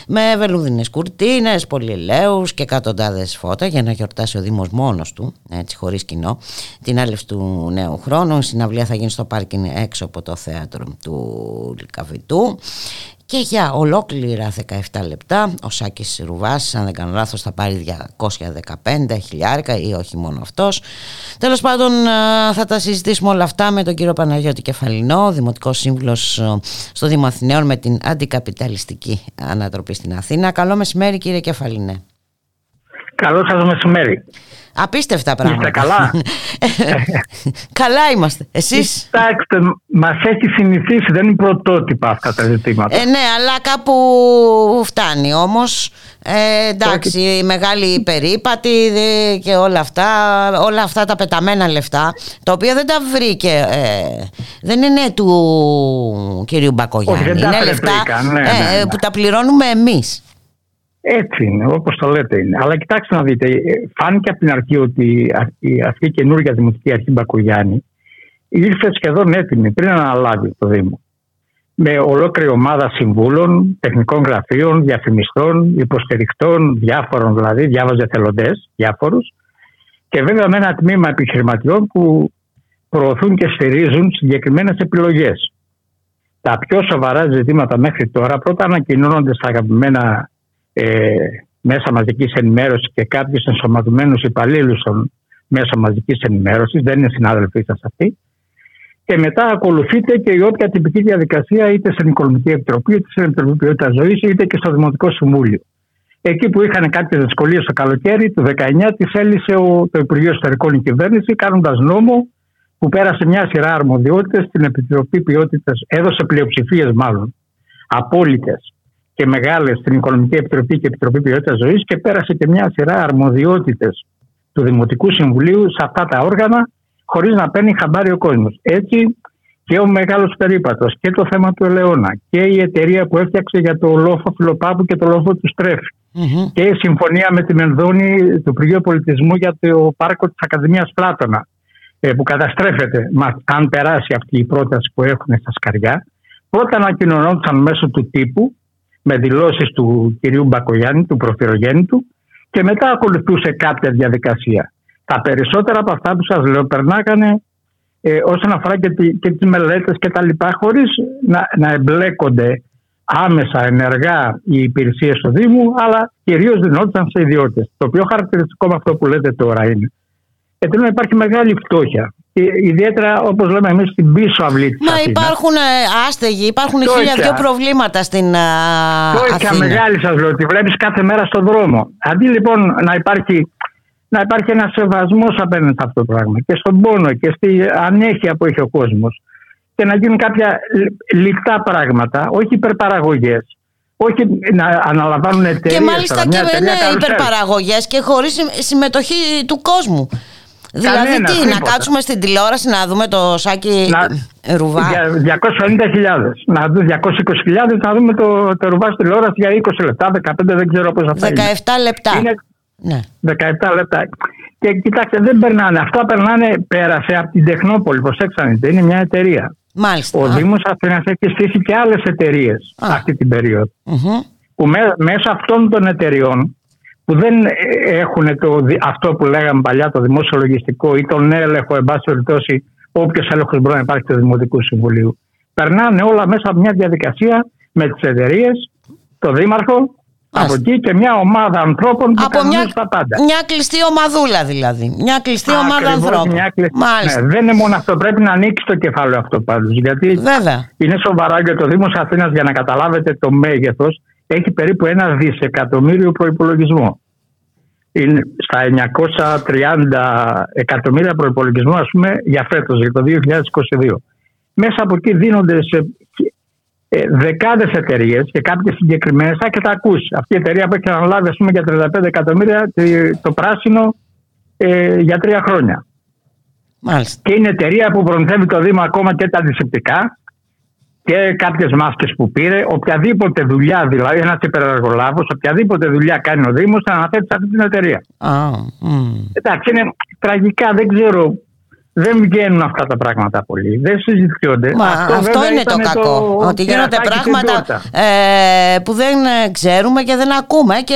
με βελούδινες κουρτίνες, πολυελαίους και εκατοντάδες φώτα για να γιορτάσει ο Δήμος μόνος του, έτσι χωρίς κοινό, την άλευση του νέου χρόνου. Η συναυλία θα γίνει στο πάρκινγκ έξω από το θέατρο του Λικαβητού και για ολόκληρα 17 λεπτά ο Σάκης Ρουβάς αν δεν κάνω λάθος θα πάρει 215 χιλιάρικα ή όχι μόνο αυτός. Τέλος πάντων θα τα συζητήσουμε όλα αυτά με τον κύριο Παναγιώτη Κεφαλινό Δημοτικός Σύμβουλος στο Δήμο Αθηναίων με την αντικαπιταλιστική ανατροπή στην Αθήνα. Καλό μεσημέρι κύριε Κεφαλινέ Καλό σας μεσημέρι Απίστευτα πράγματα. Είστε καλά; καλά είμαστε. Εσείς; Κοιτάξτε, μας έχει συνηθίσει, δεν είναι πρωτότυπα αυτά τα ζητήματα. Ε, ναι, αλλά κάπου φτάνει όμως. Ε, εντάξει, η μεγάλη περίπατη και όλα αυτά, όλα αυτά τα πεταμένα λεφτά, τα οποία δεν τα βρήκε, ε, δεν είναι του κυρίου Μπακογιάννη, είναι λεφτά ναι, ναι, ε, ναι. που τα πληρώνουμε εμείς. Έτσι είναι, όπως το λέτε είναι. Αλλά κοιτάξτε να δείτε, φάνηκε από την αρχή ότι αυτή η καινούργια Δημοτική Αρχή Μπακογιάννη ήρθε σχεδόν έτοιμη πριν αναλάβει το Δήμο. Με ολόκληρη ομάδα συμβούλων, τεχνικών γραφείων, διαφημιστών, υποστηριχτών, διάφορων δηλαδή, διάβαζε θελοντέ, διάφορους. Και βέβαια με ένα τμήμα επιχειρηματιών που προωθούν και στηρίζουν συγκεκριμένες επιλογές. Τα πιο σοβαρά ζητήματα μέχρι τώρα πρώτα ανακοινώνονται στα αγαπημένα ε, μέσα μαζικής ενημέρωσης και κάποιους ενσωματωμένους υπαλλήλους των μέσα μαζικής ενημέρωσης, δεν είναι συνάδελφοί σας αυτοί. Και μετά ακολουθείται και η όποια τυπική διαδικασία είτε στην Οικονομική Επιτροπή, είτε στην Επιτροπή Ποιότητας Ζωής, είτε και στο Δημοτικό Συμβούλιο. Εκεί που είχαν κάποιες δυσκολίες το καλοκαίρι του 19, τη έλυσε ο, το Υπουργείο Ιστορικών η κυβέρνηση, κάνοντας νόμο που πέρασε μια σειρά αρμοδιότητες στην Επιτροπή Ποιότητας, έδωσε πλειοψηφίες μάλλον, απόλυτες και μεγάλες στην Οικονομική Επιτροπή και Επιτροπή Ποιότητας Ζωής και πέρασε και μια σειρά αρμοδιότητες του Δημοτικού Συμβουλίου σε αυτά τα όργανα, χωρίς να παίρνει χαμπάρι ο κόσμος. Έτσι και ο μεγάλος περίπατος και το θέμα του Ελαιώνα και η εταιρεία που έφτιαξε για το λόφο Φιλοπάπου και το λόφο του στρεφη και η συμφωνία με τη Μενδόνη του Υπουργείου Πολιτισμού για το πάρκο της Ακαδημίας Πλάτωνα ε, που καταστρέφεται αν περάσει αυτή η πρόταση που έχουν στα σκαριά. Πρώτα ανακοινωνόντουσαν μέσω του τύπου με δηλώσεις του κυρίου Μπακογιάννη, του προφυρογέννητου και μετά ακολουθούσε κάποια διαδικασία. Τα περισσότερα από αυτά που σας λέω περνάγανε ε, όσον αφορά και, τη, και τις μελέτες και τα λοιπά χωρίς να, να εμπλέκονται άμεσα ενεργά οι υπηρεσίες του Δήμου αλλά κυρίως δινόταν σε ιδιώτες. Το πιο χαρακτηριστικό με αυτό που λέτε τώρα είναι γιατί υπάρχει μεγάλη φτώχεια. Ε, ιδιαίτερα όπως λέμε εμείς στην πίσω αυλή της Μα υπάρχουν ε, άστεγοι, υπάρχουν χίλια δυο προβλήματα στην Φτώχεια μεγάλη σας λέω, τη βλέπεις κάθε μέρα στον δρόμο. Αντί λοιπόν να υπάρχει, να υπάρχει ένας σεβασμός απέναντι σε αυτό το πράγμα και στον πόνο και στη ανέχεια που έχει ο κόσμος και να γίνουν κάποια λιτά πράγματα, όχι υπερπαραγωγές. Όχι να αναλαμβάνουν εταιρείες. Και μάλιστα και είναι υπερπαραγωγές και χωρίς συμμετοχή του κόσμου. Δηλαδή Κανένας, τι, να κάτσουμε στην τηλεόραση να δούμε το σάκι να, ρουβά; Για 250.000. Να δούμε 220.000 να δούμε το, το ρουβά στη τηλεόραση για 20 λεπτά, 15 δεν ξέρω πώς θα 17 είναι. λεπτά. Είναι ναι. 17 λεπτά. Και κοιτάξτε, δεν περνάνε. Αυτά περνάνε, πέρασε από την Τεχνόπολη. Προσέξτε, είναι μια εταιρεία. Μάλιστα. Ο Δήμος Αθήνα έχει στήσει και άλλες εταιρείες αυτή την περίοδο. Mm-hmm. Που μέ, μέσω αυτών των εταιριών που δεν έχουν το, αυτό που λέγαμε παλιά το δημόσιο λογιστικό ή τον έλεγχο, εν πάση περιπτώσει, όποιος έλεγχος μπορεί να υπάρχει του Δημοτικού Συμβουλίου. Περνάνε όλα μέσα από μια διαδικασία με τις εταιρείες, το Δήμαρχο, από εκεί και μια ομάδα ανθρώπων που από μια, τα πάντα. Μια κλειστή ομαδούλα δηλαδή. Μια κλειστή Ακριβώς, ομάδα ανθρώπων. Μια κλειστή... Ναι, δεν είναι μόνο αυτό. Πρέπει να ανοίξει το κεφάλαιο αυτό πάντως. Γιατί Βέβαια. είναι σοβαρά για το Δήμος Αθήνας για να καταλάβετε το μέγεθος. Έχει περίπου ένα δισεκατομμύριο προπολογισμό είναι στα 930 εκατομμύρια προπολογισμό ας πούμε για φέτος, για το 2022. Μέσα από εκεί δίνονται σε ε, δεκάδες εταιρείες και κάποιες συγκεκριμένες, θα και τα ακούσει. Αυτή η εταιρεία που έχει αναλάβει ας πούμε, για 35 εκατομμύρια το πράσινο ε, για τρία χρόνια. Μάλιστα. Και είναι εταιρεία που προμηθεύει το Δήμο ακόμα και τα αντισηπτικά και κάποιες μάσκες που πήρε. Οποιαδήποτε δουλειά, δηλαδή ένας υπερεργολάβο, οποιαδήποτε δουλειά κάνει ο Δήμος, θα αναθέτει σε αυτή την εταιρεία. Ah, mm. Εντάξει, είναι τραγικά, δεν ξέρω δεν βγαίνουν αυτά τα πράγματα πολύ. Δεν συζητιόνται. Μα αυτό, είναι το κακό. ότι γίνονται πράγματα ε, που δεν ξέρουμε και δεν ακούμε και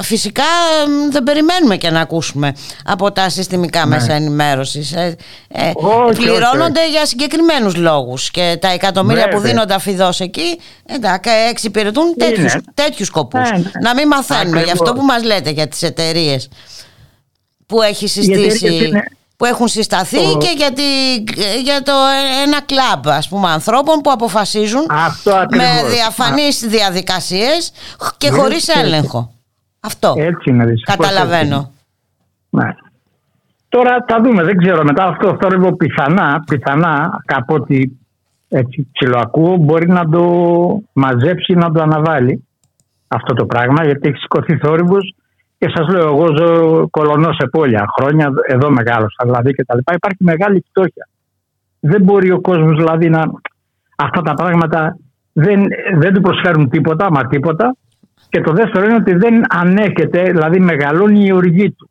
φυσικά δεν περιμένουμε και να ακούσουμε από τα συστημικά ναι. μέσα ενημέρωσης. Ε, ε, πληρώνονται για συγκεκριμένους λόγους και τα εκατομμύρια που δίνονται αφιδώς εκεί εντάξει, εξυπηρετούν τέτοιους σκοπούς. Ναι, ναι. Να μην μαθαίνουμε γι' αυτό που μας λέτε για τις εταιρείες που έχει συστήσει που έχουν συσταθεί και για, για το ένα κλαμπ ας πούμε ανθρώπων που αποφασίζουν με διαφανείς διαδικασίες και ναι, χωρίς έλεγχο. Αυτό έτσι είναι, καταλαβαίνω. Ναι. Τώρα θα δούμε, δεν ξέρω μετά αυτό το θόρυβο πιθανά, πιθανά κάποτε έτσι ψιλοακούω μπορεί να το μαζέψει να το αναβάλει αυτό το πράγμα γιατί έχει σηκωθεί θόρυβος και σας λέω, εγώ ζω κολονό σε πόλια χρόνια, εδώ μεγάλωσα δηλαδή και τα λοιπά. Υπάρχει μεγάλη φτώχεια. Δεν μπορεί ο κόσμος δηλαδή να. Αυτά τα πράγματα δεν, δεν του προσφέρουν τίποτα, μα τίποτα. Και το δεύτερο είναι ότι δεν ανέχεται, δηλαδή μεγαλώνει η οργή του.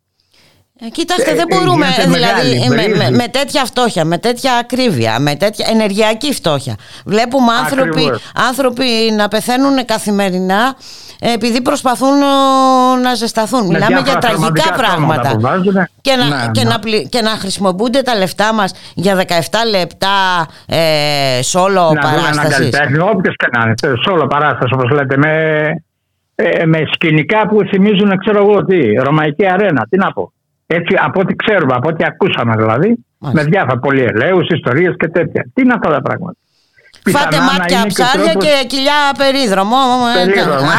Ε, κοιτάξτε, ε, δεν μπορούμε ε, δηλαδή με, με, τέτοια φτώχεια, με τέτοια ακρίβεια, με τέτοια ενεργειακή φτώχεια. Βλέπουμε άνθρωποι, άνθρωποι να πεθαίνουν καθημερινά επειδή προσπαθούν να ζεσταθούν. Μιλάμε για τραγικά πράγματα. Και να, ναι, και, ναι. Να, και να χρησιμοποιούνται τα λεφτά μας για 17 λεπτά ε, σόλο να παράστασης. Να όποιος και να είναι, σόλο παράσταση όπως λέτε, με, ε, με σκηνικά που θυμίζουν, ξέρω εγώ τι, ρωμαϊκή αρένα, τι να πω. Έτσι, από ό,τι ξέρουμε, από ό,τι ακούσαμε δηλαδή, με διάφορα πολυελαίους, ιστορίες και τέτοια. Τι είναι αυτά τα πράγματα. Φάτε μάτια ψάρια και, και κοιλιά περίδρομο. περίδρομο.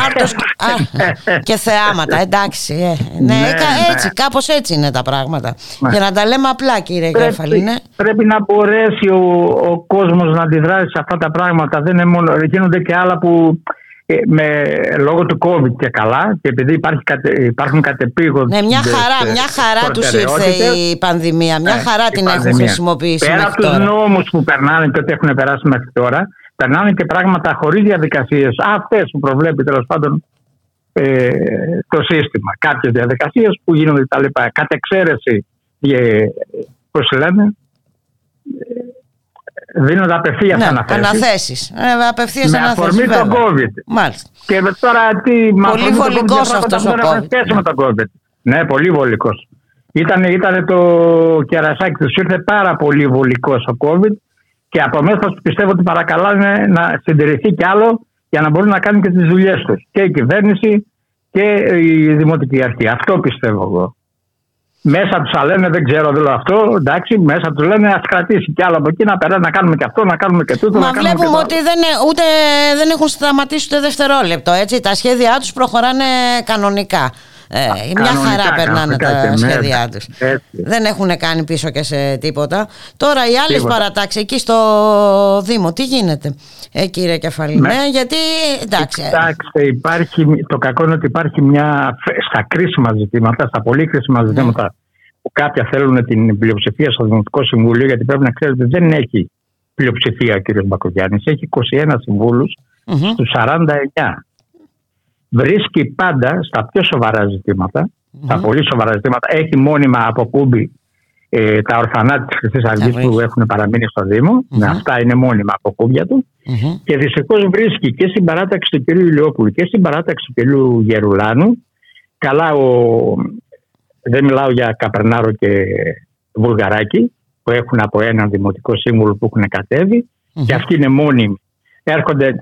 και θεάματα, εντάξει. Ε. Ναι, ναι, έτσι, ναι. κάπως έτσι είναι τα πράγματα. Ναι. Για να τα λέμε απλά κύριε Κέφαλη. Ναι. Πρέπει να μπορέσει ο, ο κόσμος να αντιδράσει σε αυτά τα πράγματα. Δεν είναι μόνο, γίνονται και άλλα που ε, με, λόγω του COVID και καλά και επειδή υπάρχει, υπάρχουν κατεπήγοντες Ναι, μια χαρά, μια χαρά τους ήρθε η πανδημία, μια ε, χαρά την πανδημία. έχουν χρησιμοποιήσει Πέρα από τους νόμους που περνάνε και ότι έχουν περάσει μέχρι τώρα, περνάνε και πράγματα χωρίς διαδικασίες, αυτές που προβλέπει τέλος πάντων ε, το σύστημα. Κάποιες διαδικασίες που γίνονται τα λοιπά. Κατ' εξαίρεση, ε, πώς λένε, δίνονται απευθείας ναι, αναθέσεις. Αναθέσεις. Ε, απευθείας με αφορμή το COVID. Μάλιστα. Και τώρα τι. Πολύ βολικός αυτός ο COVID. με τον COVID. Ναι, πολύ βολικός. Ήταν, ήταν το κερασάκι του. Ήρθε πάρα πολύ βολικός ο COVID και από μέσα του πιστεύω ότι παρακαλάνε να συντηρηθεί κι άλλο για να μπορούν να κάνουν και τις δουλειές τους. Και η κυβέρνηση και η Δημοτική Αρχή. Αυτό πιστεύω εγώ. Μέσα τους λένε, δεν ξέρω δηλαδή αυτό, εντάξει, μέσα τους λένε ας κρατήσει κι άλλο από εκεί να περάσει, να κάνουμε και αυτό, να κάνουμε και τούτο. Μα βλέπουμε ότι δεν, ούτε, δεν έχουν σταματήσει ούτε δευτερόλεπτο. Έτσι. Τα σχέδιά τους προχωράνε κανονικά. Ε, μια χαρά περνάνε τα σχέδιά τους. Δεν έχουν κάνει πίσω και σε τίποτα. Τώρα οι άλλες παρατάξεις εκεί στο Δήμο, τι γίνεται, ε, κύριε Κεφαλή. Ναι. ναι. γιατί εντάξει. Κοιτάξτε, υπάρχει, το κακό είναι ότι υπάρχει μια. στα κρίσιμα ζητήματα, στα πολύ κρίσιμα ναι. ζητήματα, που κάποια θέλουν την πλειοψηφία στο Δημοτικό Συμβούλιο, γιατί πρέπει να ξέρετε ότι δεν έχει πλειοψηφία ο κ. Μπακογιάννης. Έχει 21 συμβούλους mm-hmm. στους 49 βρίσκει πάντα στα πιο σοβαρά ζητήματα, στα πολύ σοβαρά ζητήματα, έχει μόνιμα από κούμπι ε, τα ορφανά της Χρυσής Αυγής που έχουν παραμείνει στο Δήμο. Με αυτά είναι μόνιμα από κούμπια του. Και δυστυχώς βρίσκει και στην παράταξη του κ. Ηλιόπουλου και στην παράταξη του κ. Γερουλάνου. Καλά, ο... δεν μιλάω για Καπερνάρο και Βουλγαράκι που έχουν από έναν δημοτικό σύμβουλο που έχουν κατέβει. Και αυτοί είναι μόνιμοι. Έρχονται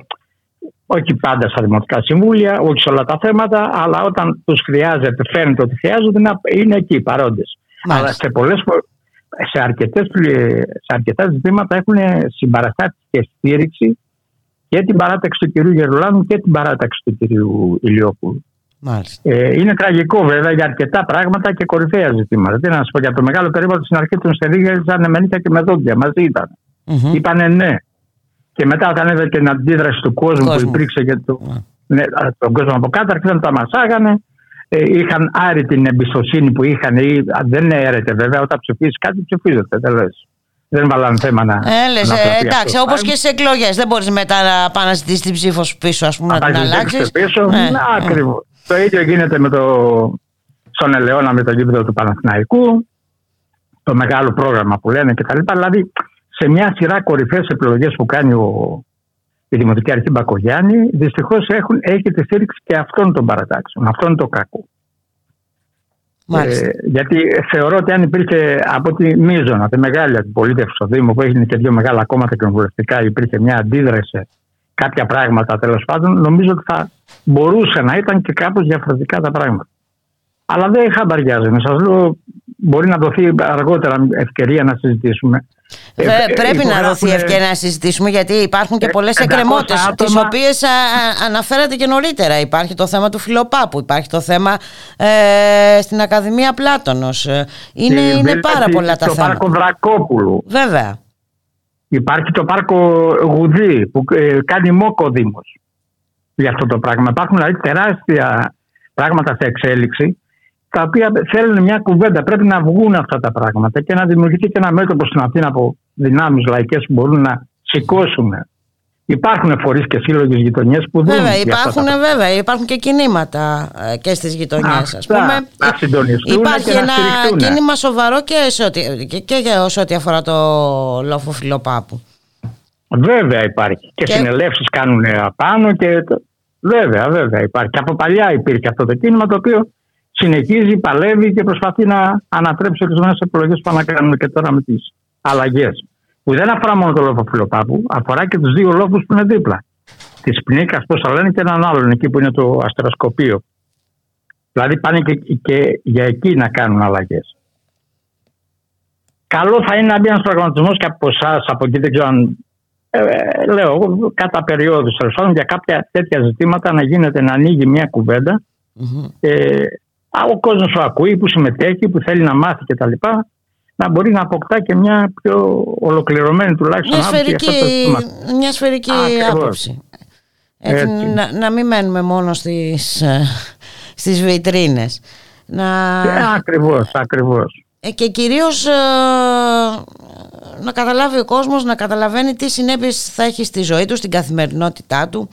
όχι πάντα στα δημοτικά συμβούλια, όχι σε όλα τα θέματα, αλλά όταν τους χρειάζεται, φαίνεται ότι χρειάζονται, να είναι εκεί παρόντες. Αλλά σε πολλές σε, αρκετές, σε αρκετά ζητήματα έχουν συμπαραστάσει και στήριξη και την παράταξη του κυρίου Γερουλάνου και την παράταξη του κυρίου Ηλιόπουλου. Ε, είναι τραγικό βέβαια για αρκετά πράγματα και κορυφαία ζητήματα. Τι να σας πω για το μεγάλο περίπατο στην αρχή των στελίγιαζαν με και με δόντια. Μαζί ήταν. Mm-hmm. Είπανε ναι. Και μετά όταν είδα την αντίδραση του κόσμου, που υπήρξε και το, ναι. ναι, τον κόσμο από κάτω, άρχισαν να τα μασάγανε. Ε, είχαν άρει την εμπιστοσύνη που είχαν. Ή, δεν έρεται βέβαια, όταν ψηφίσει κάτι ψηφίζεται. Δεν λες. Δεν βάλανε θέμα να. Έλες, να ε, εντάξει, όπως και στι εκλογές. Δεν μπορείς μετά να πάει να ζητήσεις την ψήφος σου πίσω, ας πούμε, να την αλλάξεις. Πίσω, ναι. ναι ακριβώς. Το ίδιο γίνεται με το, στον Ελαιώνα με το γήπεδο του Παναθηναϊκού. το μεγάλο πρόγραμμα που λένε κτλ. Δηλαδή σε μια σειρά κορυφαίες επιλογές που κάνει ο, η Δημοτική Αρχή Μπακογιάννη, δυστυχώς έχει τη στήριξη και αυτών των παρατάξεων. Αυτό είναι το κακό. Ε, γιατί θεωρώ ότι αν υπήρχε από τη μείζωνα, τη μεγάλη αντιπολίτευση στο Δήμο, που έγινε και δύο μεγάλα κόμματα κοινοβουλευτικά, υπήρχε μια αντίδραση κάποια πράγματα τέλος πάντων, νομίζω ότι θα μπορούσε να ήταν και κάπως διαφορετικά τα πράγματα. Αλλά δεν χαμπαριάζομαι. Σας λέω, μπορεί να δοθεί αργότερα ευκαιρία να συζητήσουμε. Ε, πρέπει να δοθεί ευκαιρία να συζητήσουμε γιατί υπάρχουν και πολλές εκκρεμότητες τις οποίες αναφέρατε και νωρίτερα. Υπάρχει το θέμα του Φιλοπάπου, υπάρχει το θέμα ε, στην Ακαδημία Πλάτωνος. Ε, είναι, είναι πάρα πολλά τα θέματα. Το πάρκο Βρακόπουλου. Βέβαια. Υπάρχει το πάρκο Γουδί που ε, κάνει μόκο Δήμος για αυτό το πράγμα. Υπάρχουν δηλαδή τεράστια πράγματα σε εξέλιξη τα οποία θέλουν μια κουβέντα. Πρέπει να βγουν αυτά τα πράγματα και να δημιουργηθεί και ένα μέτωπο στην Αθήνα από δυνάμεις λαϊκές που μπορούν να σηκώσουν. Υπάρχουν φορείς και σύλλογοι γειτονιές που δεν Βέβαια, υπάρχουν, βέβαια, υπάρχουν και κινήματα ε, και στις γειτονιές. Α πούμε, να συντονιστούν υπάρχει και ένα να κίνημα σοβαρό και, σε ό,τι, και, και όσο ό,τι αφορά το λόφο φιλοπάπου. Βέβαια υπάρχει. Και, και... συνελεύσεις κάνουν απάνω και. Βέβαια, βέβαια υπάρχει. Και από παλιά υπήρχε αυτό το κίνημα το οποίο συνεχίζει, παλεύει και προσπαθεί να ανατρέψει ορισμένες επιλογές που ανακάνουμε και τώρα με τις αλλαγές. Που δεν αφορά μόνο το λόφο φιλοπάπου, αφορά και τους δύο λόφου που είναι δίπλα. Της πνίκας, πώς θα λένε, και έναν άλλον εκεί που είναι το αστροσκοπείο. Δηλαδή πάνε και, και για εκεί να κάνουν αλλαγές. Καλό θα είναι να μπει ένας προγραμματισμό και από εσάς, από εκεί δεν ξέρω αν. Ε, λέω, κατά περιόδους τέλος για κάποια τέτοια ζητήματα να γίνεται να ανοίγει μια κουβέντα mm-hmm. ε, ο κόσμος που ακούει, που συμμετέχει, που θέλει να μάθει κτλ. Να μπορεί να αποκτά και μια πιο ολοκληρωμένη τουλάχιστον μια σφαιρική, άποψη. Μια σφαιρική άποψη. Έτσι, Να, να μην μένουμε μόνο στις, ε, στις βιτρίνες. Να... Ε, ακριβώς, ακριβώς. Ε, και κυρίως ε, να καταλάβει ο κόσμος, να καταλαβαίνει τι συνέπειες θα έχει στη ζωή του, στην καθημερινότητά του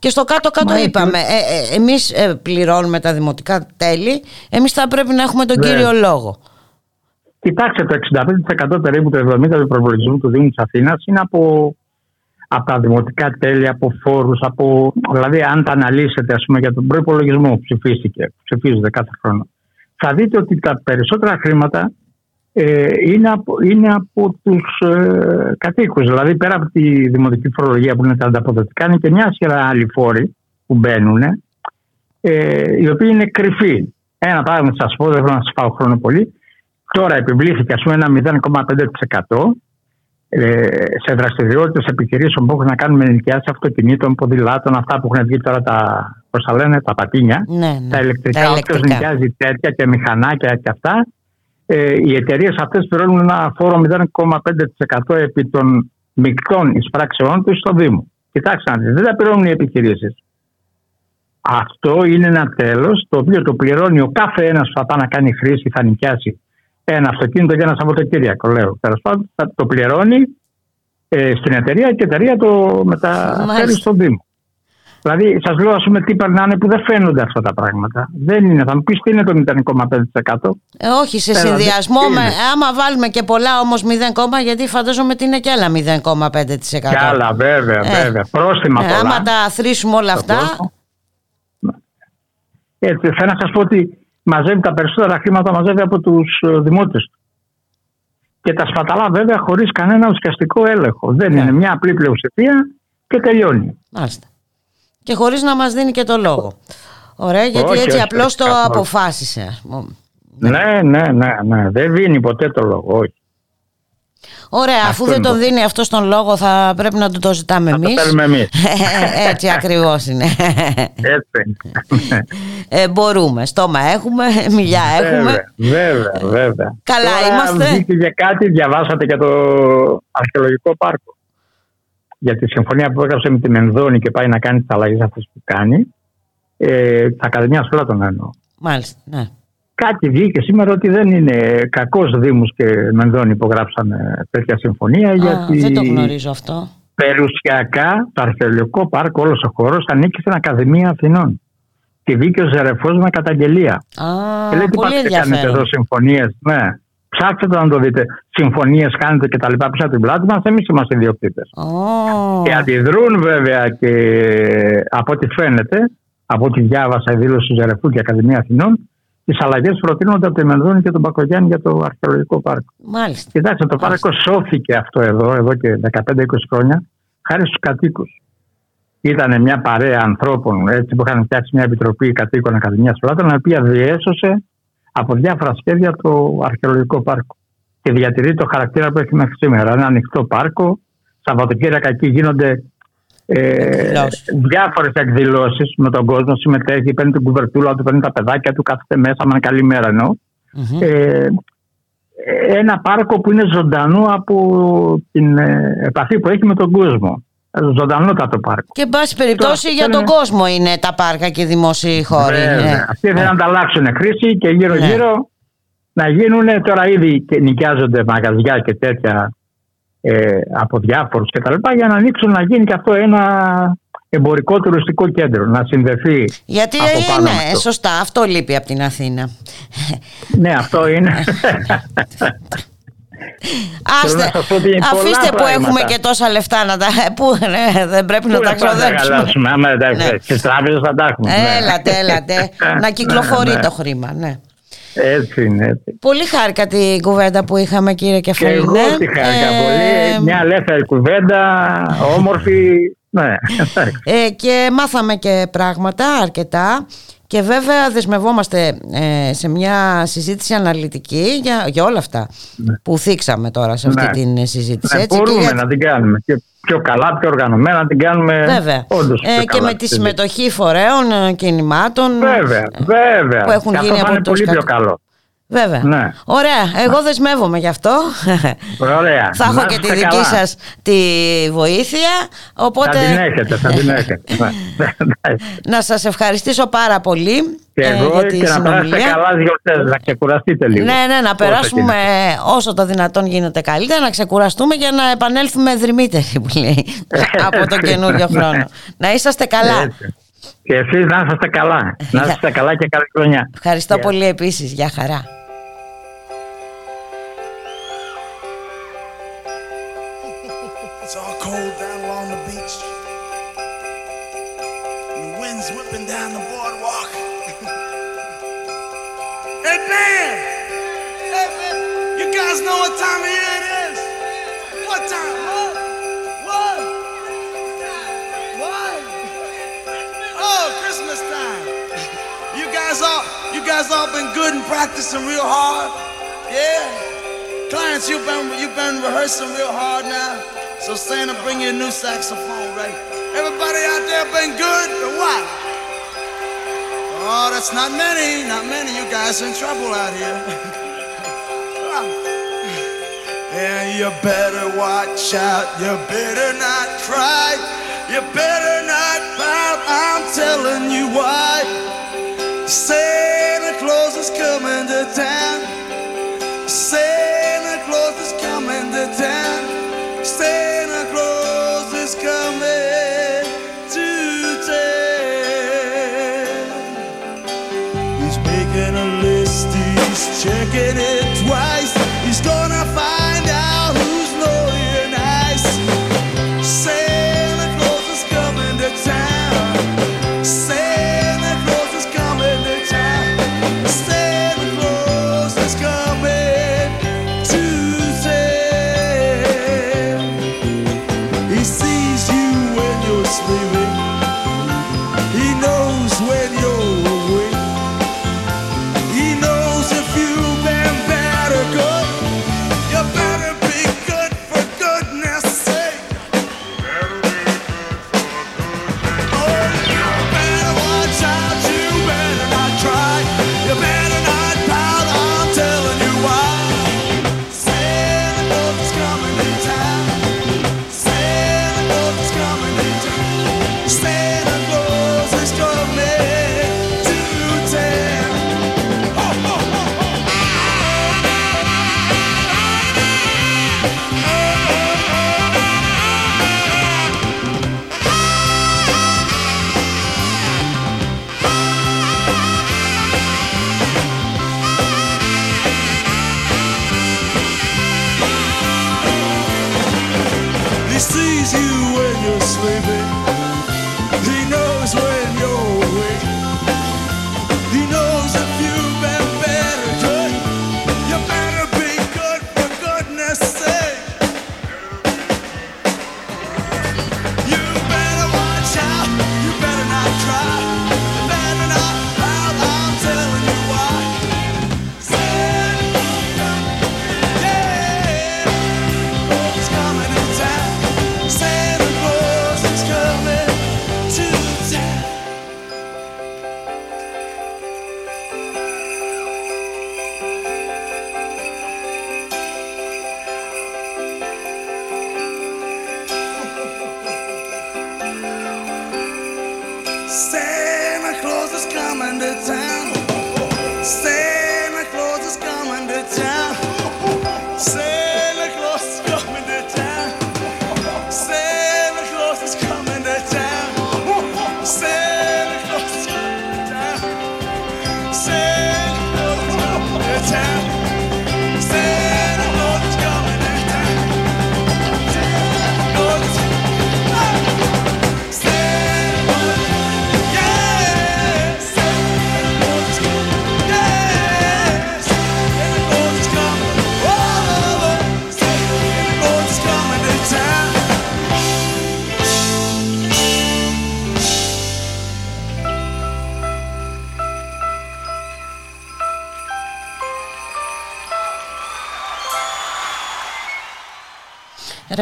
και στο κάτω-κάτω είπαμε, ε, ε, εμείς ε, πληρώνουμε τα δημοτικά τέλη, εμείς θα πρέπει να έχουμε τον ναι. κύριο λόγο. Κοιτάξτε, το 65% περίπου το 70% του προπολογισμού του Δήμου της Αθήνας είναι από, από τα δημοτικά τέλη, από φόρους, από, δηλαδή αν τα αναλύσετε ας πούμε, για τον προπολογισμό που ψηφίστηκε, ψηφίζεται κάθε χρόνο, θα δείτε ότι τα περισσότερα χρήματα ε, είναι, από, είναι από τους ε, κατοίκους. Δηλαδή πέρα από τη δημοτική φορολογία που είναι τα ανταποδοτικά είναι και μια σειρά άλλοι φόροι που μπαίνουν ε, οι οποίοι είναι κρυφοί. Ένα πράγμα σας πω, δεν θέλω να σας πάω χρόνο πολύ. Τώρα επιβλήθηκε ας πούμε ένα 0,5% ε, σε δραστηριότητες επιχειρήσεων που έχουν να κάνουν με ενοικιάσει αυτοκινήτων, ποδηλάτων, αυτά που έχουν βγει τώρα τα, πώς τα λένε, τα πατίνια, ναι, ναι. τα ηλεκτρικά, όποιος νοικιάζει τέτοια και μηχανάκια και αυτά, ε, οι εταιρείες αυτές πληρώνουν ένα φόρο 0,5% επί των μεικτών εισπράξεών τους στο Δήμο. Κοιτάξτε, δεν τα πληρώνουν οι επιχειρήσεις. Αυτό είναι ένα τέλος το οποίο το πληρώνει ο κάθε ένας που θα πάει να κάνει χρήση, θα νοικιάσει ένα αυτοκίνητο για ένα Σαββατοκύριακο. Λέω. Τέλος πάντων, θα το πληρώνει ε, στην εταιρεία και η εταιρεία το μεταφέρει στο Δήμο. Δηλαδή, σας λέω, ας πούμε, τι περνάνε που δεν φαίνονται αυτά τα πράγματα. Δεν είναι. Θα μου πεις τι είναι το 0,5%. Ε, όχι, σε συνδυασμό με. Άμα βάλουμε και πολλά όμως 0, γιατί φαντάζομαι ότι είναι και άλλα 0,5%. Και άλλα, βέβαια, ε, βέβαια. Πρόστιμα ε, πολλά. Άμα τα θρήσουμε όλα αυτά. Έτσι, θέλω να σας πω ότι μαζεύει τα περισσότερα χρήματα μαζεύει από τους ε, δημότες του. Και τα σπαταλά βέβαια χωρίς κανένα ουσιαστικό έλεγχο. Δεν ναι. είναι μια απλή πλειοψηφία και τελειώνει. Μάλιστα και χωρίς να μας δίνει και το λόγο. Ωραία, γιατί έτσι όχι, απλώς το αποφάσισε. Ναι, ναι, ναι, ναι, δεν δίνει ποτέ το λόγο, όχι. Ωραία, αφού δεν τον δίνει αυτός τον λόγο θα πρέπει να του το ζητάμε εμείς. Το θέλουμε εμείς. Έτσι ακριβώς είναι. Έτσι. Ε, μπορούμε. Στόμα έχουμε, μιλιά έχουμε. Βέβαια, βέβαια. Καλά Τώρα είμαστε. Βγήκε για κάτι, διαβάσατε για το αρχαιολογικό πάρκο για τη συμφωνία που έγραψε με την Ενδόνη και πάει να κάνει τις αλλαγές αυτές που κάνει. Ε, τα Ακαδημία Πλάτων εννοώ. Μάλιστα, ναι. Κάτι βγήκε σήμερα ότι δεν είναι κακός Δήμου και Μενδόνη υπογράψαν τέτοια συμφωνία. Α, γιατί δεν το γνωρίζω αυτό. Περιουσιακά το αρχαιολογικό πάρκο, όλος ο χώρος ανήκει στην Ακαδημία Αθηνών. Και βγήκε ο Ζερεφός με καταγγελία. Α, και λέει, πολύ ενδιαφέρον. εδώ συμφωνίες. Ναι. Ψάξτε το να το δείτε. Συμφωνίες κάνετε και τα λοιπά πίσω από την πλάτη μας. Εμείς είμαστε ιδιοκτήτες. Oh. Και αντιδρούν βέβαια και από ό,τι φαίνεται, από ό,τι διάβασα η δήλωση του Ζερεφού και Ακαδημία Αθηνών, τις αλλαγές προτείνονται από τη Μενδόνη και τον Πακογιάννη για το αρχαιολογικό πάρκο. Μάλιστα. Κοιτάξτε, το πάρκο σώθηκε αυτό εδώ, εδώ και 15-20 χρόνια, χάρη στους κατοίκους. Ήταν μια παρέα ανθρώπων έτσι, που είχαν φτιάξει μια επιτροπή κατοίκων Ακαδημίας Πλάτων, η οποία διέσωσε από διάφορα σχέδια το αρχαιολογικό πάρκο. Και διατηρεί το χαρακτήρα που έχει μέχρι σήμερα. Ένα ανοιχτό πάρκο. Σαββατοκύριακα εκεί γίνονται ε, διάφορες εκδηλώσεις με τον κόσμο. Συμμετέχει, παίρνει την κουβερτούλα του, παίρνει τα παιδάκια του, κάθεται μέσα με ένα καλή μέρα εννοώ. Μμμ. Ε, ένα πάρκο που είναι ζωντανό από την ε, επαφή που έχει με τον κόσμο. Ζωντανότατο πάρκο. Και εν πάση περιπτώσει Τώρα, για τον θέλουμε- κόσμο είναι τα πάρκα και οι δημόσιοι χώροι. Βέβαια. ναι. Αυτοί θέλουν να τα αλλάξουν χρήση και Ναι. γύρω-γύρω να γίνουν τώρα ήδη και νοικιάζονται μαγαζιά και τέτοια ε, από διάφορους κτλ. για να ανοίξουν να γίνει και αυτό ένα εμπορικό τουριστικό κέντρο. Να συνδεθεί. Γιατί από πάνω με είναι αυτό. σωστά, αυτό λείπει από την Αθήνα. Ναι, αυτό είναι. Άστε, να σας πω ότι είναι πολλά αφήστε που πράγματα. έχουμε και τόσα λεφτά να τα. Που, ναι, δεν πρέπει να Πού τα να πάμε να ξοδέψουμε. χαλάσουμε, άμα δεν Ναι. τα Στις τράπεζες θα τα έχουμε. ναι. Έλατε, έλατε. να κυκλοφορεί Ναι, ναι. το χρήμα, ναι. Έτσι είναι. Έτσι. Πολύ χάρηκα την κουβέντα που είχαμε κύριε Και Κεφαλινέ. εγώ τη χάρηκα Ε, πολύ. Μια ελεύθερη κουβέντα, όμορφη. Ναι, εντάξει. Ε, και μάθαμε και πράγματα αρκετά και βέβαια δεσμευόμαστε ε, σε μια συζήτηση αναλυτική για, για όλα αυτά που θίξαμε τώρα σε αυτή Ναι. την συζήτηση. Ναι, έτσι, και μπορούμε για- να την κάνουμε και πιο καλά, πιο οργανωμένα να την κάνουμε. Βέβαια. Όντως Ε, πιο και καλά με τη τη συζήτηση. συμμετοχή φορέων, ε, κινημάτων. Βέβαια, βέβαια. που έχουν Και γίνει αυτό θα από είναι τους πολύ κατ- πιο καλό. Βέβαια. Ναι. Ωραία. Εγώ δεσμεύομαι γι' αυτό. Ωραία. Θα έχω Να και τη είστε δική καλά. σας τη βοήθεια. Οπότε Θα την έχετε, θα την έχετε. Ναι. να σας ευχαριστήσω πάρα πολύ Και ε, εγώ για τη και να περάσετε συνομιλία. καλά τις γιορτές, να ξεκουραστείτε λίγο. Ναι, ναι, να Όσο περάσουμε γίνεται. όσο το δυνατόν γίνεται καλύτερα, να ξεκουραστούμε για να επανέλθουμε δρυμύτεροι που λέει από τον καινούριο χρόνο. Να είσαστε καλά. Έτσι. Και εσείς να είσαστε καλά. Να είσαστε καλά και καλή χρονιά. Ευχαριστώ Γεια. πολύ επίσης. Γεια χαρά. Guys all been good and practicing real hard? Yeah? Clients, you've been you've been rehearsing real hard now. So Santa, bring you a new saxophone, right? Everybody out there been good or what? Oh, that's not many, not many. You guys in trouble out here. and you better watch out. You better not cry. You better not pout. I'm telling you why. Santa Claus is coming to town. Santa Claus is coming to town. Santa Claus is coming to town. He's making a list, he's checking it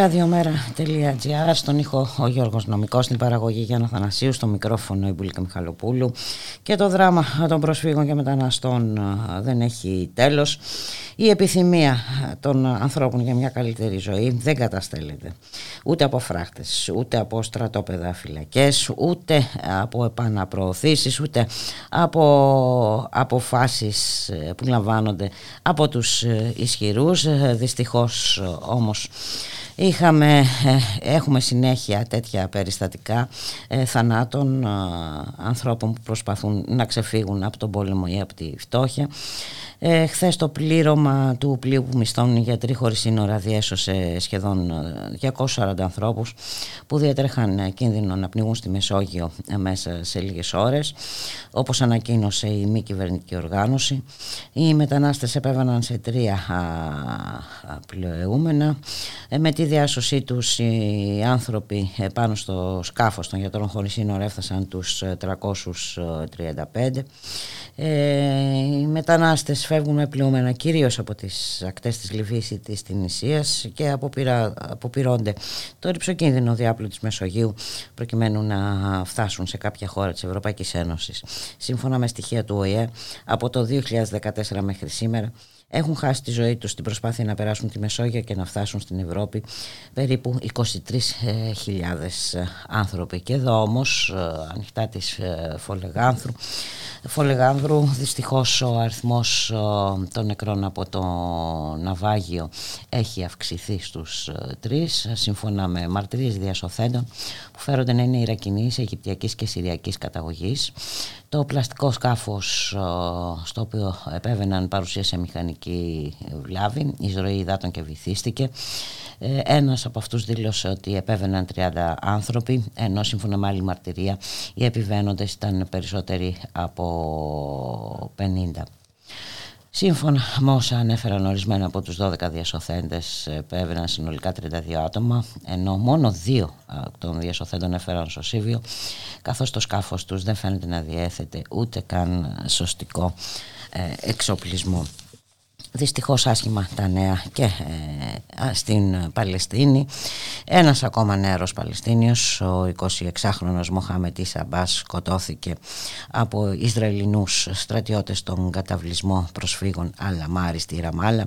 Ραδιομέρα.gr Στον ήχο ο Γιώργος Νομικός Στην παραγωγή Γιάννα Θανασίου Στο μικρόφωνο η Μπουλίκα Μιχαλοπούλου. Και το δράμα των προσφύγων και μεταναστών α, δεν έχει τέλος. Η επιθυμία των ανθρώπων για μια καλύτερη ζωή Δεν καταστέλλεται. Ούτε από φράχτες Ούτε από στρατόπεδα φυλακές Ούτε από επαναπροωθήσεις Ούτε από αποφάσεις ε, που λαμβάνονται Από τους ε, ισχυρούς Ε, Δυστυχώς ε, όμως Είχαμε, ε, έχουμε συνέχεια τέτοια περιστατικά ε, θανάτων ε, ανθρώπων που προσπαθούν να ξεφύγουν από τον πόλεμο ή από τη φτώχεια. Ε, χθες το πλήρωμα του πλοίου που μισθώνουν οι γιατροί χωρίς σύνορα διέσωσε σχεδόν ε, 240 ανθρώπους που διατρέχαν ε, κίνδυνο να πνιγούν στη Μεσόγειο ε, μέσα σε λίγες ώρες όπως ανακοίνωσε η μη κυβερνητική οργάνωση. Οι μετανάστες επέβαιναν σε τρία α, α, πλοεούμενα ε, με τη διάσωσή τους οι άνθρωποι ε, πάνω στο σκάφος των γιατρών χωρίς σύνορα έφτασαν τους ε, 335 ε, οι μετανάστες φεύγουν με πλοούμενα κυρίως από τις ακτές της Λιβύης ή της Τινησίας και αποπειρα, αποπειρώνται το ρηψοκίνδυνο διάπλου της Μεσογείου προκειμένου να φτάσουν σε κάποια χώρα της Ευρωπαϊκής Ένωσης. Σύμφωνα με στοιχεία του ΟΗΕ από το 2014 μέχρι σήμερα έχουν χάσει τη ζωή τους στην προσπάθεια να περάσουν τη Μεσόγειο και να φτάσουν στην Ευρώπη περίπου 23.000 άνθρωποι. Και εδώ όμως ε, ανοιχτά της ε, Φολεγάνθρου Φολεγάνδρου δυστυχώς ο αριθμός ε, των νεκρών από το ναυάγιο έχει αυξηθεί στους ε, τρεις σύμφωνα με μαρτυρίες διασωθέντων που φέρονται να είναι Ιρακινής, Αιγυπτιακής και Συριακής καταγωγής. Το πλαστικό σκάφος ε, στο οποίο επέβαιναν παρουσίασε μηχανική βλάβη, εισρωή υδάτων και βυθίστηκε. Ε, Ένας από αυτούς δήλωσε ότι επέβαιναν 30 άνθρωποι, ενώ σύμφωνα με άλλη μαρτυρία οι επιβαίνοντες ήταν περισσότεροι από 50. Σύμφωνα με όσα ανέφεραν ορισμένα από τους 12 διασωθέντες επέβαιναν συνολικά 32 άτομα ενώ μόνο δύο των διασωθέντων έφεραν σωσίβιο καθώς το σκάφος τους δεν φαίνεται να διέθετε ούτε καν σωστικό ε, εξοπλισμό. Δυστυχώς άσχημα τα νέα και ε, στην Παλαιστίνη. Ένας ακόμα νεαρός Παλαιστίνιος, ο 26χρονος Μοχάμετ Ισαμπάς σκοτώθηκε από Ισραηλινούς στρατιώτες στον καταβλισμό προσφύγων Αλαμάρη στη Ραμάλα.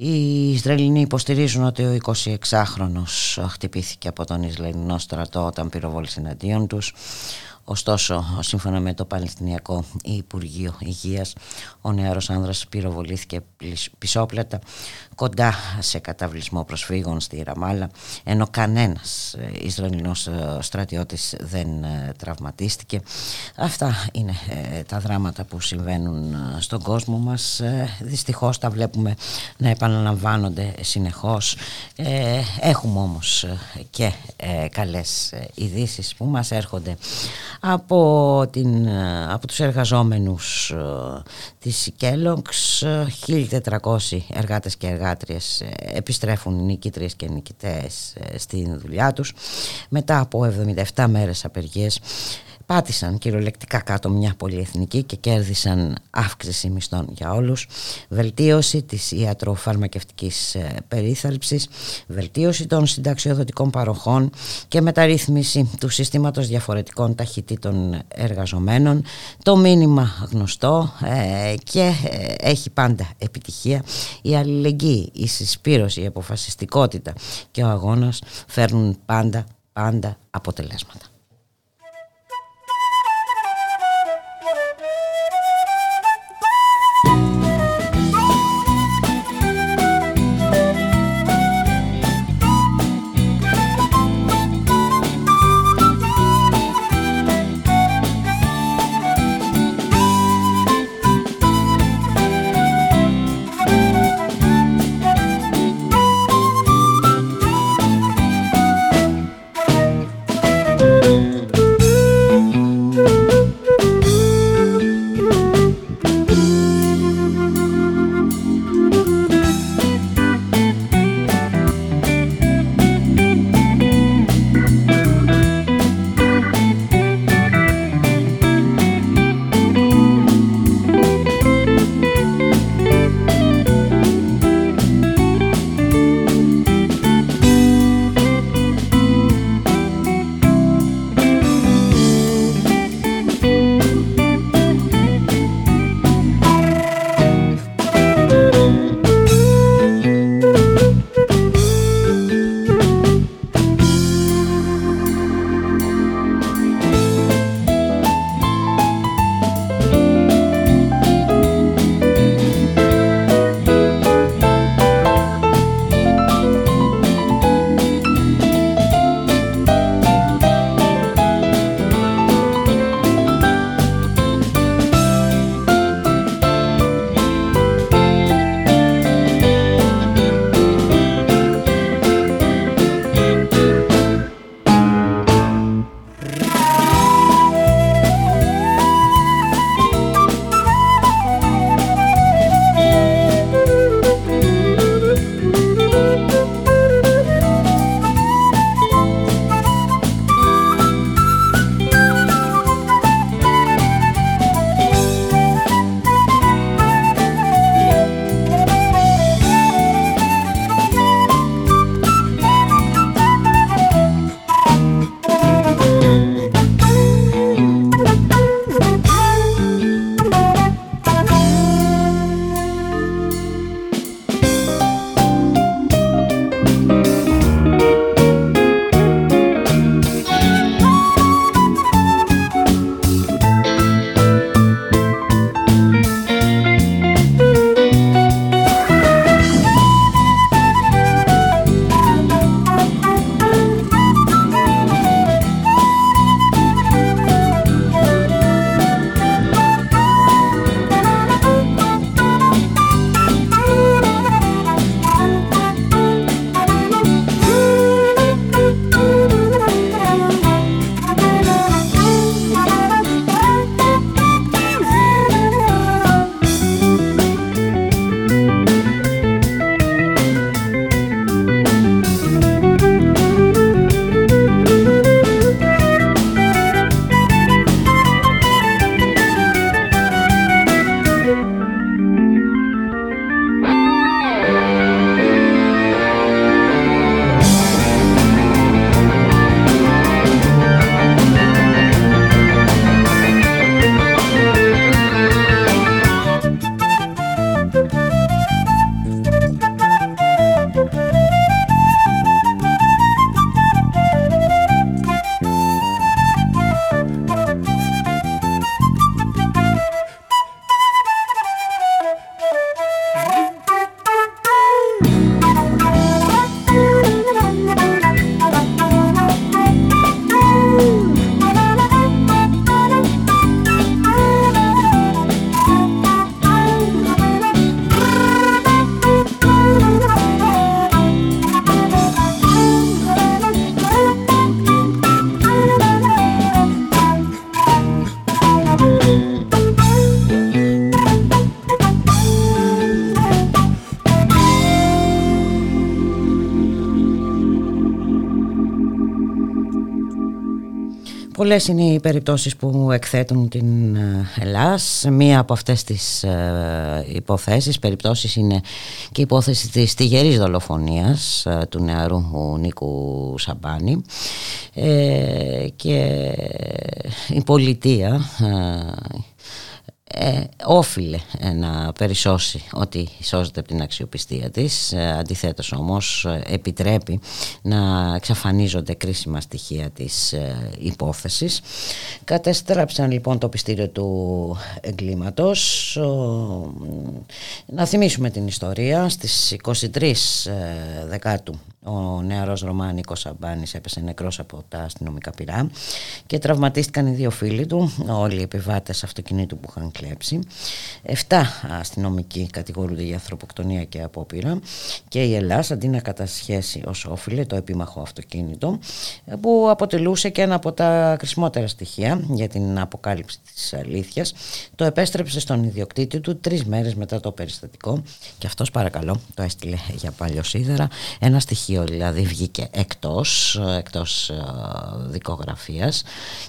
Οι Ισραηλινοί υποστηρίζουν ότι ο 26χρονος χτυπήθηκε από τον Ισραηλινό στρατό όταν πυροβόλησε εναντίον τους. Ωστόσο, σύμφωνα με το Παλαιστινιακό Υπουργείο Υγείας, ο νεαρός άνδρας πυροβολήθηκε πισόπλατα κοντά σε καταβλισμό προσφύγων στη Ραμάλα, ενώ κανένας Ισραηλινός στρατιώτης δεν τραυματίστηκε. Αυτά είναι τα δράματα που συμβαίνουν στον κόσμο μας. Δυστυχώς τα βλέπουμε να επαναλαμβάνονται συνεχώς. Έχουμε όμως και καλές ειδήσεις που μας έρχονται από, την, από τους εργαζόμενους ε, της Kellogg's. 1.400 εργάτες και εργάτριες ε, επιστρέφουν νικήτριες και νικητές ε, στην δουλειά τους. Μετά από 77 μέρες απεργίες πάτησαν κυριολεκτικά κάτω μια πολυεθνική και κέρδισαν αύξηση μισθών για όλους, βελτίωση της ιατροφαρμακευτικής ε, περίθαλψης, βελτίωση των συνταξιοδοτικών παροχών και μεταρρύθμιση του συστήματος διαφορετικών ταχυτήτων εργαζομένων. Το μήνυμα γνωστό ε, και ε, έχει πάντα επιτυχία. Η αλληλεγγύη, η συσπήρωση, η αποφασιστικότητα και ο αγώνας φέρνουν πάντα, πάντα αποτελέσματα. Πολλές είναι οι περιπτώσεις που εκθέτουν την Ελλάς. Μία από αυτές τις υποθέσεις, περιπτώσεις είναι και η υπόθεση της τυγερής δολοφονίας του νεαρού Νίκου Σαμπάνη και η πολιτεία ε, όφιλε ε, να περισσώσει ότι σώζεται από την αξιοπιστία της. Ε, αντιθέτως όμως ε, επιτρέπει να εξαφανίζονται κρίσιμα στοιχεία της ε, υπόθεσης. Κατέστραψαν λοιπόν το πιστήριο του εγκλήματος. Να θυμίσουμε την ιστορία. Στις 23 Δεκάτου ο νεαρός Ρωμάνικος Σαμπάνης έπεσε νεκρός από τα αστυνομικά πυρά και τραυματίστηκαν οι δύο φίλοι του, όλοι οι επιβάτες αυτοκινήτου που είχαν κλέψει. Εφτά αστυνομικοί κατηγορούνται για ανθρωποκτονία και απόπειρα και η Ελλάς αντί να κατασχέσει ως όφιλε το επίμαχο αυτοκίνητο που αποτελούσε και ένα από τα κρισμότερα στοιχεία για την αποκάλυψη της αλήθειας το επέστρεψε στον ιδιοκτήτη του τρεις μέρες μετά το περιστατικό και αυτός παρακαλώ το έστειλε για παλιό σίδερα ένα στοιχείο δηλαδή βγήκε εκτός, εκτός ε, δικογραφίας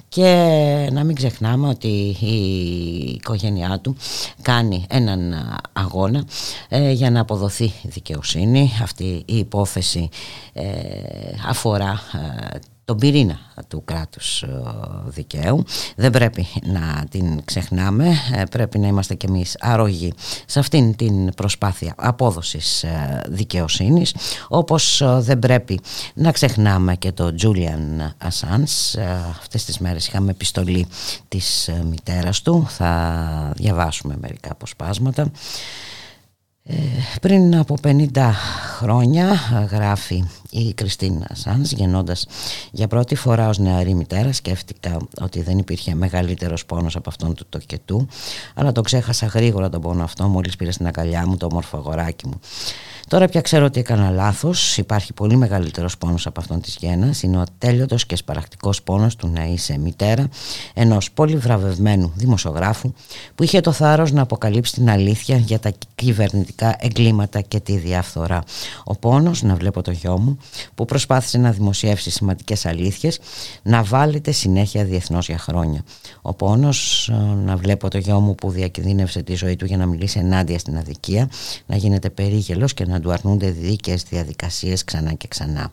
και να μην ξεχνάμε ότι η οικογένειά του κάνει έναν αγώνα ε, για να αποδοθεί δικαιοσύνη. Αυτή η υπόθεση ε, αφορά τον πυρήνα του κράτους ε, δικαίου. Δεν πρέπει να την ξεχνάμε, ε, πρέπει να είμαστε κι εμείς αρρωγοί σε αυτήν την προσπάθεια απόδοσης ε, δικαιοσύνης, όπως δεν πρέπει να ξεχνάμε και το Julian Assange. Αυτές τις μέρες είχαμε επιστολή της μητέρας του, θα διαβάσουμε μερικά αποσπάσματα. Ε, πριν από 50 χρόνια γράφει η Κριστίνα Σάνς γεννώντας για πρώτη φορά ως νεαρή μητέρα σκέφτηκα ότι δεν υπήρχε μεγαλύτερος πόνος από αυτόν του τοκετού αλλά το ξέχασα γρήγορα τον πόνο αυτό μόλις πήρε στην αγκαλιά μου το όμορφο αγοράκι μου Τώρα πια ξέρω ότι έκανα λάθος. Υπάρχει πολύ μεγαλύτερος πόνος από αυτόν της γέννα. Είναι ο ατέλειωτος και σπαρακτικός πόνος του να είσαι μητέρα ενός πολύ βραβευμένου δημοσιογράφου που είχε το θάρρος να αποκαλύψει την αλήθεια για τα κυβερνητικά εγκλήματα και τη διαφθορά. Ο πόνος να βλέπω το γιο μου που προσπάθησε να δημοσιεύσει σημαντικές αλήθειες να βάλετε συνέχεια διεθνώς για χρόνια. Ο πόνος ε, να βλέπω το γιο μου που διακινδύνευσε τη ζωή του για να μιλήσει ενάντια στην αδικία, να γίνεται περίγελος και να του αρνούνται δίκαιες διαδικασίες ξανά και ξανά.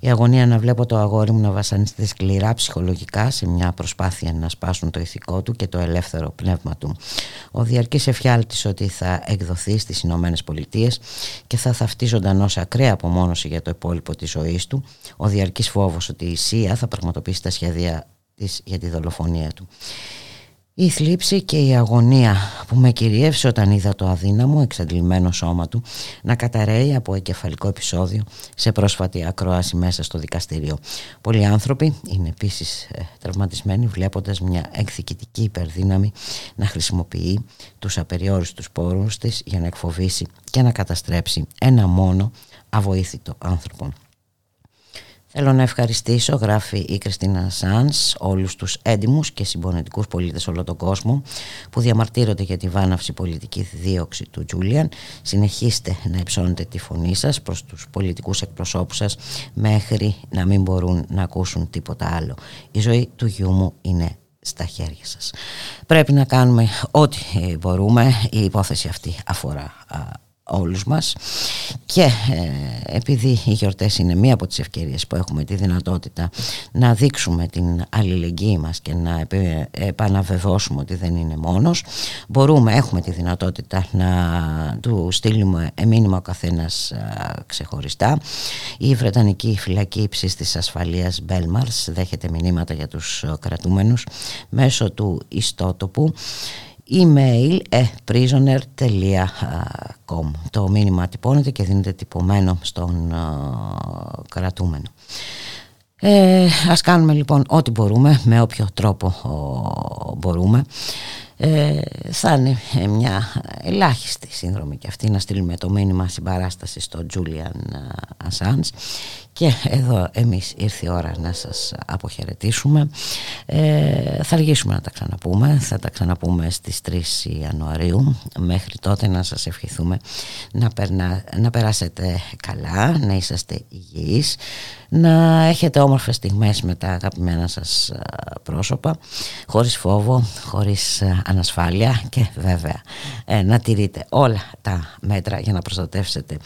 Η αγωνία να βλέπω το αγόρι μου να βασανίζεται σκληρά ψυχολογικά σε μια προσπάθεια να σπάσουν το ηθικό του και το ελεύθερο πνεύμα του. Ο διαρκής εφιάλτης ότι θα εκδοθεί στις Ηνωμένες Πολιτείες και θα θαυτεί ζωντανός σε ακραία απομόνωση για το υπόλοιπο της ζωής του. Ο διαρκής φόβος ότι η ΣΥΑ θα πραγματοποιήσει τα σχέδια της για τη δολοφονία του. Η θλίψη και η αγωνία που με κυριεύσε όταν είδα το αδύναμο εξαντλημένο σώμα του να καταραίει από εγκεφαλικό επεισόδιο σε πρόσφατη ακρόαση μέσα στο δικαστήριο. Πολλοί άνθρωποι είναι επίσης ε, τραυματισμένοι βλέποντας μια εκδικητική υπερδύναμη να χρησιμοποιεί τους απεριόριστους πόρους της για να εκφοβήσει και να καταστρέψει ένα μόνο αβοήθητο άνθρωπο. Θέλω να ευχαριστήσω, γράφει η Κριστίνα Σάνς, όλους τους έντιμους και συμπονετικούς πολίτες όλο τον κόσμο που διαμαρτύρονται για τη βάναυση πολιτική δίωξη του Τζούλιαν. Συνεχίστε να υψώνετε τη φωνή σας προς τους πολιτικούς εκπροσώπους σας μέχρι να μην μπορούν να ακούσουν τίποτα άλλο. Η ζωή του γιού μου είναι στα χέρια σας. Πρέπει να κάνουμε ό,τι μπορούμε. Η υπόθεση αυτή αφορά όλους μας. Και ε, επειδή οι γιορτές είναι μία από τις ευκαιρίες που έχουμε τη δυνατότητα να δείξουμε την αλληλεγγύη μας και να επαναβεβαιώσουμε ότι δεν είναι μόνος μπορούμε, έχουμε τη δυνατότητα να του στείλουμε μήνυμα ο καθένας ξεχωριστά. Η Βρετανική φυλακή ύψης της ασφαλείας Belmars δέχεται μηνύματα για τους κρατούμενους μέσω του ιστότοπου email ε, prisoner.com Το μήνυμα τυπώνεται και δίνεται τυπωμένο στον κρατούμενο. Ε, ας κάνουμε λοιπόν ό,τι μπορούμε, με όποιο τρόπο μπορούμε. Ε, θα είναι μια ελάχιστη σύνδρομη και αυτή να στείλουμε το μήνυμα συμπαράστασης στο Julian Assange Και εδώ εμείς ήρθε η ώρα να σας αποχαιρετήσουμε. Ε, θα αργήσουμε να τα ξαναπούμε. Θα τα ξαναπούμε στις 3 Ιανουαρίου. Μέχρι τότε να σας ευχηθούμε να, περνά, να περάσετε καλά, να είσαστε υγιείς να έχετε όμορφες στιγμές με τα αγαπημένα σας πρόσωπα χωρίς φόβο, χωρίς ανασφάλεια και βέβαια ε, να τηρείτε όλα τα μέτρα για να προστατεύσετε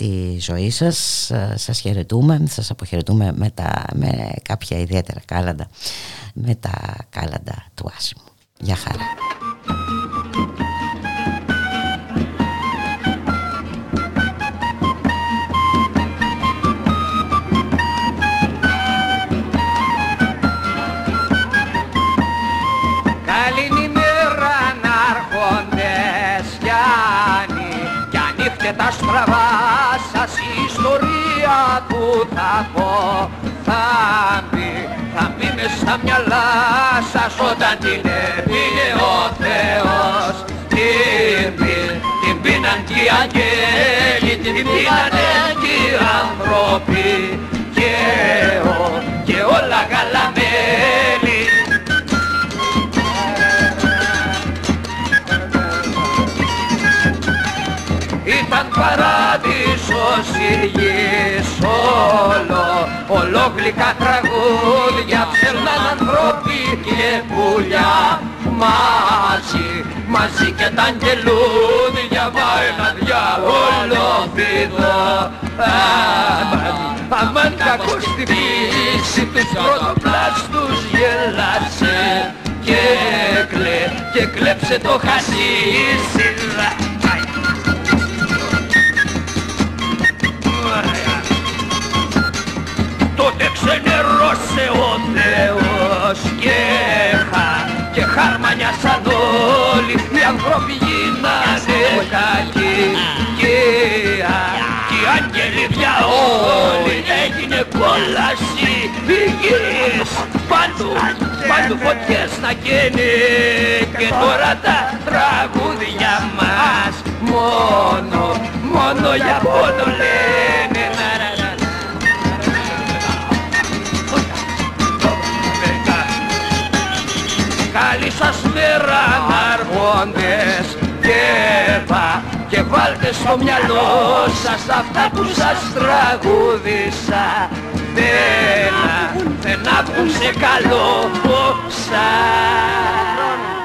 τη ζωή σας. Σας χαιρετούμε, σας αποχαιρετούμε με, τα, με κάποια ιδιαίτερα κάλαντα με τα κάλαντα του Άσιμου. Γεια χαρά. Τα στραβά σας η ιστορία που θα πω θα μπει, θα μπει μες στα μυαλά σας όταν την έπινε ο Θεός. Την την πίναν και οι αγγέλοι, την πίνανε και οι άνθρωποι. Και, ο, και όλα γαλαμέλη. Ήταν παράδεισος η γης όλο ολόγλυκα τραγούδια ψέρναν ανθρώποι και πουλιά. Μαζί, μαζί και τα αγγελούδια μα ένα διάβολο φίδο αμάν κακός στη φύση τους πρωτοπλάστους γέλασε και κλε, και κλέψε το χασίσι τότε ξενερώσε ο Θεός και, χα, και χάρμανιασαν όλοι. Οι άνθρωποι γίνανε κακοί και, και οι άγγελοι πια όλοι. Έγινε κόλαση η γης παντού, παντού φωτιές να καίνε και τώρα τα τραγούδια μας μόνο, μόνο για πόνο λένε Καλή σας μέρα αναργόντες και πα και βάλτε στο μυαλό σας αυτά που σας τραγούδισα. Δεν, δεν άκουσε καλό σας